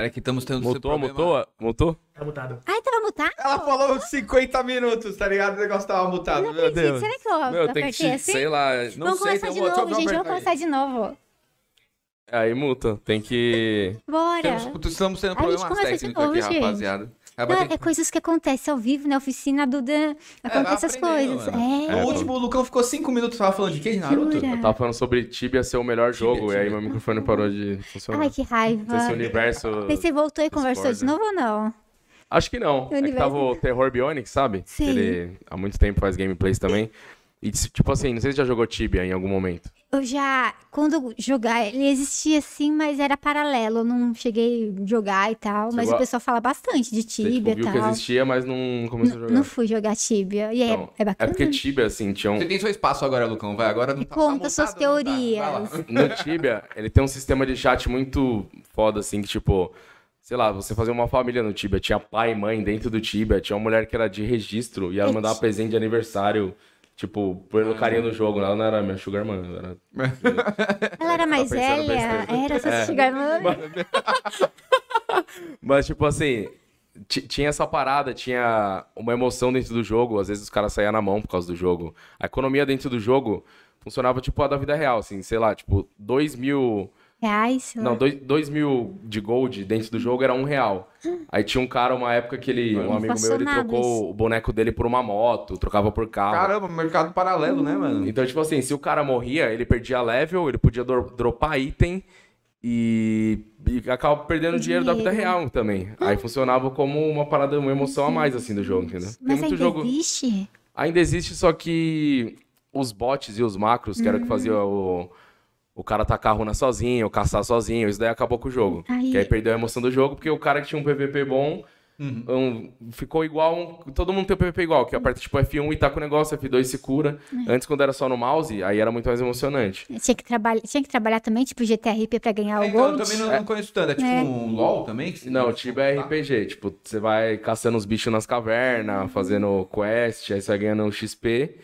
Peraí que estamos tendo esse Mutou, problema. mutou? Mutou? Tá mutado. Ai, tava mutado? Ela falou 50 minutos, tá ligado? O negócio tava mutado, Não meu acredito. Deus. Será que eu Meu, tem que apertei te, assim? sei lá. Não vamos sei, começar tem de outro novo, gente. Vamos começar de novo. Aí muta. Tem que. Bora. Temos, estamos tendo problemas técnicos novo, aqui, gente. rapaziada. Não, é coisas que acontecem ao vivo, na oficina do Dan. Acontecem essas aprendendo, coisas. mano. É. No último, o Lucão ficou 5 minutos tava falando de quê? De Naruto? Jura? Eu tava falando sobre Tibia ser o melhor jogo, e aí Tibia. meu microfone parou de funcionar. Ai, que raiva. Esse universo. Você voltou e conversou de novo ou não? Acho que não. É que universo. tava o Terror Bionic, sabe? Sim. Que Ele há muito tempo faz gameplays também. E tipo assim, não sei se já jogou Tibia em algum momento. Eu já, quando jogar, ele existia sim, mas era paralelo. Eu não cheguei a jogar e tal. mas Chegou o a- pessoal fala bastante de Você tipo, Tibia viu e que tal. existia, mas não começou a jogar. Não fui jogar Tibia. E é, Então, é bacana. porque Tibia, assim, tinha um. Você tem seu espaço agora, Lucão. Vai, agora não tá, conta tá suas tá? teorias. Lá. No Tibia, ele tem um sistema de chat muito foda, assim, que tipo. Sei lá, você fazia uma família no Tibia, tinha pai e mãe dentro do Tibia, tinha uma mulher que era de registro e ela É mandava presente de aniversário, tipo, pelo carinho do jogo. Ela não era minha sugar mãe, ela era Ela era mais velha? Era só É. mano. Mas, tipo assim, ti- tinha essa parada, tinha uma emoção dentro do jogo. Às vezes os caras saíam na mão por causa do jogo. A economia dentro do jogo funcionava tipo a da vida real, assim, sei lá, tipo, 2 mil. Reais, sei lá. Não, 2 mil de gold dentro do jogo era um real. Aí tinha um cara, uma época que ele. Um amigo meu, ele trocou isso. o boneco dele por uma moto, trocava por carro. Caramba, mercado paralelo, né, mano? Então, tipo assim, se o cara morria, ele perdia level, ele podia dro- dropar item e, e acaba perdendo O dinheiro da vida dinheiro. real também. Aí funcionava como uma parada, uma emoção a mais, assim, do jogo, entendeu? Tem Mas muito ainda jogo. existe? Ainda existe, só que os bots e os macros, que era o que fazia o. O cara tacar a runa sozinho, ou caçar sozinho, isso daí acabou com o jogo. Aí- Que aí perdeu a emoção do jogo, porque o cara que tinha um PVP bom um- ficou igual. um- todo mundo tem o PVP igual, que aperta tipo F1 e tá com o negócio, F2 se cura. É. Antes, quando era só no mouse, aí era muito mais emocionante. Tinha que, trabalhar, tinha que trabalhar também, tipo GTRP pra ganhar o Então, eu também não, não conheço tanto. É tipo É. um LOL também? que- Não, Tibia é RPG. Tipo, você vai caçando os bichos nas cavernas, fazendo quest, aí você vai ganhando um XP.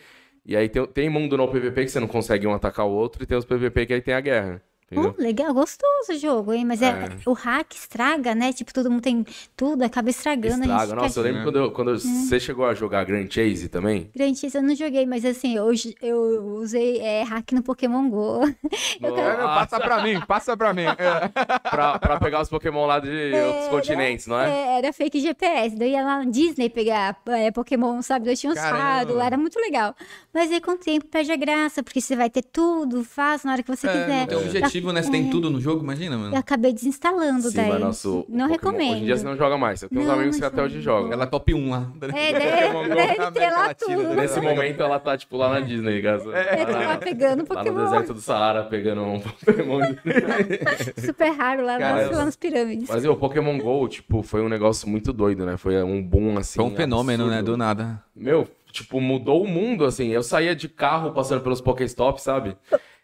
E aí tem, tem mundo no PVP que você não consegue um atacar o outro, e tem os PVP que aí tem a guerra. Entendeu? Oh, legal, gostoso o jogo, hein? Mas é. É. o hack estraga, né? Tipo, todo mundo tem tudo, acaba estragando. a Estraga. gente Nossa, eu fica... lembro quando, eu- quando você chegou a jogar Grand Chase também. Grande Chase eu não joguei, mas assim, hoje eu usei é, hack no Pokémon GO. Eu quero- É, passa pra mim, passa pra mim. É. pra, pra pegar os Pokémon lá de outros continentes, não é? É, era fake GPS. Daí ia lá na Disney pegar é, Pokémon, sabe? Daí tinha uns fados lá, era muito legal. Mas aí com o tempo perde a graça, porque você vai ter tudo, faz na hora que você É, quiser. não tem objetivo, né? Você tem É. tudo no jogo, imagina, mano. Eu acabei desinstalando Sim, daí. mas nosso. não Pokémon- recomendo. Hoje em dia você não joga mais. Eu tenho uns amigos que até hoje jogam. Ela é top 1 lá. É, deve, deve ter lá tudo. né? Nesse momento ela tá, tipo, lá na Disney, gasa. É, tô lá pegando Lá no Pokémon. deserto do Saara, pegando um Pokémon. Super raro lá, Cara, lá, lá nas pirâmides. Mas o Pokémon GO, tipo, foi um negócio muito doido, né? Foi um boom, assim. Foi um fenômeno, né? absurdo. Do nada. Meu, tipo, mudou o mundo, assim. Eu saía de carro passando pelos Pokéstops, sabe?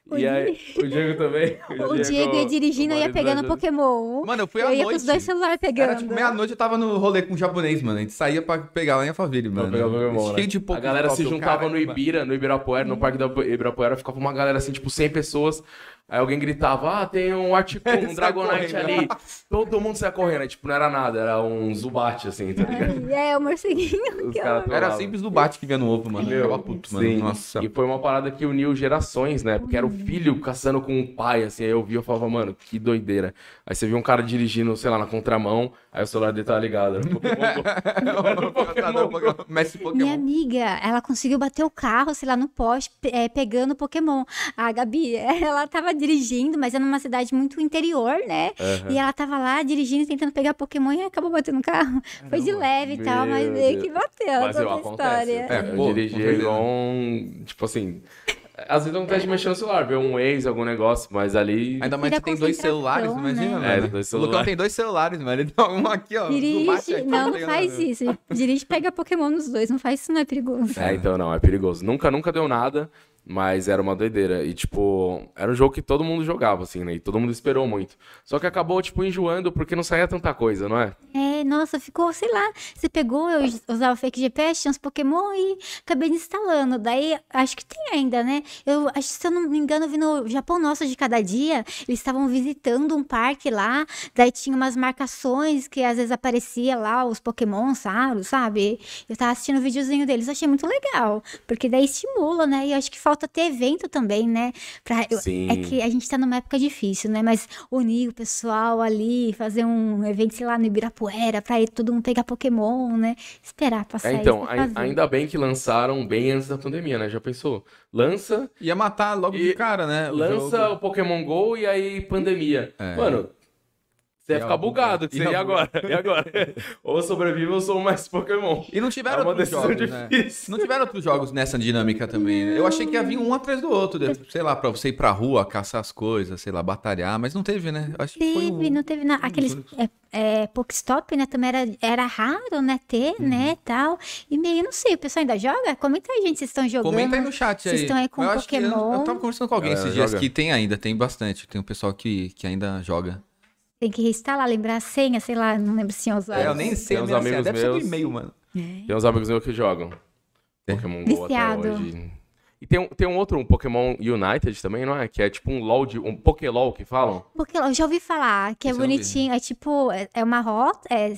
O E aí, o Diego também. O Diego ia dirigindo, o eu ia pegando da- Pokémon. Mano, eu fui à eu ia com noite. os dois celulares pegando. Era tipo meia-noite eu tava no rolê com um japonês, mano. A gente saía pra pegar lá em Alphaville, mano. Pra pegar Pokémon, né? Cheio de A Pokémon. galera se eu, juntava no caramba. Ibira, no Ibirapuera, no parque da Ibirapuera, ficava uma galera assim, tipo, 100 pessoas. Aí alguém gritava, ah, tem um Articuno, um Dragonite correndo. ali. Todo mundo saia correndo. Aí, tipo, não era nada, era um Zubat, assim, tá ligado? Ai, É, o morceguinho. Os caras Era simples do bate que vinha no ovo, mano. Eu ficava puto, mano. Sim. Nossa. E foi uma parada que uniu gerações, né? Porque era o filho caçando com o pai, assim. Aí eu vi, eu falava, mano, que doideira. Aí você viu um cara dirigindo, sei lá, na contramão, aí o celular dele tava ligado. Era um Pokémon. Pokémon. Minha Pokémon. amiga, ela conseguiu bater o carro, sei lá, no poste, é, pegando Pokémon. A Gabi, ela tava dirigindo, mas era numa cidade muito interior, né? E ela tava lá dirigindo, tentando pegar Pokémon e acabou batendo o carro. Foi de leve e tal, mas meio que bateu. Ela Mas eu, conta a acontece. história. É, eu pô, dirigi igual um. Tipo assim. Às vezes acontece de mexer no celular, ver um ex, algum negócio, mas ali. Ainda mais que tem dois celulares, imagina, né? mano. É, dois O Lucão celulares. tem dois celulares, mano. Ele dá um aqui, ó. Dirige, aqui, não, tá não faz isso. Dirige e pega Pokémon nos dois, não faz isso, não é perigoso. É, então não, é perigoso. Nunca, nunca deu nada. Mas era uma doideira. E, tipo, era um jogo que todo mundo jogava, assim, né? E todo mundo esperou muito. Só que acabou, tipo, enjoando porque não saía tanta coisa, não é? É, nossa, ficou, sei lá. Você pegou, eu usava fake GPS, tinha uns Pokémon e acabei instalando. Daí, acho que tem ainda, né? Eu acho se eu não me engano, vi no Japão Nosso de Cada Dia, eles estavam visitando um parque lá. Daí tinha umas marcações que às vezes aparecia lá os Pokémon, sabe? sabe? Eu tava assistindo o videozinho deles, achei muito legal. Porque daí estimula, né? E acho que falta ter evento também, né? Pra, eu, Sim. é que a gente tá numa época difícil, né? Mas unir o pessoal ali, fazer um evento, sei lá, no Ibirapuera, pra ir todo mundo pegar Pokémon, né? Esperar passar É, então, e fazer. ainda bem que lançaram bem antes da pandemia, né? Já pensou? Lança, Ia matar logo E de cara, né? o lança jogo. o Pokémon GO e aí pandemia. É. Mano, você ia ficar bugado. Que você ia agora? E agora? ou sobrevive ou sou mais Pokémon. E não tiveram É outros jogos, né? Não tiveram outros jogos nessa dinâmica também, né? Eu achei que ia vir um atrás do outro, sei lá, pra você ir pra rua, caçar as coisas, sei lá, batalhar, mas não teve, né? Acho que foi Teve, um... não teve na, aqueles é, é, Pokestop, né? Também era, era raro, né? Ter, Uhum. né? Tal. E meio, não sei, o pessoal ainda joga? Comenta aí, gente, vocês estão jogando. Comenta aí no chat aí. Vocês estão aí com eu que eu, Pokémon. eu tava conversando com alguém Galera, esses dias joga. que tem ainda, tem bastante. Tem um pessoal que, que ainda joga. Tem que reinstalar, lembrar a senha, sei lá, não lembro se tinha usado. É, eu nem sei Tem uns senha, amigos deve ser do meus- e-mail, mano. Tem uns amigos meus que jogam. Pokémon GO até Viciado. hoje. E tem, um- tem um outro, um Pokémon United também, não é? Que é tipo um LOL, de, um Pokélol que falam. Eu já ouvi falar que é Esse bonitinho, é tipo, é é uma rota, é,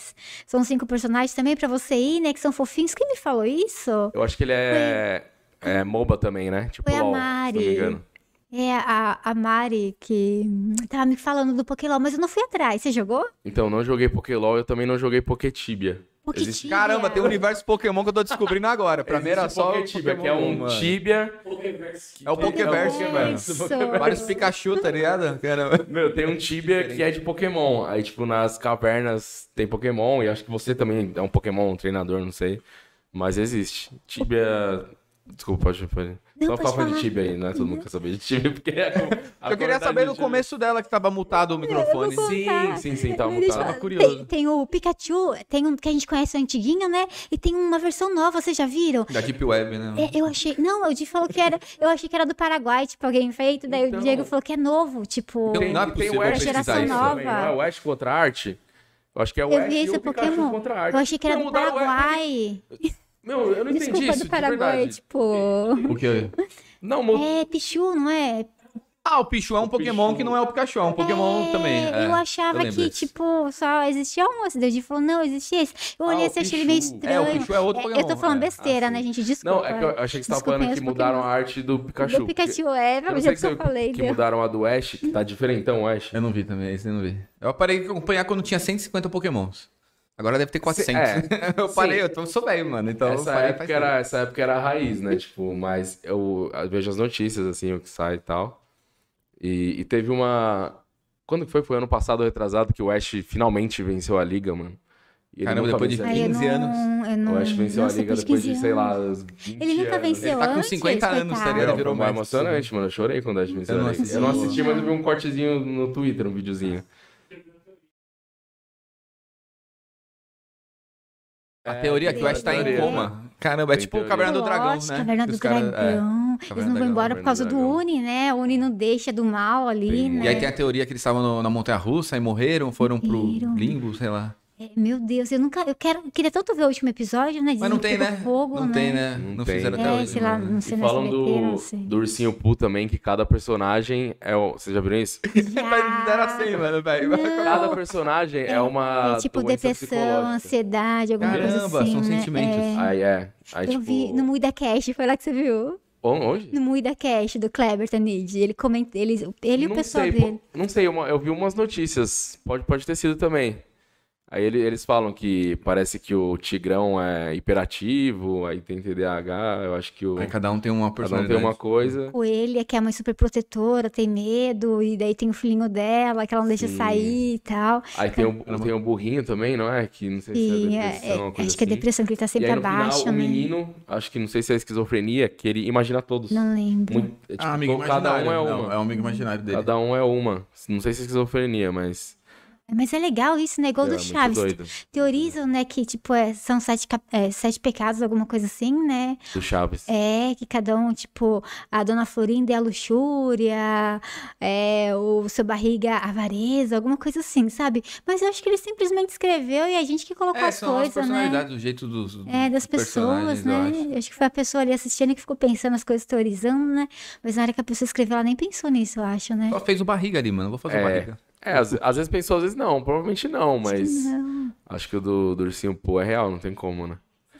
são cinco personagens também pra você ir, né? Que são fofinhos. Quem me falou isso? Eu acho que ele é, é MOBA também, né? Tipo Foi a LOL, se não Mari. me engano. É a, a Mari que tava me falando do Pokémon, mas eu não fui atrás. Você jogou? Então, não joguei Pokélol, eu também não joguei Poketibia. Pokétibia. Existe- Caramba, tem um universo Pokémon que eu tô descobrindo agora. Pra mim era só o Pokémon, que é um mano. Tibia. É o Pokéverse, É o mano. Vários Pikachu, tá ligado? Caramba. Meu, tem um Tibia que é de Pokémon. Aí, tipo, nas cavernas tem Pokémon, e acho que você também é um Pokémon, um treinador, não sei. Mas existe. Tibia. Desculpa, pode. pode. Não, Só falar de. Tibia aí, né? Todo mundo quer saber de Tibia, porque. a- a Eu queria saber no começo dela que tava mutado o microfone. vou Sim, sim, sim, deixa- mutado. Tava curioso. Tem, tem o Pikachu, tem um que a gente conhece o antiguinho, né? E tem uma versão nova, vocês já viram? Da Deep Web, né? É, eu achei. Não, o Di falou que era. Eu achei que era do Paraguai, tipo, alguém feito. Daí Então. o Diego falou que é novo, tipo. Tem- Não é tem o contra isso. isso também, não é? O Ash contra a arte? Eu acho que é o Eu Ash vi e o Pikachu Pokémon. contra a arte. Eu achei que era Não, do Paraguai. Meu, eu não entendi Desculpa, isso, do Paraguai, verdade. tipo. O quê? Não, mu- É Pichu, não é? Ah, o Pichu é um Pokémon Pichu. que não é o Pikachu, é um Pokémon É, também. é. eu achava lembro que, tipo, só existia um. Esse Deus falou, não, existia esse. Eu Ah, olhei o assim, achei ele meio estranho. É, o Pichu é outro Pokémon. Eu tô falando é. besteira, Ah, né, gente? Desculpa. Não, é que eu achei que você tava falando que mudaram a Pokémons. arte do Pikachu. Do Pikachu, é, Eu jeito se que eu falei. que deu. mudaram a do Ash, que tá diferentão o Ash. Eu não vi também, esse eu não vi. Eu parei de acompanhar quando tinha 150 Pokémons. Agora deve ter 400. é. eu parei, eu tô, sou velho, mano. Então eu essa, parei época faz era, essa época era a raiz, né? Tipo, mas eu, eu vejo as notícias, assim, o que sai e tal. E, e teve uma. Quando que foi? Foi ano passado, retrasado, que o Ash finalmente venceu a liga, mano. E ele Caramba, depois de venceu a Aí eu 15 não, anos. Eu não, O Ash venceu nossa, a liga depois de, 15 sei lá, anos. uns 20 Ele nunca anos. venceu Ele tá com antes, 50 anos, tá ligado? Não, virou foi mestre, emocionante, mano. Eu chorei quando o Ash venceu Eu não a liga. assisti. Eu não assisti, mas eu vi um cortezinho no Twitter, um videozinho. A teoria é que o Ash tá em coma. Caramba, é Tem tipo o. Caverna do Dragão, né? Caverna Que do cara- é. Dragão. Eles Caverna não vão embora por causa do do Uni, né? O Uni não deixa do mal ali, Tem- né? E aí tem a teoria que eles estavam no- na Montanha Russa e morreram, foram pro limbo, sei lá. É, Meu Deus, eu nunca. Eu quero, eu queria tanto ver o último episódio, né? Mas Dizem não que tem, né? Fogo, não né? tem, né? Não Não, tem. fizeram É, até hoje. sei lá, mano. não sei E falam SBT, não do, sei. do Ursinho Poo também, que cada personagem é o... Vocês já viram isso? Mas era assim, mano, velho. Cada personagem é, uma É tipo depressão, ansiedade, alguma coisa Caramba, assim. são né? sentimentos. É. Aí é. Aí, Eu tipo... vi no Muida Cash, foi lá que você viu? Onde? No Muida Cash do Kleber Tanid. Ele comenta, ele, ele e o não pessoal sei, dele. não sei, uma- eu vi umas notícias. Pode, pode ter sido também. Aí ele- eles falam que parece que o Tigrão é hiperativo, aí tem TDAH, eu acho que o. Aí cada um tem uma Cada um personalidade. tem uma coisa. Coelha, que é a mãe super protetora, tem medo, e daí tem o filhinho dela, que ela não deixa Sim. sair e tal. Aí tem um, tem um burrinho também, não é? Que não sei E se é é- depressão, é- coisa acho que é assim. depressão, que ele tá sempre aí abaixo, final, o né? menino, acho que não sei se é esquizofrenia, que ele imagina todos. Não lembro. Muito- é, tipo, Ah, amigo cada imaginário. um é Não, uma. é um amigo imaginário dele. Cada um é uma. Não sei se é esquizofrenia, mas. Mas é legal isso, né? Igual É, do Chaves. Teorizam, né, que, tipo, é, são sete, é, sete pecados, alguma coisa assim, né? Do Chaves. É, que cada um, tipo, a Dona Florinda é a luxúria, é, o seu barriga a avareza, alguma coisa assim, sabe? Mas eu acho que ele simplesmente escreveu e a gente que colocou É, as coisas, né? personalidades, o jeito dos, É, das pessoas, eu né? acho. Eu acho que foi a pessoa ali assistindo que ficou pensando as coisas, teorizando, né? Mas na hora que a pessoa escreveu, ela nem pensou nisso, eu acho, né? Só fez o barriga ali, mano. Vou fazer o É. barriga. É, às, às vezes pensou, às vezes não. Provavelmente não, mas Não. acho que o do, do Ursinho Poo é real, não tem como, né?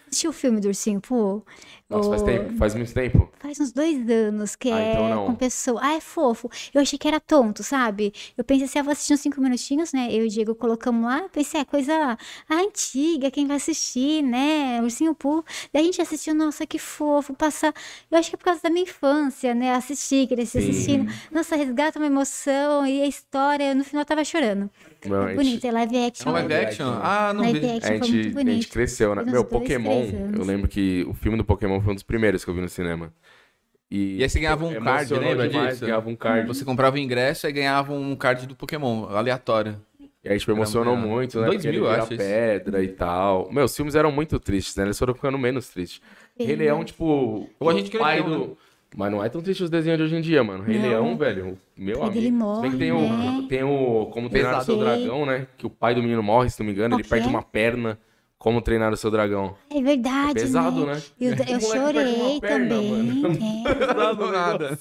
Assistiu o filme do Ursinho Pô? Nossa, faz tempo, faz muito tempo. Faz uns dois anos que Ah, é então não. com pessoa. Ah, é fofo. Eu achei que era tonto, sabe? Eu pensei assim, eu vou assistir uns cinco minutinhos, né? Eu e o Diego colocamos lá. Pensei, é coisa antiga, quem vai assistir, né? Ursinho Poo. Daí a gente assistiu, nossa, que fofo. Passar. Eu acho que é por causa da minha infância, né? Assistir, crescer assistindo. Nossa, resgata uma emoção. E a história, no final eu tava chorando. Meu, a gente- Bonito, é live É action. um live action? Ah, não Live vi. action A foi gente, muito a gente bonito. cresceu, né? Meu, Pokémon, eu lembro que o filme do Pokémon foi um dos primeiros que eu vi no cinema. E, E aí você ganhava um card, emocionou lembra demais, disso? Ganhava um card. Você comprava o ingresso e ganhava um card do Pokémon, aleatório. E aí, tipo, emocionou muito, né? 2000, Porque ele acho isso. pedra e tal. Meu, os filmes eram muito tristes, né? Eles foram ficando menos tristes. Rei Leão, tipo, Ou a gente o pai do... Mas não é tão triste os desenhos de hoje em dia, mano. Rei Não. Leão, velho, meu pai amigo. morre, que tem o, né? tem o Como Treinar o Seu. Dragão, né? Que o pai do menino morre, se não me engano. Ele Qual que perde é? uma perna. Como Treinar o Seu Dragão. É verdade, É pesado, né? O eu perde chorei perna, também. mano. é. Pesado nada.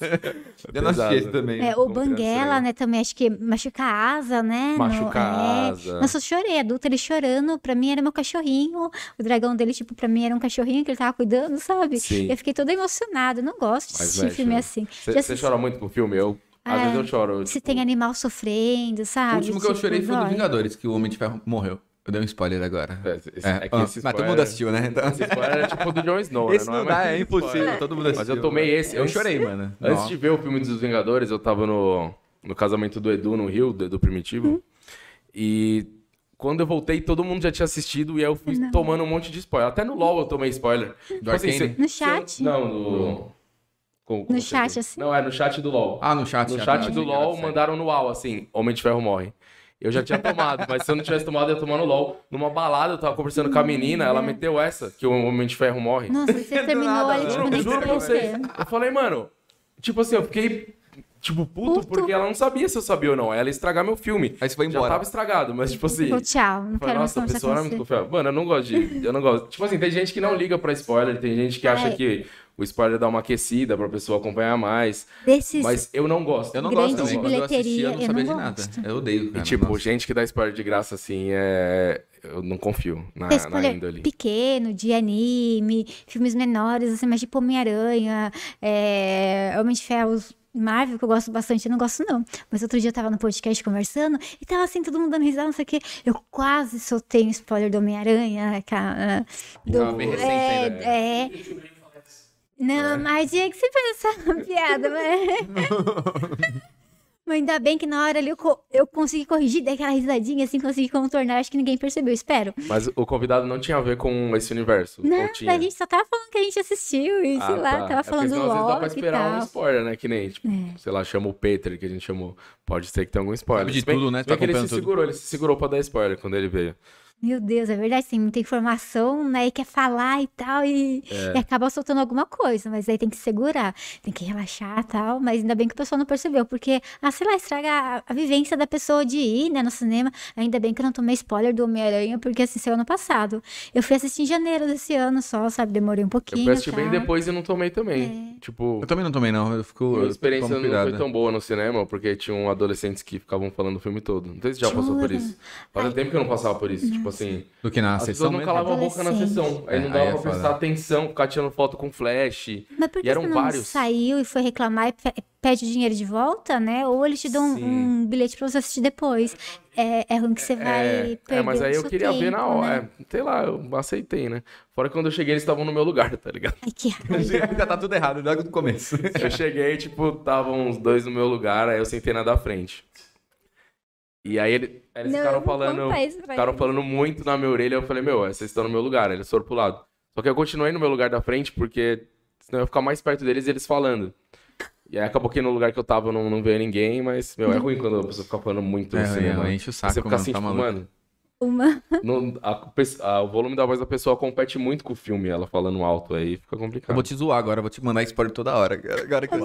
Eu não assisti também. É, o Banguela, né? né, também, acho que machuca a asa, né? no- Machuca a é. asa. Nossa, eu chorei, adulto, ele chorando, pra mim era meu cachorrinho, o dragão dele, tipo, pra mim era um cachorrinho que ele tava cuidando, sabe? Sim. Eu fiquei toda emocionada, eu não gosto de Mas assistir mexe, filme né? assim. Você chora muito com filme? Eu, às É, vezes eu choro. Se tipo, tem animal sofrendo, sabe? O último que eu Tipo, chorei foi o do. Vingadores, que o Homem de Ferro morreu. Eu dei um spoiler agora. É, esse- É, é que ah, esse mas todo spoiler- mundo assistiu, né? Então... Esse spoiler é tipo do Jon Snow, né? Esse não, é dá, é impossível, spoiler. todo mundo assistiu. Mas eu tomei esse. Eu chorei, mano. Antes Não. de ver o filme dos Vingadores, eu tava no, no casamento do Edu no Rio, do Edu Primitivo. Hum. E quando eu voltei, todo mundo já tinha assistido e aí eu fui tomando um monte de spoiler. Até no LoL eu tomei spoiler. Tipo Arcane? cê- No cê- chat? Não, no... como- como No chat, diz? assim? Não, é no chat do LoL. Ah, no chat. No chat tá, do LoL mandaram no UAU, assim, Homem de Ferro morre. Eu já tinha tomado, mas se eu não tivesse tomado, eu ia tomar no LoL. Numa balada, eu tava conversando com a menina, ela meteu essa, que o Homem de Ferro morre. Nossa, você terminou ali, tipo, Juro, nem juro pra vocês. Eu falei, mano, tipo assim, eu fiquei, tipo, puto, Puto. porque ela não sabia se eu sabia ou não. Ela ia estragar meu filme. Aí você foi Já embora. tava estragado, mas tipo assim. Falou, tchau, não falei, quero mais nossa, a pessoa não é muito confiável. Mano, eu não gosto de. Eu não gosto. Tipo assim, tem gente que não liga pra spoiler, tem gente que acha É. que o spoiler dá uma aquecida pra pessoa acompanhar mais. Desses Mas eu não gosto. Eu não Grande gosto também. Quando eu assisti, bilheteria, eu não eu sabia não de nada. gosto. Eu odeio, E cara. tipo, nossa. gente que dá spoiler de graça assim, é. Eu não confio na, na spoiler índole. pequeno, de anime, filmes menores, assim, mas tipo Homem-Aranha, é, Homem de Ferro, Marvel, que eu gosto bastante, eu não gosto não. Mas outro dia eu tava no podcast conversando e tava assim, todo mundo dando risada, não sei o quê. Eu quase soltei um spoiler do Homem-Aranha, cara. Do, bem recente é, ainda. é. Não, mas tinha que se pensar na piada, mas... Mas ainda bem que na hora ali eu, co- eu consegui corrigir, dei aquela risadinha assim, consegui contornar, acho que ninguém percebeu, espero. Mas o convidado não tinha a ver com esse universo. Não, a gente só tava falando que a gente assistiu e, sei Ah, lá, tá. tava É falando às vezes dá pra esperar um spoiler, né? Que nem, tipo, É. sei lá, chama o Peter, que a gente chamou. Pode ser que tenha algum spoiler. Sabe de Se bem- tudo, né? bem Tá que ele se tudo. segurou, ele se segurou pra dar spoiler quando ele veio. Meu Deus, é verdade, tem muita informação, né? E quer falar e tal, e, É. e acaba soltando alguma coisa, mas aí tem que segurar, tem que relaxar e tal, mas ainda bem que o pessoal não percebeu, porque, ah, sei lá, estraga a, a vivência da pessoa de ir, né, no cinema. Ainda bem que eu não tomei spoiler do Homem-Aranha, porque assim, saiu ano passado. Eu fui assistir em janeiro desse ano só, sabe? Demorei um Eu pouquinho. fui assistir bem depois e não tomei também. Tipo, Eu também não tomei, não. Eu fico. a experiência não foi tão boa no cinema, porque tinham adolescentes que ficavam falando o filme todo. Não sei se já passou por Jura? isso. Faz tempo que eu não passava por isso. Tipo assim, Do que na as sessão pessoas não calavam a boca na sessão. Aí É, não aí dava é pra foda. prestar atenção, ficar tirando foto com flash. Mas por que E eram você não vários. saiu e foi reclamar e pe- pede o dinheiro de volta, né? Ou eles te dão um, Sim. um bilhete pra você assistir depois. É, é ruim que você vai É, perder é, mas aí o eu queria ver na tempo, hora. né? É, sei lá, eu aceitei, né? Fora que quando eu cheguei, eles estavam no meu lugar, tá ligado? Ai, que raiva. Já tá tudo errado, logo do começo. Eu cheguei, tipo, estavam os dois no meu lugar, aí eu sentei na da frente. E aí, ele- aí eles Não, ficaram falando, ficaram eles. falando muito na minha orelha. Eu falei, meu, vocês estão no meu lugar. Aí Eles foram pro lado. Só que eu continuei no meu lugar da frente, porque senão eu ia ficar mais perto deles e eles falando. E aí acabou que no lugar que eu tava não, não veio ninguém, mas, meu, é ruim quando a pessoa fica falando muito É, no cinema. é, enche o saco, Você fica mano, assim, tá tipo, maluco. mano, Uma. não- a- a- o volume da voz da pessoa compete muito com o filme, ela falando alto aí, fica Eu complicado. vou te zoar agora, vou te mandar spoiler toda hora. Agora que eu sei.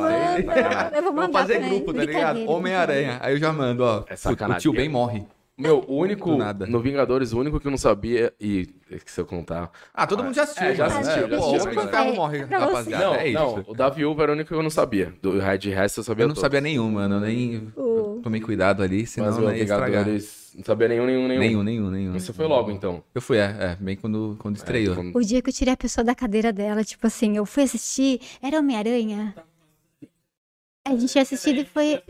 eu vou Vamos mandar fazer também. grupo, tá ligado? Homem-Aranha. Aí eu já mando, ó. É o tio Ben morre. Meu, o único, no Vingadores, o único que eu não sabia, e que se eu contar... Ah, todo mundo já assistiu. É, já assistiu, já Pô, assistiu, Homem já assistiu. morre, É você. rapaziada. Não, é isso. não, o da Viúva era o único que eu não sabia. Do de resto eu sabia Eu não todos. sabia nenhum, mano. Eu nem O- tomei cuidado ali, senão não ia estragar. Não sabia nenhum, nenhum, nenhum. Nenhum, nenhum, nenhum. Você foi logo, então. Eu fui, é, é, bem quando, quando estreou. Quando- O dia que eu tirei a pessoa da cadeira dela, tipo assim, eu fui assistir, era Homem-Aranha. A gente ia assistir e foi.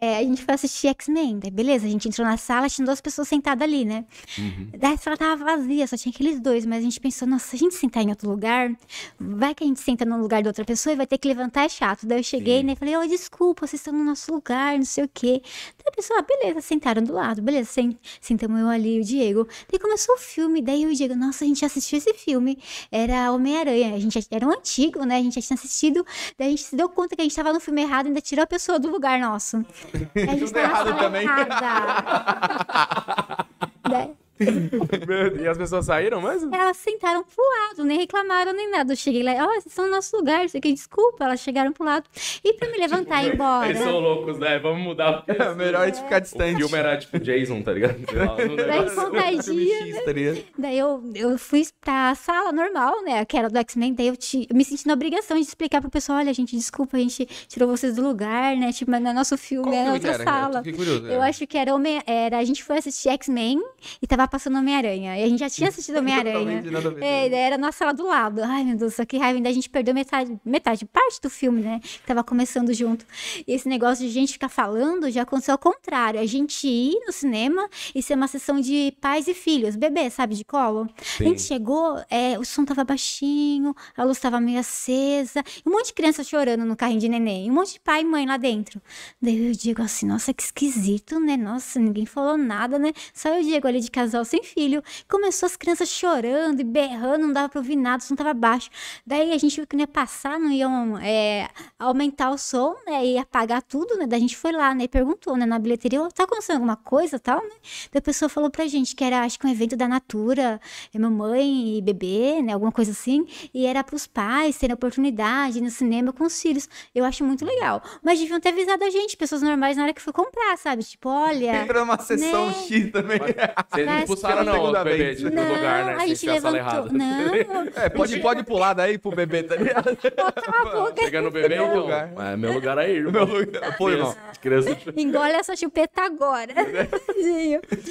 É, a gente foi assistir X-Men, daí beleza, a gente entrou na sala, tinha duas pessoas sentadas ali, né? Uhum. Daí a sala tava vazia, só tinha aqueles dois, mas a gente pensou, nossa, se a gente sentar em outro lugar, vai que a gente senta no lugar de outra pessoa e vai ter que levantar, é chato. Daí eu cheguei, né, e falei, ô, desculpa, vocês estão no nosso lugar, não sei o quê. Daí a pessoa, ah, beleza, sentaram do lado, beleza, sen- sentamos eu ali e o Diego. Daí começou o filme, daí eu e o Diego, nossa, a gente assistiu esse filme, era Homem-Aranha, a gente era um antigo, né, a gente já tinha assistido, daí a gente se deu conta que a gente tava no filme errado e ainda tirou a pessoa do lugar nosso. Tudo errado também. E as pessoas saíram mesmo? Elas sentaram pro lado, nem reclamaram nem nada. Eu cheguei lá, ó, vocês estão no nosso lugar, isso aqui, desculpa. Elas chegaram pro lado. E pra me levantar e ir embora. Eles são loucos, né? Vamos mudar. É melhor a gente ficar O distante. filme era tipo Jason, tá ligado? Lá, Daí contagia, tá ligado? Daí eu, eu fui pra sala normal, né? Que era do X-Men. Daí eu, te, eu me senti na obrigação de explicar pro pessoal: olha, gente, desculpa, a gente tirou vocês do lugar, né? Tipo, mas não é nosso filme, Qual é outra era? sala. Eu curioso. Eu acho que era Homem. Era, a gente foi assistir X-Men e tava passando Homem-Aranha. E a gente já tinha assistido Homem-Aranha. É, era na sala do lado. Ai, meu Deus, só que raiva. Ainda a gente perdeu metade, metade, parte do filme, né? Que tava começando junto. E esse negócio de gente ficar falando já aconteceu ao contrário. A gente ir no cinema e ser uma sessão de pais e filhos, bebê, sabe, de colo. A gente chegou, é, o som tava baixinho, a luz tava meio acesa, um monte de criança chorando no carrinho de neném, um monte de pai e mãe lá dentro. Daí eu digo assim, nossa, que esquisito, né? Nossa, ninguém falou nada, né? Só eu Diego ali de casal sem filho. Começou as crianças chorando e berrando, não dava pra ouvir nada, o som tava baixo. Daí a gente viu que não ia passar, não iam é, aumentar o som, né? Ia apagar tudo, né? Daí a gente foi lá, né? E perguntou, né? Na bilheteria, "Ô, tá acontecendo alguma coisa tal, né? Daí a pessoa falou pra gente que era, acho que um evento da Natura, é mamãe e bebê, né? Alguma coisa assim. E era pros pais terem oportunidade no cinema com os filhos. Eu acho muito legal. Mas deviam ter avisado a gente, pessoas normais, na hora que foi comprar, sabe? Tipo, olha. Entra numa sessão Né? X também. Vocês não Mas- expulsaram não, Segunda o bebê vez. tipo, Não, lugar, né? a gente levantou. Não, É, pode, pode pular daí pro bebê, tá ligado? cala a boca. Pega no bebê, Meu então. lugar. É meu lugar aí, irmão. Meu lugar. Pô, irmão. Criança. Engole essa chupeta agora.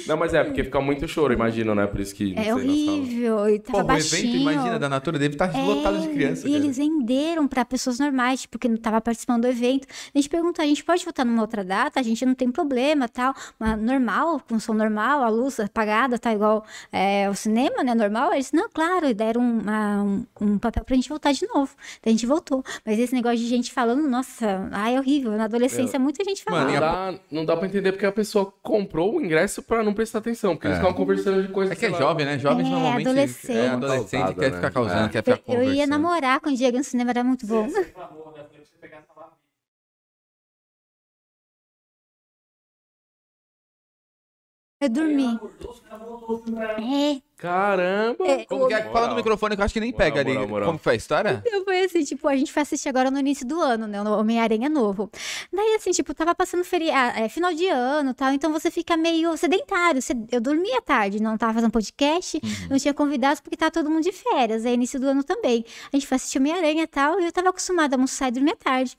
Não, mas é, porque fica muito choro, imagino, né? Por isso que... É horrível. E tava o baixinho. evento, imagina, da Natura deve estar lotado de É, criança. E cara. eles venderam pra pessoas normais, tipo, que não tava participando do evento. A gente perguntou, a gente pode voltar numa outra data? A gente não tem problema, tal. Mas normal, com som normal, a luz apagada, tá igual é, o cinema, né, normal. Eles, não, claro, e deram uma- um, um papel pra gente voltar de novo. Daí a gente voltou. Mas esse negócio de gente falando, nossa, ai, é horrível. Na adolescência, muita gente falava. Mano, Não dá, não dá pra entender porque a pessoa comprou o ingresso pra não prestar atenção. Porque eles É. ficavam conversando de coisas É que é lá. jovem, né? Jovens É, normalmente. adolescente. É, adolescente Causada, quer né? ficar causando, É. quer ficar Eu, eu ia namorar com o Diego no cinema, era muito bom. Eu dormi. É, Caramba! É, Como que é? Fala no Moral. microfone que eu acho que nem Moral, pega ali. moral, moral. Como foi a história? Eu foi assim, tipo, a gente foi assistir agora no início do ano, né? O Homem-Aranha novo. Daí, assim, tipo, tava passando feriado, é, final de ano e tal, então você fica meio sedentário. Você- Eu dormia tarde, não tava fazendo podcast, não tinha convidados porque tava todo mundo de férias, é início do ano também. A gente foi assistir Homem-Aranha e tal, e eu tava acostumada a almoçar e dormir à tarde.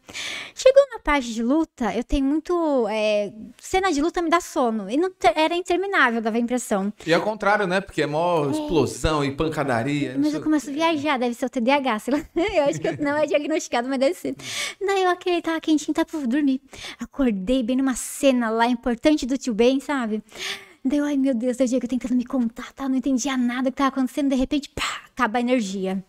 Chegou na parte de luta, eu tenho muito. é, cena de luta me dá sono. E não era interminável, dava a impressão. E ao contrário, né? Porque é mó explosão e pancadaria. Mas eu começo a viajar, deve ser o TDAH, sei lá. Eu acho que eu- não é diagnosticado, mas deve ser. Daí eu aquele tava quentinho, tava pra dormir. Acordei bem numa cena lá importante do tio Ben, sabe? Daí eu, ai meu Deus, daí o Diego tentando me contar, tá? Não entendia nada que tava acontecendo, de repente, pá, acaba a energia.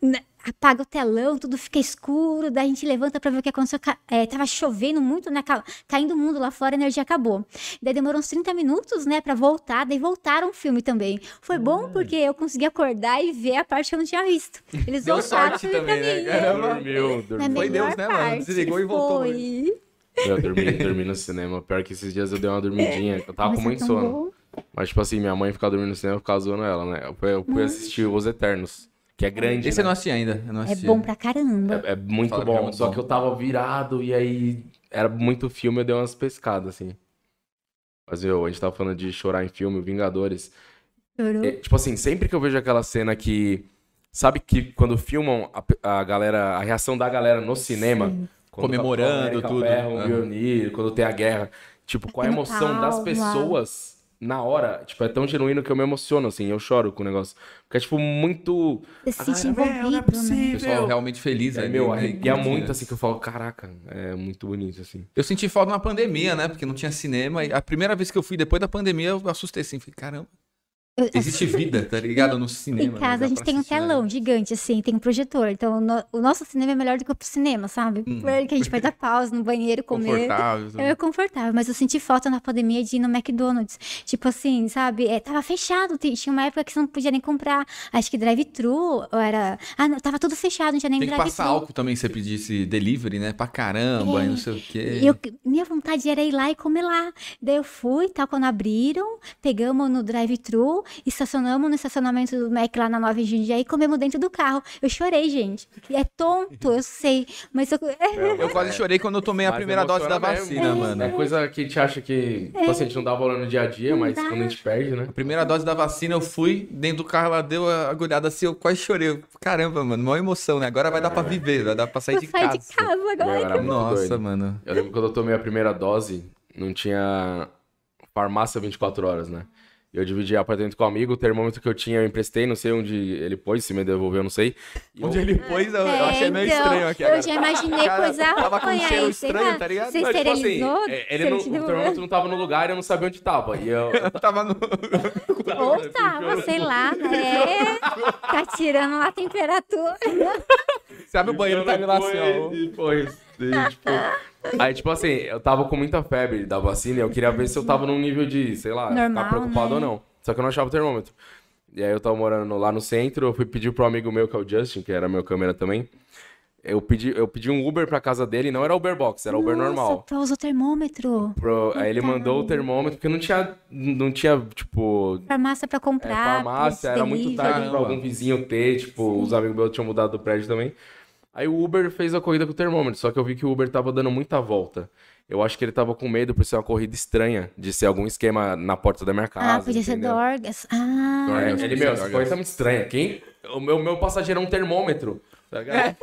Né, apaga o telão, tudo fica escuro, daí a gente levanta pra ver o que aconteceu. É, tava chovendo muito, né? Caindo o mundo lá fora, a energia acabou. Daí demorou uns 30 minutos, né, pra voltar, daí voltaram o filme também. Foi bom porque eu consegui acordar e ver a parte que eu não tinha visto. Eles Deu voltaram sorte também, né? Caramba. Dormiu, dormiu. Foi Deus, né, mano? Desligou e voltou. Foi. Eu dormi, dormi no cinema. Pior que esses dias eu dei uma dormidinha. Eu tava Mas com é muito sono. bom. Mas, tipo assim, minha mãe ficava dormindo no cinema e ficava zoando ela, né? Eu fui, eu fui assistir Os Eternos, que é grande. Esse eu né? não assisti ainda. Eu não É assisti. bom pra caramba. É, é muito Fala que bom, é muito só bom. que eu tava virado e aí era muito filme, eu dei umas pescadas, assim. Mas, meu, a gente tava falando de chorar em filme, Vingadores. Chorou. É, tipo assim, sempre que eu vejo aquela cena que. Sabe que quando filmam a, a galera, a reação da galera no cinema, quando Comemorando América tudo. ferra o Aham. Mjolnir, quando tem a guerra, tipo, qual a emoção das pessoas na hora, tipo, é tão genuíno que eu me emociono, assim, eu choro com o negócio. Porque é, tipo, muito. Você se sente não é envolvido, né? O possível. pessoal realmente feliz É, meu, né? arrepia Curtindo. muito, assim, que eu falo, caraca, é muito bonito, assim. Eu senti falta na pandemia, né? Porque não tinha cinema. E a primeira vez que eu fui depois da pandemia, eu assustei assim. Falei, caramba, existe vida, tá ligado? No Em cinema. né? casa a gente tem um né? telão gigante, assim, tem um projetor. Então o no- o nosso cinema é melhor do que o cinema, sabe? Hum. Porque a gente vai dar pausa no banheiro, comer. Confortável. tudo. É confortável, mas eu senti falta na pandemia de ir no McDonald's. Tipo assim, sabe? É, tava fechado, ti- tinha uma época que você não podia nem comprar. Acho que drive-thru, era. Ah, não, tava tudo fechado, não tinha nem Tem que passar drive-thru. álcool também se você pedisse delivery, né? Pra caramba, É. e não sei o quê. E eu- minha vontade era ir lá e comer lá. Daí eu fui, tal, quando abriram, pegamos no drive-thru, estacionamos no estacionamento do Mac lá na Nova Jundiaí e comemos dentro do carro. Eu chorei, gente. É tonto, eu sei, mas eu... Eu quase chorei quando eu tomei a Mas primeira dose da vacina, mesmo. mano. É coisa que a gente acha que, tipo assim, a gente não dá valor no dia a dia, mas dá. quando a gente perde, né? A primeira dose da vacina, eu fui dentro do carro, ela deu a agulhada assim, eu quase chorei. Caramba, mano, maior emoção, né? Agora vai dar pra viver, vai dar pra sair Eu de casa. de casa agora. Nossa, doido. mano. Eu lembro quando eu tomei a primeira dose, não tinha farmácia 24 horas, né? Eu dividi apartamento com um amigo, o termômetro que eu tinha eu emprestei, não sei onde ele pôs, se me devolveu, não sei. E Onde eu- ele pôs, eu, eu É, achei meio então, estranho aqui Eu agora. já imaginei Cara, coisa tava com um ruim cheiro estranho, lá. tá ligado? Você Não, tipo assim, esterilizou? é, ele não, o termômetro não tava no lugar e eu não sabia onde tava. E eu, Eu tava no... Ou tava, sei lá, né? Tá tirando lá a temperatura. Sabe o banheiro tá lá assim, ó. Depois, tipo, aí, tipo assim, eu tava com muita febre da vacina e eu queria ver se eu tava num nível de, sei lá, Normal, ficar preocupado né? ou não. Só que eu não achava o termômetro. E aí eu tava morando lá no centro, eu fui pedir pro amigo meu, que é o Justin, que era meu câmera também. Eu pedi, eu pedi um Uber pra casa dele, não era Uber Box, era Uber Nossa, normal. tu usou termômetro. Pro- aí ele mandou o termômetro, porque não tinha, não tinha, tipo, Farmácia pra é, comprar. farmácia, era muito tarde pra algum vizinho ter, tipo, os amigos meus tinham mudado do prédio também. Aí o Uber fez a corrida com o termômetro, só que eu vi que o Uber tava dando muita volta. Eu acho que ele tava com medo por ser uma corrida estranha, de ser algum esquema na porta da minha casa. Ah, podia ser entendeu? Dorgas. Ah, É, Dorgas. ele, meu, essa coisa tá muito estranha. Quem? O meu, meu passageiro é um termômetro. Tá ligado?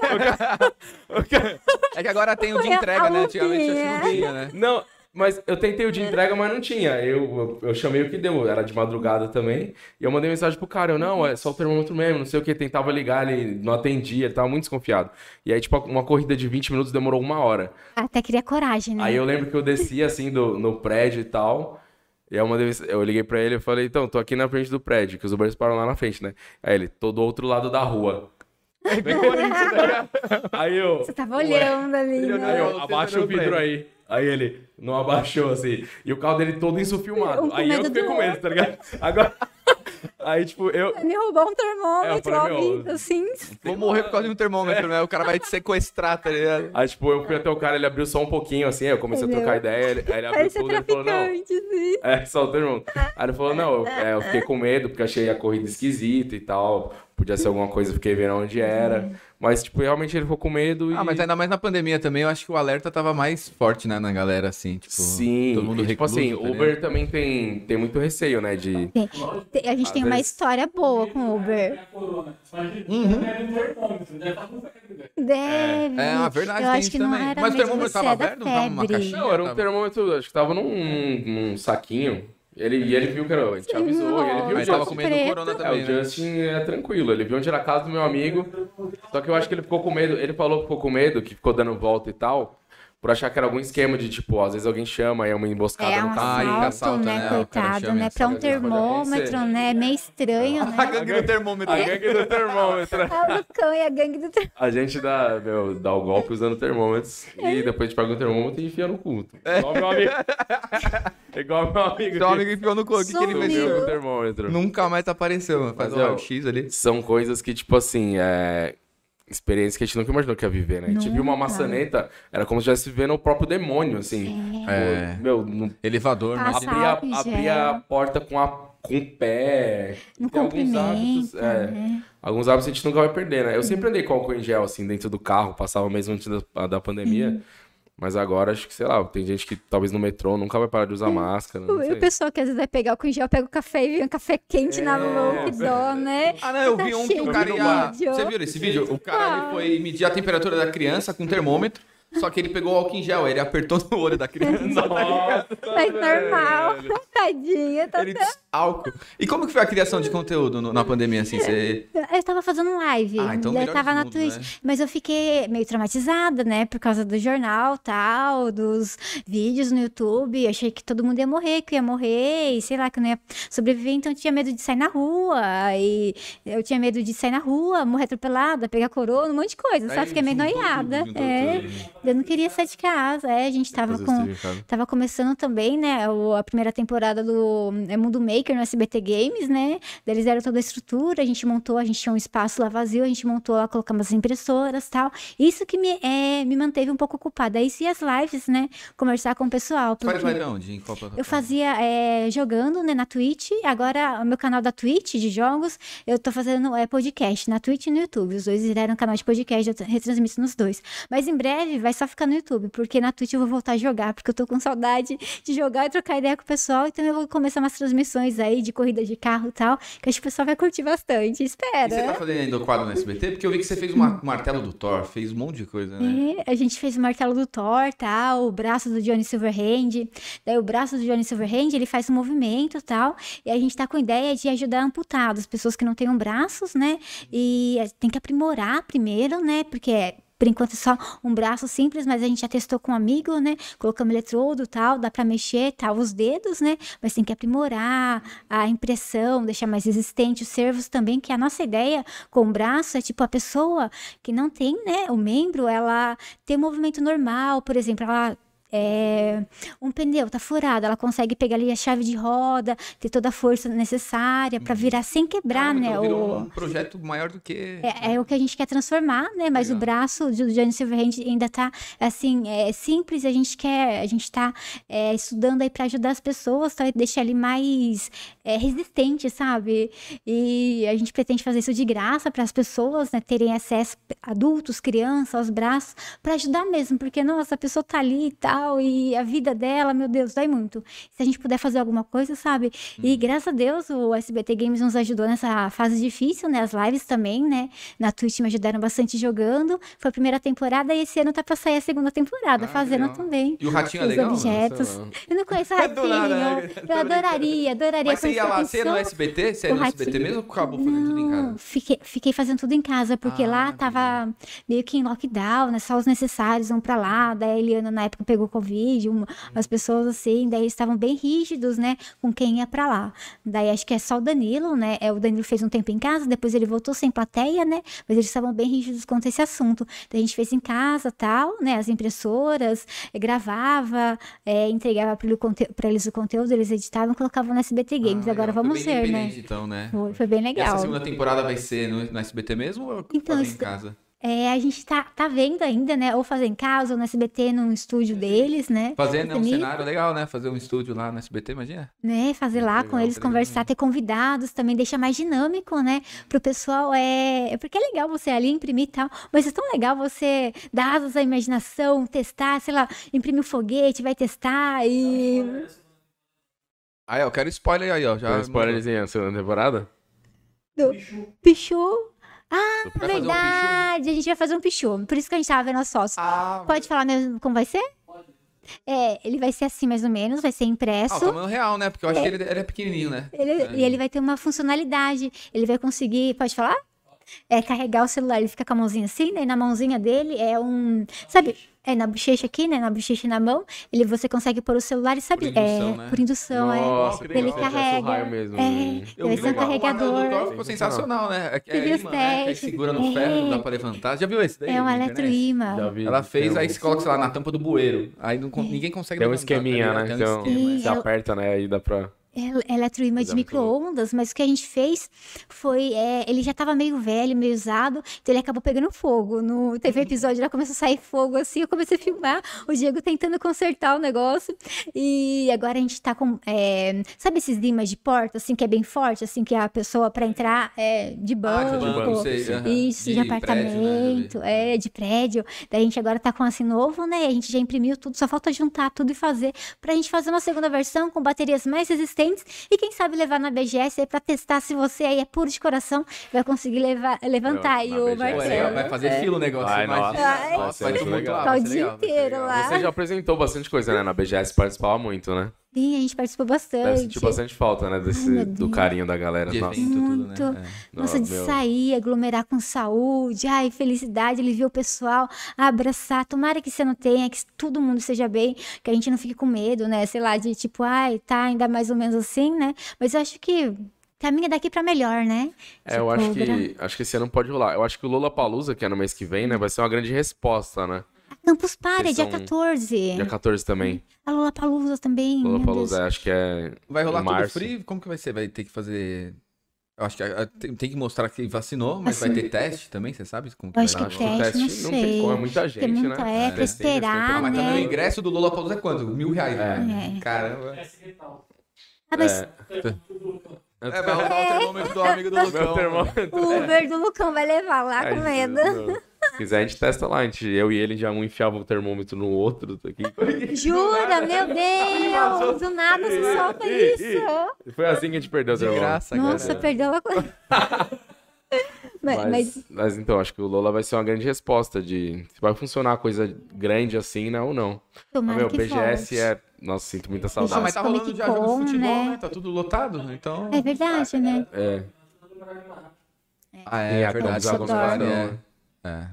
É que agora tem o de entrega, né? Antigamente acho que não tinha, né? Não, mas eu tentei o de entrega, mas não tinha. Eu, eu, eu chamei o que deu, era de madrugada também. E eu mandei mensagem pro cara, eu, não, é só o termômetro mesmo, não sei o que. Tentava ligar, ele não atendia, ele tava muito desconfiado. E aí, tipo, uma corrida de 20 minutos demorou uma hora. até queria coragem, né? Aí eu lembro que eu desci assim do, no prédio e tal. E aí uma vez eu liguei pra ele e falei, então, tô aqui na frente do prédio, que os Ubers param lá na frente, né? Aí ele, tô do outro lado da rua. Bem tá? Aí eu. Você tava "Ué?" olhando ali, né? Aí eu, abaixa o vidro aí. Aí ele não abaixou, assim. E o carro dele todo insufilmado. Um com aí eu fiquei com medo, tá ligado? Agora. Aí, tipo, eu. Me roubou um É, termômetro falei, ao meu, assim. Vou morrer por causa de um termômetro, né? O cara vai te sequestrar, tá ligado? Aí, tipo, eu fui até o cara, ele abriu só um pouquinho, assim. Aí eu comecei a Entendeu? trocar ideia. Ele, aí ele abriu Parece tudo e ele falou, não. assim. É, só o termômetro. Aí ele falou, não, eu, é, eu fiquei com medo porque achei a corrida esquisita e tal. Podia ser alguma coisa, fiquei vendo onde era. Mas, tipo, realmente ele ficou com medo e... Ah, mas ainda mais na pandemia também, eu acho que o alerta tava mais forte, né, na galera, assim, tipo... Sim, Todo mundo e, tipo recluso, assim, tá Uber ligado? também tem, tem muito receio, né, de... Tem- A gente tem uma história boa com o Uber. Deve. É, a verdade, Eu tem acho que não também. era Mas o termômetro tava é aberto, não tava numa caixinha? Não, era um termômetro, acho que tava num, num saquinho. Ele, e ele viu que era, a gente avisou, e ele viu Mas o tava com medo do corona É, também, o né? Justin é tranquilo, ele viu onde era a casa do meu amigo. Só que eu acho que ele ficou com medo. Ele falou que ficou com medo, que ficou dando volta e tal. Por achar que era algum esquema de, tipo, às vezes alguém chama e é uma emboscada É no um carro. Ah, e assalto, assalto, né, né? Coitado, chama né? Pra um termômetro, né? Meio estranho, A né? gangue do termômetro. A gangue do termômetro. Ah, o cão e a gangue do termômetro. A gente dá, meu, dá o golpe usando termômetros É. e depois a gente pega o termômetro e enfia no cu. Igual meu amigo. Igual meu amigo. Seu amigo enfiou no cu, o que, que ele fez? com o termômetro. Nunca mais apareceu, mano. Faz o ó, raio-x ali. São coisas que, tipo assim, é. Experiência que a gente nunca imaginou que ia viver, né? A gente viu uma Nunca. maçaneta, era como se estivesse vivendo o próprio demônio, assim. É. Pô, Meu, não Elevador, imagina. abria, abria a porta com, a, com o pé. Não Tem alguns hábitos, é, né? alguns hábitos a gente nunca vai perder, né? Eu sempre andei com álcool em gel, assim, dentro do carro, passava mesmo antes da, da pandemia. Mas agora, acho que, sei lá, tem gente que talvez no metrô nunca vai parar de usar máscara, não O, sei. o pessoal que às vezes vai pegar o em gel, pega o café e vem um café quente na mão, que dó, né? Ah, não, eu Tá vi um que o cara ia. Você viu esse vídeo? O cara ele foi medir a temperatura da criança com um termômetro, só que ele pegou o álcool em gel, ele apertou no olho da criança. Nossa, Mas normal. velho. Tadinha, tá Ele disse álcool. E como que foi a criação de conteúdo no- na pandemia, assim? Você... Eu tava fazendo live. Ah, então eu tava de na tudo, Twitch. né? Mas eu fiquei meio traumatizada, né? Por causa do jornal tal, dos vídeos no YouTube. Eu achei que todo mundo ia morrer, que eu ia morrer, e sei lá, que eu não ia sobreviver. Então eu tinha medo de sair na rua. E eu tinha medo de sair na rua, morrer atropelada, pegar corona, um monte de coisa. Só Aí fiquei meio noiada. tudo, juntou é. tudo. Eu não queria sair de casa. É, a gente tava com. Tava começando também, né, a primeira temporada do é, Mundo Maker no SBT Games, né? Daí Eles deram toda a estrutura, a gente montou, a gente tinha um espaço lá vazio, a gente montou lá, colocamos as impressoras tal. Isso que me, é, me manteve um pouco ocupada. Isso e as lives, né? Conversar com o pessoal. Faz live onde? Em qual eu fazia é, jogando né, na Twitch. Agora, o meu canal da Twitch de jogos, eu tô fazendo é, podcast na Twitch e no YouTube. Os dois viraram canal de podcast, eu retransmito nos dois. Mas em breve vai só ficar no YouTube, porque na Twitch eu vou voltar a jogar, porque eu tô com saudade de jogar e trocar ideia com o pessoal. Então eu vou começar umas transmissões aí de corrida de carro e tal, que acho que o pessoal vai curtir bastante. E você tá Espera. fazendo ainda o quadro no SBT? Porque eu vi que você fez uma- um martelo do Thor, fez um monte de coisa, né? É, a gente fez o martelo do Thor, tal, o braço do Johnny Silverhand. Daí o braço do Johnny Silverhand, ele faz um movimento, tal. E a gente tá com a ideia de ajudar amputados, pessoas que não tenham braços, né? E tem que aprimorar primeiro, né? Porque é por enquanto é só um braço simples, mas a gente já testou com um amigo, né? Colocamos eletrodo tal, dá pra mexer tal, os dedos, né? Mas tem que aprimorar a impressão, deixar mais resistente os servos também, que a nossa ideia com o braço é tipo a pessoa que não tem, né, o membro, ela tem movimento normal, por exemplo, ela é, um pneu tá furado, ela consegue pegar ali a chave de roda, ter toda a força necessária pra virar sem quebrar, Caramba, né? então virou o- um projeto maior do que... é, é o que a gente quer transformar, né? Mas o Legal. braço do Johnny Silverhand ainda tá, assim, é simples. A gente quer, a gente tá é, estudando aí para ajudar as pessoas, tá? Deixar ele mais é, resistente, sabe? E a gente pretende fazer isso de graça para as pessoas, né? Terem acesso, adultos, crianças, aos braços, para ajudar mesmo, porque, nossa, a pessoa tá ali e tal, e a vida dela, meu Deus, dói muito. Se a gente puder fazer alguma coisa, sabe? E graças a Deus o SBT Games nos ajudou nessa fase difícil, né? As lives também, né? Na Twitch me ajudaram bastante jogando. Foi a primeira temporada e esse ano tá pra sair a segunda temporada, Ah, fazendo legal. também. E o Ratinho é legal? objetos. Eu não conheço o Ratinho. nada, né? Eu adoraria, adoraria Mas você ia lá, você é no. SBT? Você é no SBT mesmo ou acabou fazendo tudo em casa? Fiquei, fiquei fazendo tudo em casa, porque Ah, lá tava meio que em lockdown, né? Só os necessários vão pra lá. Daí a Eliana, na época, pegou Covid, uma- as pessoas assim, daí eles estavam bem rígidos, né? Com quem ia pra lá. Daí acho que é só o Danilo, né? É, o Danilo fez um tempo em casa, depois ele voltou sem plateia, né? Mas eles estavam bem rígidos quanto a esse assunto. Daí a gente fez em casa tal, né? As impressoras, eh, gravava, eh, entregava pra eles o conteúdo, eles editavam e colocavam no SBT Games. Ah, Agora vamos ver, né? Então, né? Foi, foi bem E legal. essa segunda temporada vai ser no, no SBT mesmo ou Então, em casa? É, a gente tá, tá vendo ainda, né? Ou fazer em casa, ou no SBT, num estúdio deles, né? Fazer né, um cenário legal, né? Fazer um estúdio lá no SBT, imagina? né, fazer lá com legal, eles, que legal. conversar, ter convidados, também deixa mais dinâmico, né, pro pessoal, é, porque é legal você ali imprimir e tal, mas é tão legal você dar asas à imaginação, testar, sei lá, imprimir um foguete, vai testar e... Ah, eu quero spoiler aí, ó. Já Tem spoilerzinho, a segunda temporada? Pichu... Ah, Vai fazer um verdade, a gente vai fazer um pichu, por isso que a gente tava vendo as fotos. Ah, Pode falar mesmo como vai ser? É, ele vai ser assim mais ou menos, vai ser ah, o impresso. tamanho real, né? Porque eu acho que ele, ele é pequenininho, né? Ele, É. E ele vai ter uma funcionalidade. Ele vai conseguir, pode falar? É carregar o celular, ele fica com a mãozinha assim, né? E na mãozinha dele é um. Sabe? É, na bochecha aqui, né? Na bochecha e na mão. Ele, você consegue pôr o celular e sabe. Por indução, é, né? por indução, é. Nossa, que Ele carrega. mesmo. É. e- Eu Vai ser um. O carregador. ficou sensacional, né? É, é imã, né? Testes? segura no É. ferro, não dá pra levantar. Já viu esse daí? É um eletroímã. Ela fez, aí você coloca, sei lá, na tampa do bueiro. Aí não, ninguém consegue Tem um levantar, tá esqueminha, né? Um Então, você aperta, né? Aí dá pra. É eletroímã de micro-ondas, mas o que a gente fez foi. é, ele já tava meio velho, meio usado, então ele acabou pegando fogo. No, teve um episódio lá começou a sair fogo assim, eu comecei a filmar, o Diego tentando consertar o negócio. E agora a gente tá com. é, sabe esses imãs de porta, assim, que é bem forte, assim, que a pessoa pra entrar é de Ah, banco. de banco, sei. Isso, de, prédio, né? Já vi. apartamento, é, de prédio. Daí a gente agora tá com assim novo, né? A gente já imprimiu tudo, só falta juntar tudo e fazer pra gente fazer uma segunda versão com baterias mais resistentes e quem sabe levar na BGS aí pra testar se você aí é puro de coração, vai conseguir levar, levantar aí o é martelo. vai fazer filo o negócio. Vai, imagina. nossa. Ai. Nossa, vai Vai ser legal. vai Ficar o dia inteiro lá. Você já apresentou bastante coisa, né? Na BGS participava muito, né? Sim, a gente participou Deve bastante. sentir bastante falta, né? Desse, meu do carinho da galera. De Nossa. evento, tudo, Muito. né? É. Nossa, de meu. sair, aglomerar com saúde, ai, felicidade, ele viu o pessoal, abraçar. Tomara que você não tenha, que todo mundo esteja bem, que a gente não fique com medo, né? Sei lá, de tipo, ai, tá ainda mais ou menos assim, né? Mas eu acho que caminha daqui pra melhor, né? É, eu acho que, acho que esse ano pode rolar. Eu acho que o Lola Palusa, que é no mês que vem, né? Vai ser uma grande resposta, né? Campus Party, Eles dia são- 14. Dia 14 também. A Lula Palusa também. Lola meu Palusa, Deus. acho que é. Vai rolar em tudo março. free? Como que vai ser? Vai ter que fazer... Eu acho que ah, tem, que mostrar que vacinou, mas vai ter teste também, você sabe? Como que Eu vai acho que? Acho teste, teste não não tem sei. como, é muita gente, Tem muito, né? é, pra esperar, Ah, mas também o né? ingresso do Lula Palusa é quanto? Mil reais. né? É. Caramba. Ah, mas É. É, vai rodar o termômetro do amigo do Lucão. o Uber do Lucão vai levar lá com medo. Jesus. Se quiser, a gente testa lá. A gente, eu e ele já um enfiava o termômetro no outro. Aqui. Jura, meu Deus! Do nada se solta isso. Foi assim que a gente perdeu o termômetro. graça, Nossa, cara. perdeu a coisa. mas, Mas, mas então, acho que o Lola vai ser uma grande resposta de se vai funcionar coisa grande assim, né, ou não. Mas, tomara meu, que BGS volte. é. Nossa, sinto muita Ah, saudade. mas tá Comic rolando já jogo de futebol, né? né? Tá tudo lotado, então... É verdade, né? É. Ah, Tem é, a verdade. É. É.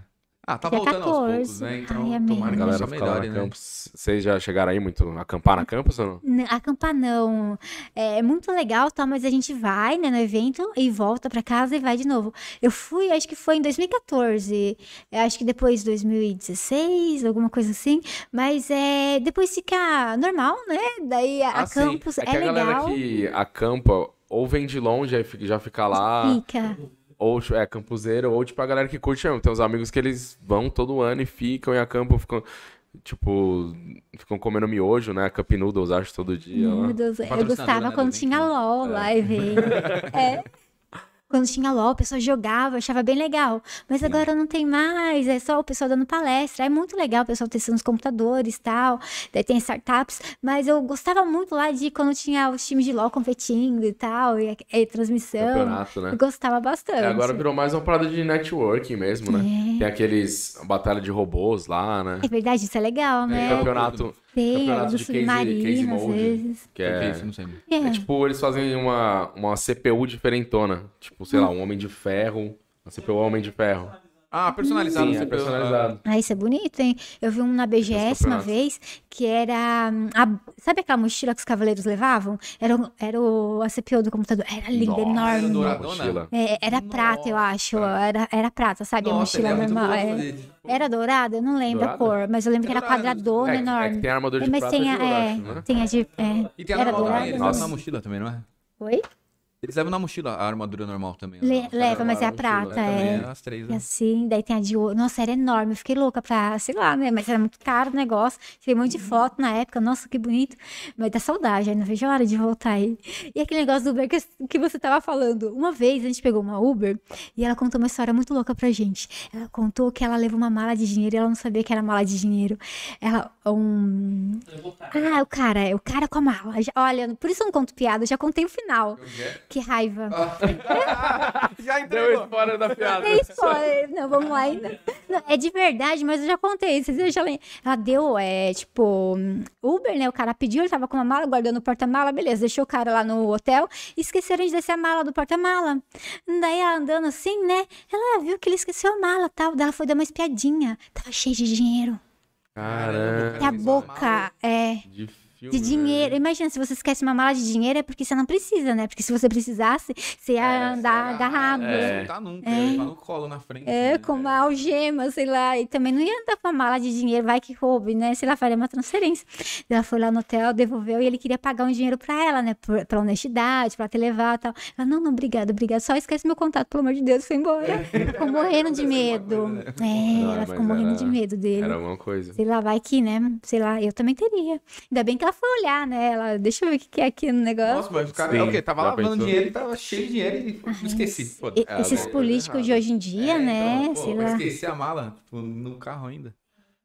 Ah, tá Dia voltando aos 14. poucos, né? Então, Ai, amém. tomara A que galera isso fica lá na né? campus. Vocês já chegaram aí muito a acampar na campus ou não? N- Acampar não. É muito legal, tá? Mas a gente vai, né, no evento e volta pra casa e vai de novo. Eu fui, acho que foi em 2014. Eu acho que depois 2016, alguma coisa assim. Mas é depois fica normal, né? Daí a, a Ah, sim. campus é, é que a galera legal. que acampa ou vem de longe aí fica- já fica lá, Fica. Ou é campuseiro, ou tipo a galera que curte mesmo. Tem uns amigos que eles vão todo ano e ficam e acampam, ficam, tipo, ficam comendo miojo, né? Cup noodles, acho, todo dia. lá. Meu Deus, eu gostava né, quando do tinha evento. LOL lá e veio. É. Quando tinha LOL, o pessoal jogava, achava bem legal. Mas agora não tem mais, é só o pessoal dando palestra. É muito legal o pessoal testando os computadores e tal. Daí tem startups. Mas eu gostava muito lá de quando tinha os times de LOL competindo e tal, e, e transmissão. Campeonato, né? Eu gostava bastante. É, agora virou mais uma parada de networking mesmo, né? É. Tem aqueles batalha de robôs lá, né? É verdade, isso é legal, né? Campeonato, Tem, campeonato do de case- submarino, case às mode. vezes. que É. é, isso? Não sei. É. é tipo, eles fazem uma, uma CPU diferentona. Tipo, sei lá, um Homem de Ferro. A CPU Homem de Ferro. Ah, personalizado. Sim, é personalizado. Ah, isso é bonito, hein? Eu vi um na BGS uma vez que era. hum, a- sabe aquela mochila que os cavaleiros levavam? Era, o- era o, a CPU do computador. Era linda, Nossa, enorme. douradona. mochila. É, era prata, eu acho. Era, era prata, sabe? a Nossa, mochila ele é normal. é. Era dourada? Eu não lembro a Dourada? cor, mas eu lembro que era dourada, quadradona, É, é enorme. que tem armadura de mas prata tem a, de ouro, é, acho, né? tem a de. É, E tem a era dourada? Nossa. levam na mochila também, não é? Oi? Eles levam na mochila a armadura normal também. Le- né? leva, mas é a mochila, prata, é. é as três, E né? assim, daí tem a de ouro. Nossa, era enorme. Eu fiquei louca pra, sei lá, né? Mas era muito caro o negócio. Tirei um monte de foto na época. Nossa, que bonito. Mas dá saudade, aí não vejo a hora de voltar aí. E aquele negócio do Uber que, que você tava falando. Uma vez a gente pegou uma Uber e ela contou uma história muito louca pra gente. Ela contou que ela levou uma mala de dinheiro e ela não sabia que era mala de dinheiro. Ela, um... Ah, o cara, o cara com a mala. Olha, por isso eu não conto piada, eu já contei o final. Que raiva. Já Deu spoiler da piada. Tem spoiler. Não, vamos lá ainda. Não, é de verdade, mas eu já contei. Vocês já lembram? Ela deu, é, tipo, Uber, né? O cara pediu, ele tava com uma mala, guardou no porta-mala, beleza. Deixou o cara lá no hotel e esqueceram de descer a mala do porta-mala. Daí ela andando assim, né? Ela viu que ele esqueceu a mala tal. Daí ela foi dar uma espiadinha. Tava cheio de dinheiro. Caramba. Que a boca é De filme. de dinheiro. Imagina, se você esquece uma mala de dinheiro é porque você não precisa, né? Porque se você precisasse, você ia andar agarrado. É. Não tá nunca, é. no colo na frente. É, né? com uma algema, sei lá. E também não ia andar com a mala de dinheiro, vai que roube, né? Sei lá, faria uma transferência. Ela foi lá no hotel, devolveu e ele queria pagar um dinheiro pra ela, né? Por, pra honestidade, pra te levar e tal. Ela, não, não, obrigado, obrigado. Só esquece meu contato, pelo amor de Deus, foi embora. Ficou morrendo de medo. É, Não, ela ficou morrendo era- de medo dele. Era uma coisa. Sei lá, vai que, né? Sei lá, eu também teria. Ainda bem que ela foi olhar, né? Ela, deixa eu ver o que que é aqui no negócio. Nossa, mas o cara Sim, é o quê? Tava lavando pensou? dinheiro e tava cheio de dinheiro e esqueci. Pô, esses é, políticos de hoje em dia, É, né? então, pô, sei lá. esquecer a mala tipo, no carro ainda.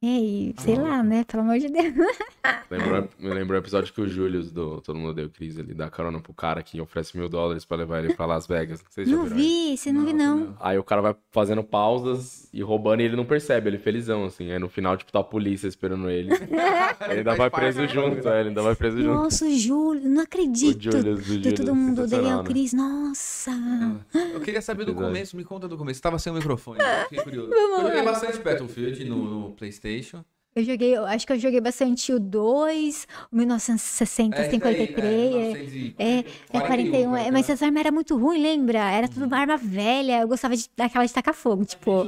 E, sei lá, né? Pelo amor de Deus. Lembrou, me lembrou o episódio que o Júlio do Todo Mundo Deu Crise, ele dá carona pro cara que oferece mil dólares pra levar ele pra Las Vegas. Não isso? vi, você não, vi, não. Aí o cara vai fazendo pausas e roubando e ele não percebe, ele felizão, assim. Aí no final, tipo, tá a polícia esperando ele. ele ainda vai preso parte, junto, é, ele ainda vai preso junto. Nossa, o Júlio, não O acredito. Julius, o Do todo mundo o né? Cris. Nossa. Eu queria saber do começo, me conta do começo. Você tava sem o microfone, fiquei curioso. Eu joguei bastante Battlefield no, no Playstation. Eu joguei, eu acho que eu joguei bastante o 2, o 1960, É, isso aí, 53. é, É, é 41. É, mas essa arma era muito ruim, lembra? Era tudo uma arma velha. Eu gostava de, daquela de tacar fogo, tipo.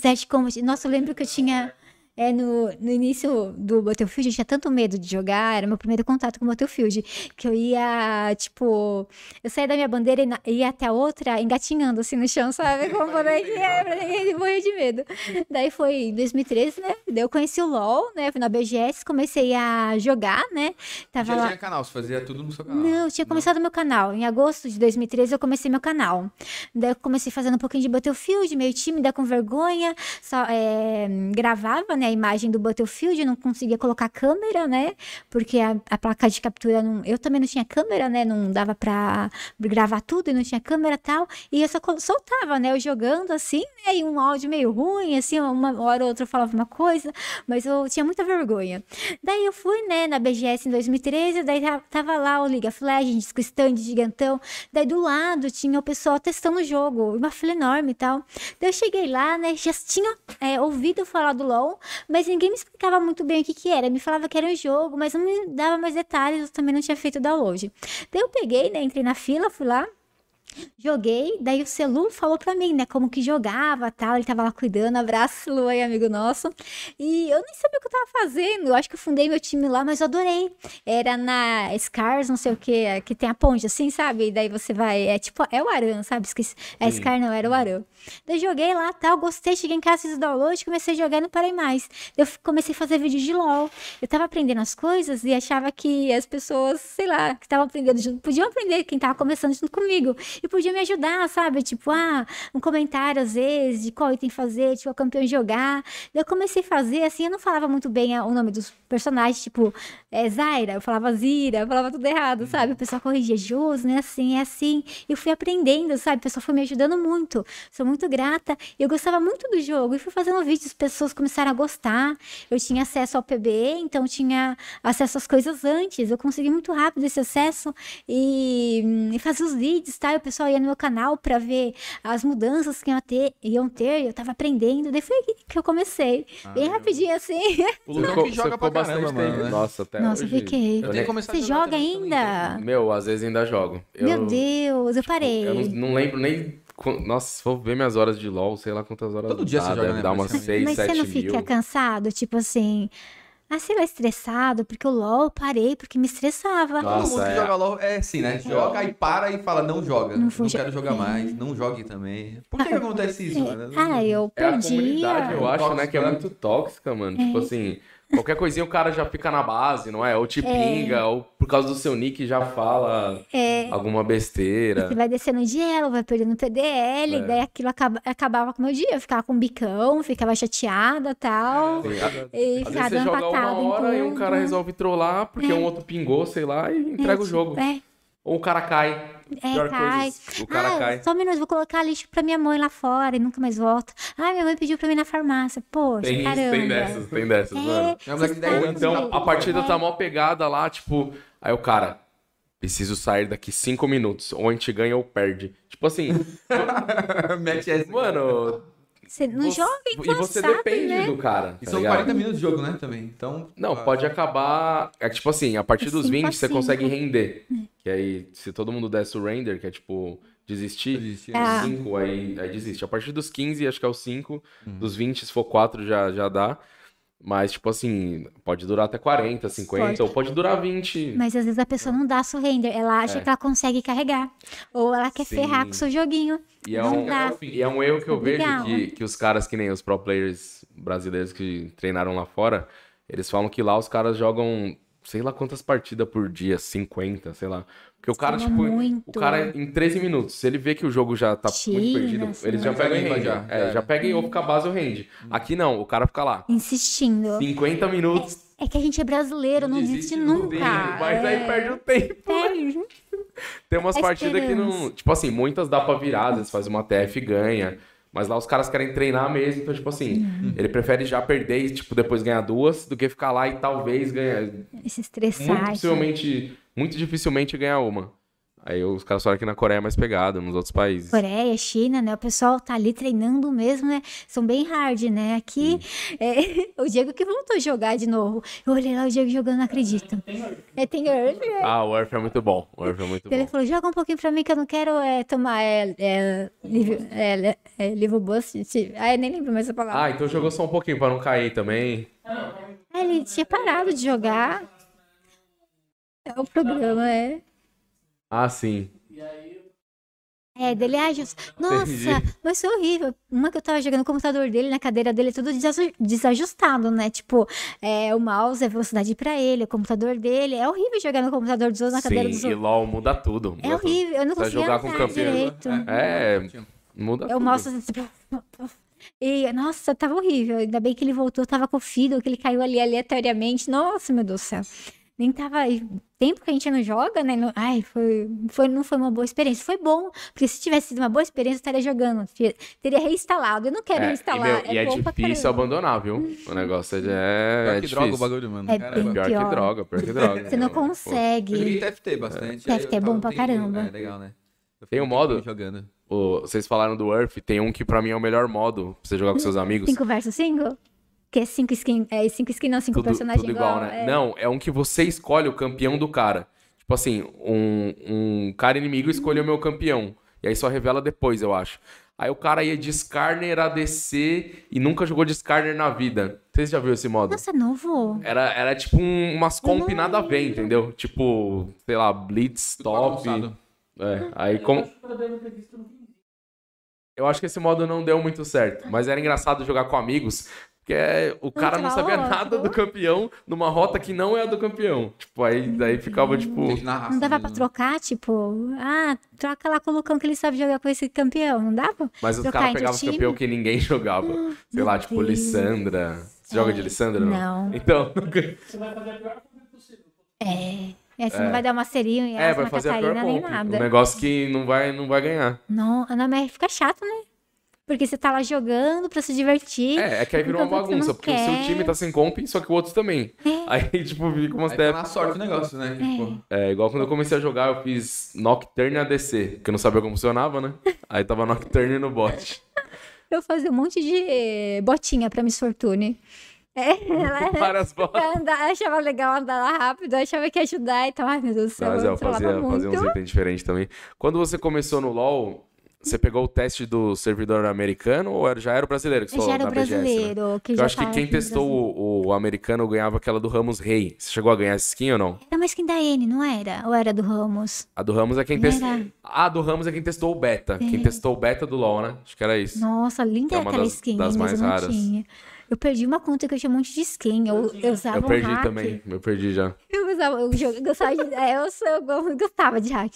Set Combat. Nossa, eu lembro que eu tinha. É, no, no início do Battlefield, eu tinha tanto medo de jogar, era meu primeiro contato com o Battlefield, que eu ia, tipo, eu saía da minha bandeira e na- ia até a outra engatinhando assim no chão, sabe? Como bonequinha, pra ninguém morrer de medo. Daí foi em 2013, né? Daí eu conheci o LoL, né? Fui na BGS, comecei a jogar, né? Tava Já lá. tinha canal, você fazia tudo no seu canal. Não, eu tinha começado meu canal. Em agosto de 2013 eu comecei meu canal. Daí eu comecei fazendo um pouquinho de Battlefield, meio tímida, com vergonha. Só é, gravava, né, a imagem do Battlefield, não conseguia colocar câmera, né? Porque a, a placa de captura não. Eu também não tinha câmera, né? Não dava pra gravar tudo e não tinha câmera tal. E eu só soltava, né? Eu jogando assim, né? E um áudio meio ruim, assim, uma hora ou outra eu falava uma coisa, mas eu tinha muita vergonha. Daí eu fui, né, na BGS em 2013, daí ta- tava lá o League of Legends com stand gigantão. Daí do lado tinha o pessoal testando o jogo, uma fila enorme e tal. Daí eu cheguei lá, né, já tinha é, ouvido falar do LoL, mas ninguém me explicava muito bem o que que era. Me falava que era um jogo, mas não me dava mais detalhes, eu também não tinha feito download. Daí eu peguei, né, entrei na fila, fui lá, Joguei, daí o Celu falou pra mim, né, como que jogava tal. Ele tava lá cuidando, abraço, Lu aí, amigo nosso. E eu nem sabia o que eu tava fazendo. Eu acho que eu fundei meu time lá, mas eu adorei. Era na Scars, não sei o que, que tem a ponte assim, sabe? E daí você vai. É tipo, é o Aran, sabe? Esqueci. É Sim. Scar, não, era o Aran. Daí joguei lá tal, gostei, cheguei em casa, fiz o download, comecei a jogar e não parei mais. Eu comecei a fazer vídeo de LOL. Eu tava aprendendo as coisas e achava que as pessoas, sei lá, que estavam aprendendo junto, podiam aprender quem tava começando junto comigo. E podia me ajudar, sabe? Tipo, ah, um comentário às vezes de qual item fazer, tipo, a campeão jogar. Eu comecei a fazer, assim, eu não falava muito bem a- o nome dos personagens, tipo, é, Zaira, eu falava Zira, eu falava tudo errado, sabe? O pessoal corrigia, Jus, né? Assim, é assim. Eu fui aprendendo, sabe? O pessoal foi me ajudando muito. Sou muito grata. Eu gostava muito do jogo. E fui fazendo vídeos, as pessoas começaram a gostar. Eu tinha acesso ao PBE, então tinha acesso às coisas antes. Eu consegui muito rápido esse acesso e, e fazer os vídeos, tá? Pessoal ia no meu canal pra ver as mudanças que iam ter. Iam ter. Eu tava aprendendo. Daí foi que eu comecei. Bem rapidinho assim. O Você Lucão que joga pra caramba, bastante mano. tempo. né? Nossa, até Nossa, hoje. fiquei. Eu tenho que nem- começar a Você joga também, ainda? Meu, às vezes ainda jogo. Eu, Meu Deus, eu parei. Eu não, não lembro nem. Nossa, se for ver minhas horas de LOL, sei lá quantas horas Todo dia dá, você joga, deve né, dar umas praticamente. 6, Mas 7 você não mil. fica cansado? Tipo assim, ah, sei lá, estressado, porque o LOL eu parei porque me estressava. Todo Nossa, mundo que é. joga LOL é assim, né? Joga e para e fala, não joga. Não Não, quero jogar. jogar mais, não jogue também. Por que, que acontece isso, mano? Ah, eu É a perdi. comunidade, eu acho, né, que é Tóxica. muito tóxica, mano. Tipo assim, qualquer coisinha o cara já fica na base, não é? Ou te pinga, ou por causa do seu nick já fala É. alguma besteira. Você vai descendo de elo, vai perdendo PDL, É. daí aquilo acaba- acabava com o meu dia. Eu ficava com bicão, ficava chateada e tal. Sim, E Às vezes você dando joga patada uma hora e um cara resolve trollar porque um outro pingou, sei lá, e entrega o jogo. É, Ou o cara cai. é, cai. coisa, o cara ah, cai. Só um minuto, vou colocar lixo pra minha mãe lá fora e nunca mais volta. Ah, minha mãe pediu pra mim ir na farmácia. Poxa, Tem, isso, caramba. tem dessas, tem dessas, É, mano. É moleque de 10 Ou então né? a partida tá mal pegada lá, tipo, aí o cara, preciso sair daqui cinco minutos, ou a gente ganha ou perde. Tipo assim, mano, Você não Você- joga E enquanto você sabe, depende né? do cara. E tá são ligado? 40 minutos de jogo, né, também. Então. Não, ah, pode acabar. É tipo assim, a partir dos Cinco a 20 você consegue render. Que aí, se todo mundo der surrender, que é tipo desistir, Desistir. Ah. 5 aí, aí desiste. A partir dos 15, acho que é o 5. Uhum. Dos 20, se for 4, já, já dá. Mas, tipo assim, pode durar até 40, 50, Pode. ou pode durar 20. Mas às vezes a pessoa não dá surrender. Ela acha É. que ela consegue carregar. Ou ela quer Sim. ferrar com o seu joguinho. E é, não um, dá. e é um erro que eu vejo que, que os caras, que nem os pro players brasileiros que treinaram lá fora, eles falam que lá os caras jogam sei lá quantas partidas por dia, 50, sei lá. Porque o cara, é tipo, muito. o cara em 13 minutos, se ele vê que o jogo já tá Tira, muito perdido, assim. eles já pegam e limpa, rende. já, É, já. já pega e ou fica a base ou rende. Aqui não, o cara fica lá. Insistindo. 50 minutos, É que a gente é brasileiro, não, desiste do nunca. mas aí É. perde o tempo. Perde. Tem umas A partidas que não. Tipo assim, muitas dá pra virar, às vezes faz uma TF e ganha. Mas lá os caras querem treinar mesmo, então, tipo assim, Uhum. ele prefere já perder e, tipo, depois ganhar duas, do que ficar lá e talvez ganhar. Se estressar. Muito gente. possivelmente, muito dificilmente ganhar uma. Aí os caras falam que na Coreia é mais pegado, nos outros países. Coreia, China, né? O pessoal tá ali treinando mesmo, né? São bem hard, né? Aqui, é, o Diego que voltou a jogar de novo. Eu olhei lá o Diego jogando, não acredito. É, tem Earth, né? Ah, o Earth é muito bom. O Earth é muito Ele bom. falou, joga um pouquinho pra mim que eu não quero é, tomar é, é, livre, é, é, livro bust. Ah, eu nem lembro mais essa palavra. Ah, então jogou só um pouquinho pra não cair também. Ah, ele tinha parado de jogar. É o programa, é. Ah, sim. É, dele, ah, nossa, Entendi. mas foi horrível. Uma que eu tava jogando no computador dele, na cadeira dele, tudo desaju- desajustado, né? Tipo, é, o mouse é velocidade pra ele, o computador dele. É horrível jogar no computador dos outros, na cadeira dos Sim, e outros. LOL muda tudo. É muda tudo. horrível, eu não conseguia jogar com campeão, direito. É, muda Eu tudo. mostro assim, tipo, e, nossa, tava horrível. Ainda bem que ele voltou, tava com o Fiddle, que ele caiu ali aleatoriamente. Nossa, meu Deus do céu. Nem tava. e Tempo que a gente não joga, né? Não- Ai, foi, foi, não foi uma boa experiência. Foi bom, porque se tivesse sido uma boa experiência, eu estaria jogando. Teria reinstalado. Eu não quero É, e, instalar. meu, e é bom pra difícil abandonar, viu? O negócio é, é, Pior é que difícil. droga o bagulho, mano. É Pior Pior. que droga, pior que droga. Você não Pô. Eu joguei consegue. TFT bastante. TFT eu é bom pra caramba. É legal, né? Tem um modo? jogando. O- vocês falaram do Earth, tem um que pra mim é o melhor modo pra você jogar com seus amigos. 5 versus 5? Que é 5 skin. É 5 skin, não, 5 Tudo, personagens tudo igual, né? é. Não, é um que você escolhe o campeão do cara. Tipo assim, um, um cara inimigo escolheu o meu campeão. E aí só revela depois, eu acho. Aí o cara ia de Skarner ADC e nunca jogou de Skarner na vida. Vocês já viram esse modo? Nossa, novo. Era, era tipo um- umas comp nada a ver, entendeu? Tipo, sei lá, Blitz, Top. bagunçado. É, aí como. Eu acho que esse modo não deu muito certo, mas era engraçado jogar com amigos, porque é, o cara não sabia nada do campeão numa rota que não é a do campeão. Tipo, aí daí ficava tipo. Não dava pra trocar, tipo, ah, troca lá com o Lucão que ele sabe jogar com esse campeão, não dava? Mas os caras pegavam time? campeão que ninguém jogava. Sei lá, tipo Deus. Lissandra. Você joga de Lissandra? Não. Então. É, você não vai dar uma serinha É, vai fazer a pior Catarina nem nada. Um negócio que não vai, não vai ganhar. Não, não, mas fica chato, né? Porque você tá lá jogando pra se divertir. É, é que aí virou uma bagunça, porque o seu quer. time tá sem comp, só que o outro também. Aí, tipo, fica umas Aí tá na sorte o negócio, né? Tipo, É, igual quando eu comecei a jogar, eu fiz Nocturne ADC, que eu não sabia como funcionava, né? Aí tava Nocturne no bot. Eu fazia um monte de botinha pra Miss Fortune. É, ela Várias bots. ela andava- achava legal andar lá rápido, achava que ia ajudar e tal. Ai, meu Deus do céu, Mas é, eu trollava fazia, fazia uns itens diferentes também. Quando você começou no LoL, você pegou o teste do servidor americano ou já era o brasileiro que Eu você já falou era o na BGS, né? brasileiro. Que Eu já acho que quem testou o, o americano ganhava aquela do Ramos Rei. Você chegou a ganhar essa skin ou não? Era mais quem da N, não era? Ou era do Ramos? A do Ramos é quem testou. A do Ramos é quem testou o beta. Quem testou o beta do LoL, né? Acho que era isso. Nossa, linda É uma aquela das- skin, das mas mais eu não raras. tinha. Eu perdi uma conta que eu tinha um monte de skin. Eu, eu usava Eu perdi um hack. também. Eu perdi já. Eu usava, eu eu gostava de, é, eu, sou, eu go- gostava de hack.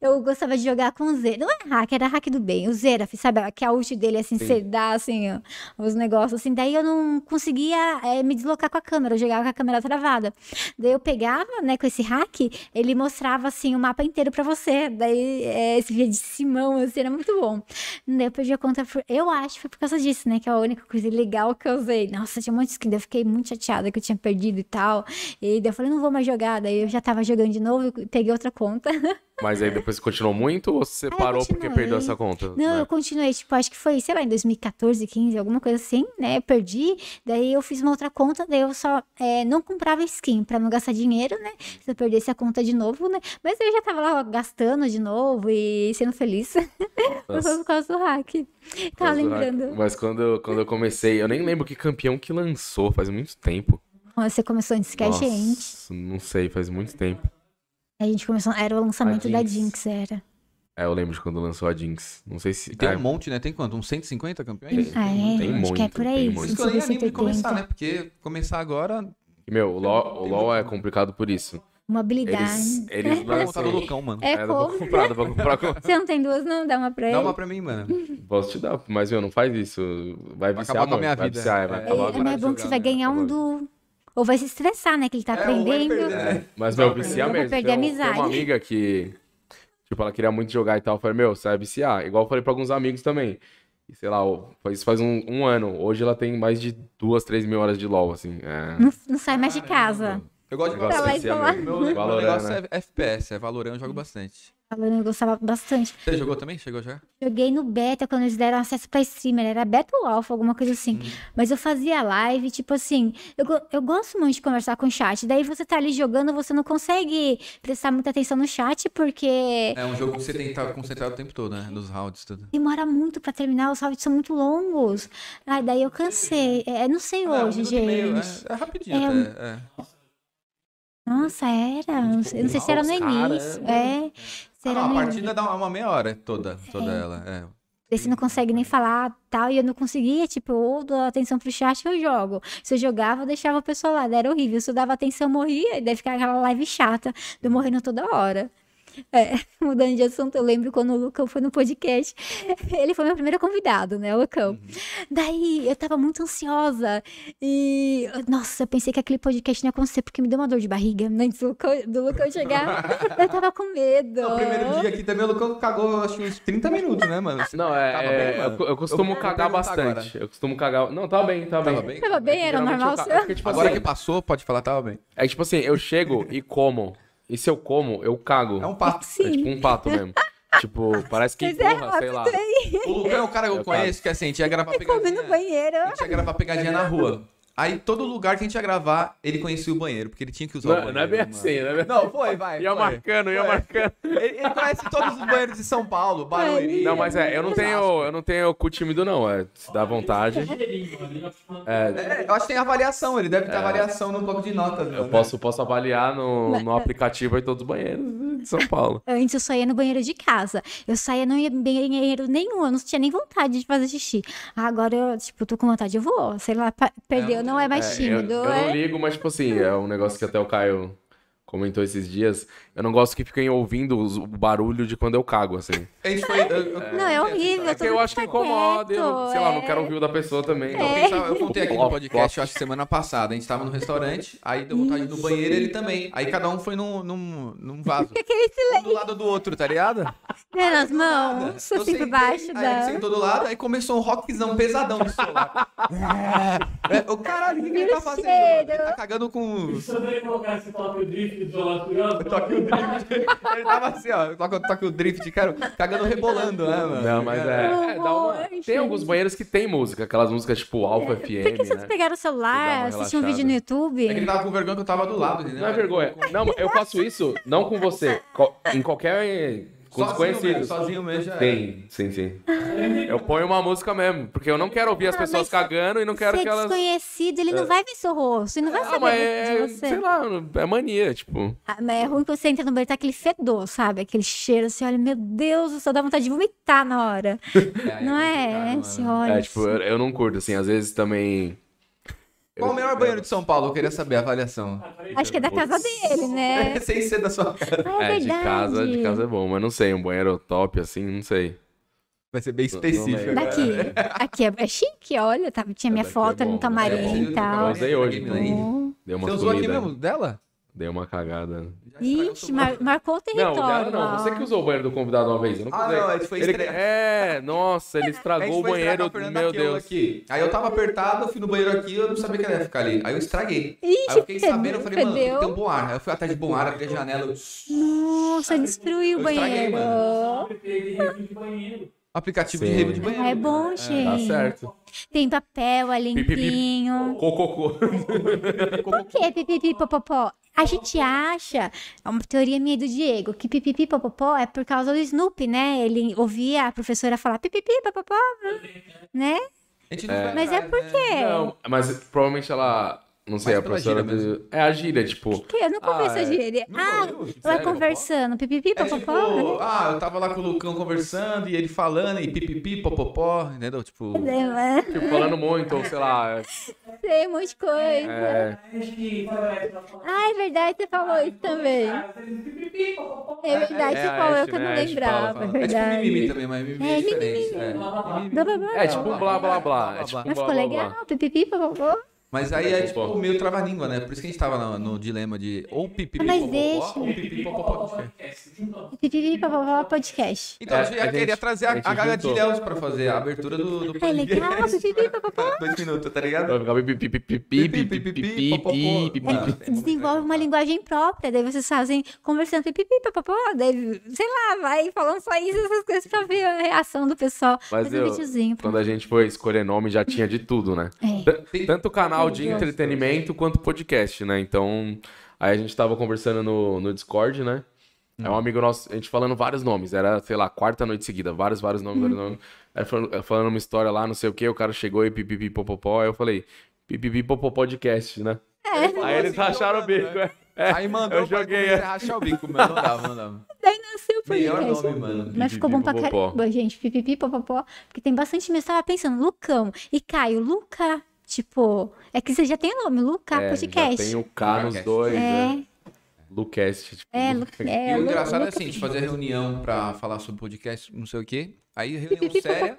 Eu gostava de jogar com o Zera. Não é hack, era hack do bem. O Zera, sabe? Que a ult dele, assim, Sim. você dá, assim, ó, os negócios, assim. Daí eu não conseguia é, me deslocar com a câmera. Eu jogava com a câmera travada. Daí eu pegava, né, com esse hack, ele mostrava, assim, o mapa inteiro pra você. Daí é, esse via de Simão, assim, era muito bom. Daí eu perdi a conta. por- Eu acho que foi por causa disso, né? Que é a única coisa legal que eu usei. Nossa, tinha um monte de skin. Daí eu fiquei muito chateada que eu tinha perdido e tal. E daí eu falei, não vou mais jogar. Daí eu já tava jogando de novo e peguei outra conta. Mas aí depois você continuou muito ou você eu parou porque perdeu essa conta? Não, né? eu continuei, tipo, acho que foi, sei lá, em 2014, 15, alguma coisa assim, né? Eu perdi, daí eu fiz uma outra conta, daí eu só é, não comprava skin pra não gastar dinheiro, né? Se eu perdesse a conta de novo, né? Mas eu já tava lá gastando de novo e sendo feliz. Por causa do hack. Tava Mas o hack- lembrando. Mas quando, eu- quando eu comecei, eu nem lembro que campeão que lançou, faz muito tempo. Você começou antes que a Nossa, gente. Não sei, faz muito tempo. A gente começou, era o lançamento da Jinx. Jinx, era. É, eu lembro de quando lançou a Jinx. Não sei se. E tem é, um monte, né? Tem quanto? Uns 150 campeões? Ah, é? tem acho que é muito, por tem aí. muito. Por isso que eu nem animo de 180. começar, né? Porque começar agora. E, Meu, o LoL, o LoL é complicado por isso. Uma habilidade. Eles, eles Vou lançam. Lucão, mano. É É, como? comprar, comprar. com- Você não tem duas, não? Dá uma pra ele. Dá uma pra mim, mano. Posso te dar, mas meu, não faz isso. Vai Vai viciar acabar com a muito, minha vai vida. viciar, vai É. acabar É, mas é de bom que você vai né? ganhar um do. Ou vai se estressar, né? Que ele tá É, ou vai aprendendo. perder, né? Mas, meu, vicia Vai mesmo. perder Tem, um- tem amizade. uma amiga que, tipo, ela queria muito jogar e tal. Eu falei, meu, você vai viciar. Igual eu falei pra alguns amigos também. E sei lá, faz, faz um, um ano. Hoje ela tem mais de duas, três mil horas de LoL, assim. É. Não, não sai mais de casa. Eu gosto de pra lá. mesmo. Meu, meu Valorant, negócio né? é FPS, é Valorant, eu jogo bastante. Falando, eu gostava bastante. Você jogou também? Chegou já? Joguei no beta quando eles deram acesso pra streamer. Era beta ou alpha, alguma coisa assim. Mas eu fazia live, tipo assim. Eu, eu gosto muito de conversar com o chat. Daí você tá ali jogando, você não consegue prestar muita atenção no chat, porque É um jogo que você tem que estar concentrado o tempo todo, né? Nos rounds, tudo. demora muito pra terminar. Os rounds são muito longos. Ai, daí eu cansei. É, não sei Não, um hoje, minuto e meio, gente. é, é rapidinho É um- até. É. Nossa, era. Não sei, não sei se era no início. É. Se Ah, era não, a partida dá uma meia hora toda, toda ela. É. Daí você não consegue nem falar tal, e eu não conseguia, tipo, ou dou atenção pro chat ou eu jogo. Se eu jogava, eu deixava a pessoa lá, era horrível. Se eu dava atenção, eu morria, e daí ficava aquela live chata, eu morrendo toda hora. É, mudando de assunto, eu lembro quando o Lucão foi no podcast. Ele foi meu primeiro convidado, né, o Lucão. Daí eu tava muito ansiosa. E, nossa, eu pensei que aquele podcast não ia acontecer, porque me deu uma dor de barriga antes do Lucão, do Lucão chegar. Eu tava com medo. No primeiro dia aqui também o Lucão cagou, acho que uns 30 minutos, né, mano? Você Não, é. tava é, bem, eu, mano? eu costumo Eu cagar bastante. agora. Eu costumo cagar. Não, tava bem, tava, Tava bem. bem? Tava bem, era normal eu ca- é porque, tipo Agora assim, que passou, pode falar, tava bem. É tipo assim, eu chego e como. E se eu como, eu cago. É um pato. É tipo um pato mesmo. tipo, parece que Mas é empurra, sei lá. O Lucão é o cara que eu Eu conheço, que assim, a gente ia gravar no pegadinha. banheiro. A gente ia gravar pegadinha na rua. Aí todo lugar que a gente ia gravar, ele conhecia o banheiro, porque ele tinha que usar o Não, banheiro. não é bem mano. assim, não é bem Não, foi, vai. Ia foi. marcando, ia Foi. marcando. Ele, ele conhece todos os banheiros de São Paulo, Barueri. Não, mas é, eu não tenho, eu não tenho cu tímido, não. É, se dá vontade. É, É, eu acho que tem avaliação, ele deve ter avaliação no bloco de notas. né? eu posso, posso avaliar no, no aplicativo aí todos os banheiros de São Paulo. Antes eu só ia no banheiro de casa. Eu saía, não ia em banheiro nenhum, eu não tinha nem vontade de fazer xixi. Agora eu, tipo, tô com vontade, eu vou. Sei lá, pa- perdeu, não é mais É, eu, tímido. eu não é. ligo, mas tipo assim, é um negócio que até o Caio comentou esses dias. Eu não gosto que fiquem ouvindo os- o barulho de quando eu cago, assim. A gente foi. eu- eu- Não, é horrível. É que eu acho que incomoda, eu, não- sei lá, não quieto, quero é. ouvir o da pessoa também. Eu, pensava- eu contei aqui no podcast, eu acho que semana passada. A gente tava no restaurante, aí deu vontade de ir no banheiro ele também. Aí cada um foi num, num, num vaso. Aquele silêncio Um do lado do outro, tá ligado? né, nas mãos, Eu assim por baixo aí da. ele sentou do lado, aí começou um rockzão pesadão do celular. É, o caralho, o que, que ele tá fazendo? Ele tá cagando com. Se eu também colocar esse toque drift Curioso, Toque o drift. Ele tava assim, ó. Toque, toque o drift, cara, cagando rebolando, né, mano? Não, mas é. é, dá uma- Tem alguns banheiros que tem música, aquelas músicas tipo Alpha Por que FM, vocês né? pegaram o celular, uma assistiram um vídeo no YouTube? É que ele tava com vergonha que eu tava do lado, entendeu? Não é vergonha. Não, eu faço isso não com você, em qualquer. Com Sozinho mesmo, desconhecidos. sozinho mesmo já é. Tem, sim, sim. Eu ponho uma música mesmo, porque eu não quero ouvir as Ah, pessoas cagando e não quero Ser que elas. desconhecido, ele não vai ver seu rosto, ele não vai Ah, saber mas de é, você. sei lá, é mania, tipo. Ah, mas é ruim quando você entra no banheiro, tá aquele fedor, sabe? Aquele cheiro, você olha, meu Deus, só dá vontade de vomitar na hora. aí não é? mano. Você olha. É, tipo, eu, eu não curto, assim, às vezes também. Qual o melhor banheiro de São Paulo? Eu queria saber a avaliação. Acho que é da casa dele, né? Sem ser da sua casa. Ah, É, é de verdade. casa, de casa é bom, mas não sei, um banheiro top assim, não sei. Vai ser bem específico. Daqui. Aqui é, é chique, olha, tá, tinha minha daqui é foto bom, no né? camarim É, e tal. Eu usei hoje. Oh. Deu Você uma usou aqui comida. mesmo? Dela? Dei uma cagada. Ixi, mar- marcou o Não, território. o dela não. lá, Você que usou o banheiro do convidado uma vez. Eu não Ah, não, esse foi Ele-. É, nossa, ele estragou o banheiro. Meu Deus. Aqui. Aí eu tava apertado, eu fui no banheiro aqui, eu não sabia que ia ficar ali. Aí eu estraguei. Ixi, Aí eu fiquei sabendo, eu falei, mano, tem um bom ar. Aí eu fui atrás de bom ar, abri a janela, eu... Nossa, destruiu o Eu estraguei, banheiro. Apliquei de review de banheiro. Aplicativo Sim. de rede de banheiro. É bom, gente. Tá certo. Tem papel, é limpinho. Cococô. Por que pipipi popopó? A gente acha, é uma teoria minha do Diego, que pipipi popopó é por causa do Snoopy, né? Ele ouvia a professora falar pipipi popopó, né? Foi Mas é por né? quê? Não, mas provavelmente ela. Não sei, Mais a professora. gíria do- É a gíria, tipo. Que eu não Ah, converso é. de ele. Não Ah, ouviu? vai Sério? conversando, pipipi É popopó. tipo, ah, eu tava lá com o Lucão conversando e ele falando e pipipi, popopó, entendeu? Tipo, né? Tipo, falando muito, ou sei lá. Tem um monte de coisa. É, que. Ah, é verdade, você falou isso também. É verdade, É você falou, Ashe, que eu não né? Lembrava, é fala. é tipo verdade. mimimi também, mas mimimi é, É, diferente. É. é tipo blá blá blá. É tipo Mas ficou legal, pipipi popopó. Mas aí é tipo meio trava-língua, né? Por isso que a gente tava no, no dilema de ou pipipi, Mas popopó, deixa. ou pipipi, popopó. Pipipi popopó podcast. Então É, a gente a ia querer gente- trazer a a, Gaga de. Ilhéus pra fazer a abertura do, do É legal, pipipi popopó. Dois minutos, tá ligado? Vai ficar pipi, pipi, pipi, pipi, pipi, popopó. pipi, Mano, pipi. Desenvolve uma linguagem própria, daí vocês fazem conversando pipipi popopó, daí, sei lá, vai falando só isso, essas coisas pra ver a reação do pessoal. Mas um eu- Quando a gente foi escolher nome, já tinha de tudo, né? É. Tanto canal de entretenimento quanto podcast, né? Então, aí a gente tava conversando no, no Discord, né? É um amigo nosso, a gente falando vários nomes. Era, sei lá, quarta noite seguida. Vários, vários nomes, vários nomes. Aí falando, falando uma história lá, não sei o que, o cara chegou e pipipi popopó. Aí eu falei, pipipi popopó podcast, né? Aí eles racharam o bico. é. É, Aí mandou eu joguei. pra rachar o bico, mas não dava, não dava. Daí nasceu o Melhor podcast. nome, mano. Mas ficou bom pra caramba, gente. Pipipi popopó. Porque tem bastante mesmo. Tava pensando, Lucão e Caio. Luca, tipo. É que você já tem o nome, Luca É, Podcast. já tem o K nos dois, né? É, Lucast. Tipo, é, Lu- E é. o Lu- engraçado é assim, de fazer reunião pra falar sobre podcast, não sei o quê. Aí reunião séria.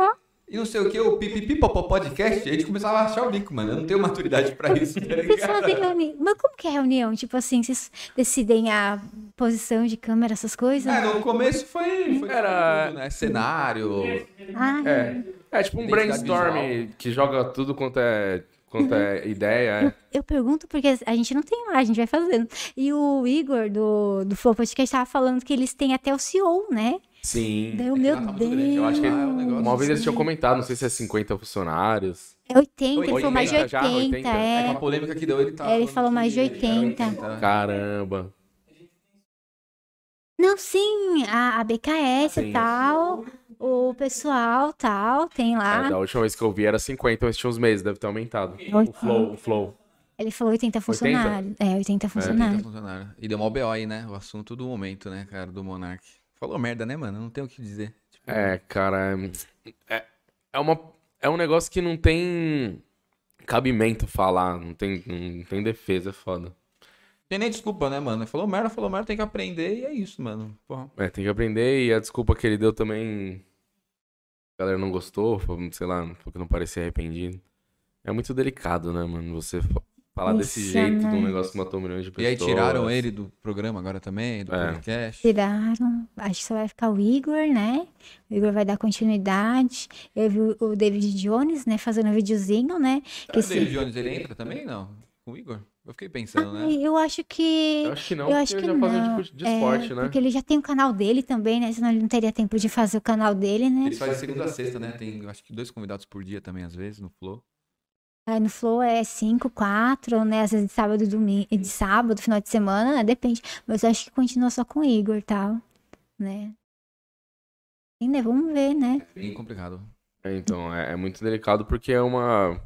E não sei o que, o pipipi popó podcast, a gente começava a achar o bico, mano. Eu não tenho maturidade pra isso, tá reunião. Mas como que é reunião? Tipo assim, vocês decidem a posição de câmera, essas coisas? É, no começo foi, foi Era- tudo, né? Cenário. Ah, É. É tipo um brainstorm visual. que joga tudo quanto é, quanto é ideia. É. eu pergunto porque a gente não tem lá, a gente vai fazendo. E o Igor do, do Flow Podcast tava falando que eles têm até o CEO, né? Sim. Daí, que meu tá Deus. grande, Eu acho que Ah, é um uma vez eles assim. tinhão comentado, não sei se é 50 funcionários. É 80, ele falou 80 mais de 80, já, 80. É, com é. polêmica que deu, ele tá. É, ele falou mais de que era 80. Caramba. Não, sim, a, a BKS e Sim. tal, o pessoal tal, tem É, lá. da última vez que eu vi era 50, mas tinha uns meses, deve ter aumentado. O flow, o flow. Ele falou 80 funcionários. É, 80 Tá funcionários. funcionário. E deu mal BO aí, né? O assunto do momento, né, cara, do Monark. Falou merda, né, mano? Não tem o que dizer. Tipo, É, cara, é, é, uma, é um negócio que não tem cabimento falar, não tem, não tem defesa, é foda. Tem nem desculpa, né, mano? Falou merda, falou merda, tem que aprender e é isso, mano. Porra. É, tem que aprender e a desculpa que ele deu também. A galera não gostou, foi, sei lá, porque não parecia arrependido. É muito delicado, né, mano? Você fa- falar desse Isso, jeito de um né? negócio que matou milhões de E pessoas. aí tiraram ele do programa agora também, do É. podcast. Tiraram. Acho que só vai ficar o Igor, né? O Igor vai dar continuidade. Eu vi o- David Jones, né, fazendo um videozinho, né? Que o David se... Jones ele entra também? Não. Com o Igor? Eu fiquei pensando, né? Ai, eu acho que. Eu acho que não, eu porque acho ele que já não. faz um tipo de É, esporte, né? Porque ele já tem o canal dele também, né? Senão ele não teria tempo de fazer o canal dele, né? Eles fazem segunda a sexta, né? Tem, acho que dois convidados por dia também, às vezes, no Flow. Aí no Flow é 5, 4, né? Às vezes de sábado e domingo, de sábado, final de semana, né? Depende. Mas eu acho que continua só com o Igor e tal, né? E, né? Vamos ver, né? Bem complicado. É, então, é, é muito delicado porque é uma.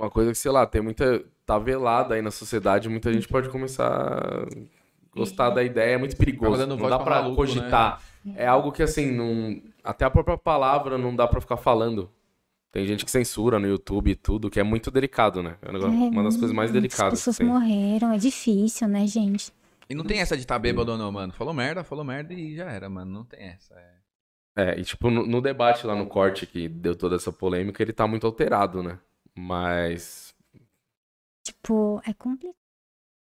Uma coisa que, sei lá, tem muita. Tá velada aí na sociedade, muita gente pode começar a gostar da ideia, é muito perigoso. dando Não dá pra maluco, cogitar. É algo que, assim, não... até a própria palavra não dá pra ficar falando. Tem gente que censura no YouTube e tudo, que é muito delicado, né? É É, uma das coisas mais delicadas. pessoas que tem. morreram, é difícil, né, gente? E não tem essa de tá bêbado ou não, mano. Falou merda, falou merda e já era, mano. Não tem essa. É. É, e tipo, no, no debate lá no corte que deu toda essa polêmica, ele tá muito alterado, né? Mas. Tipo, é complicado.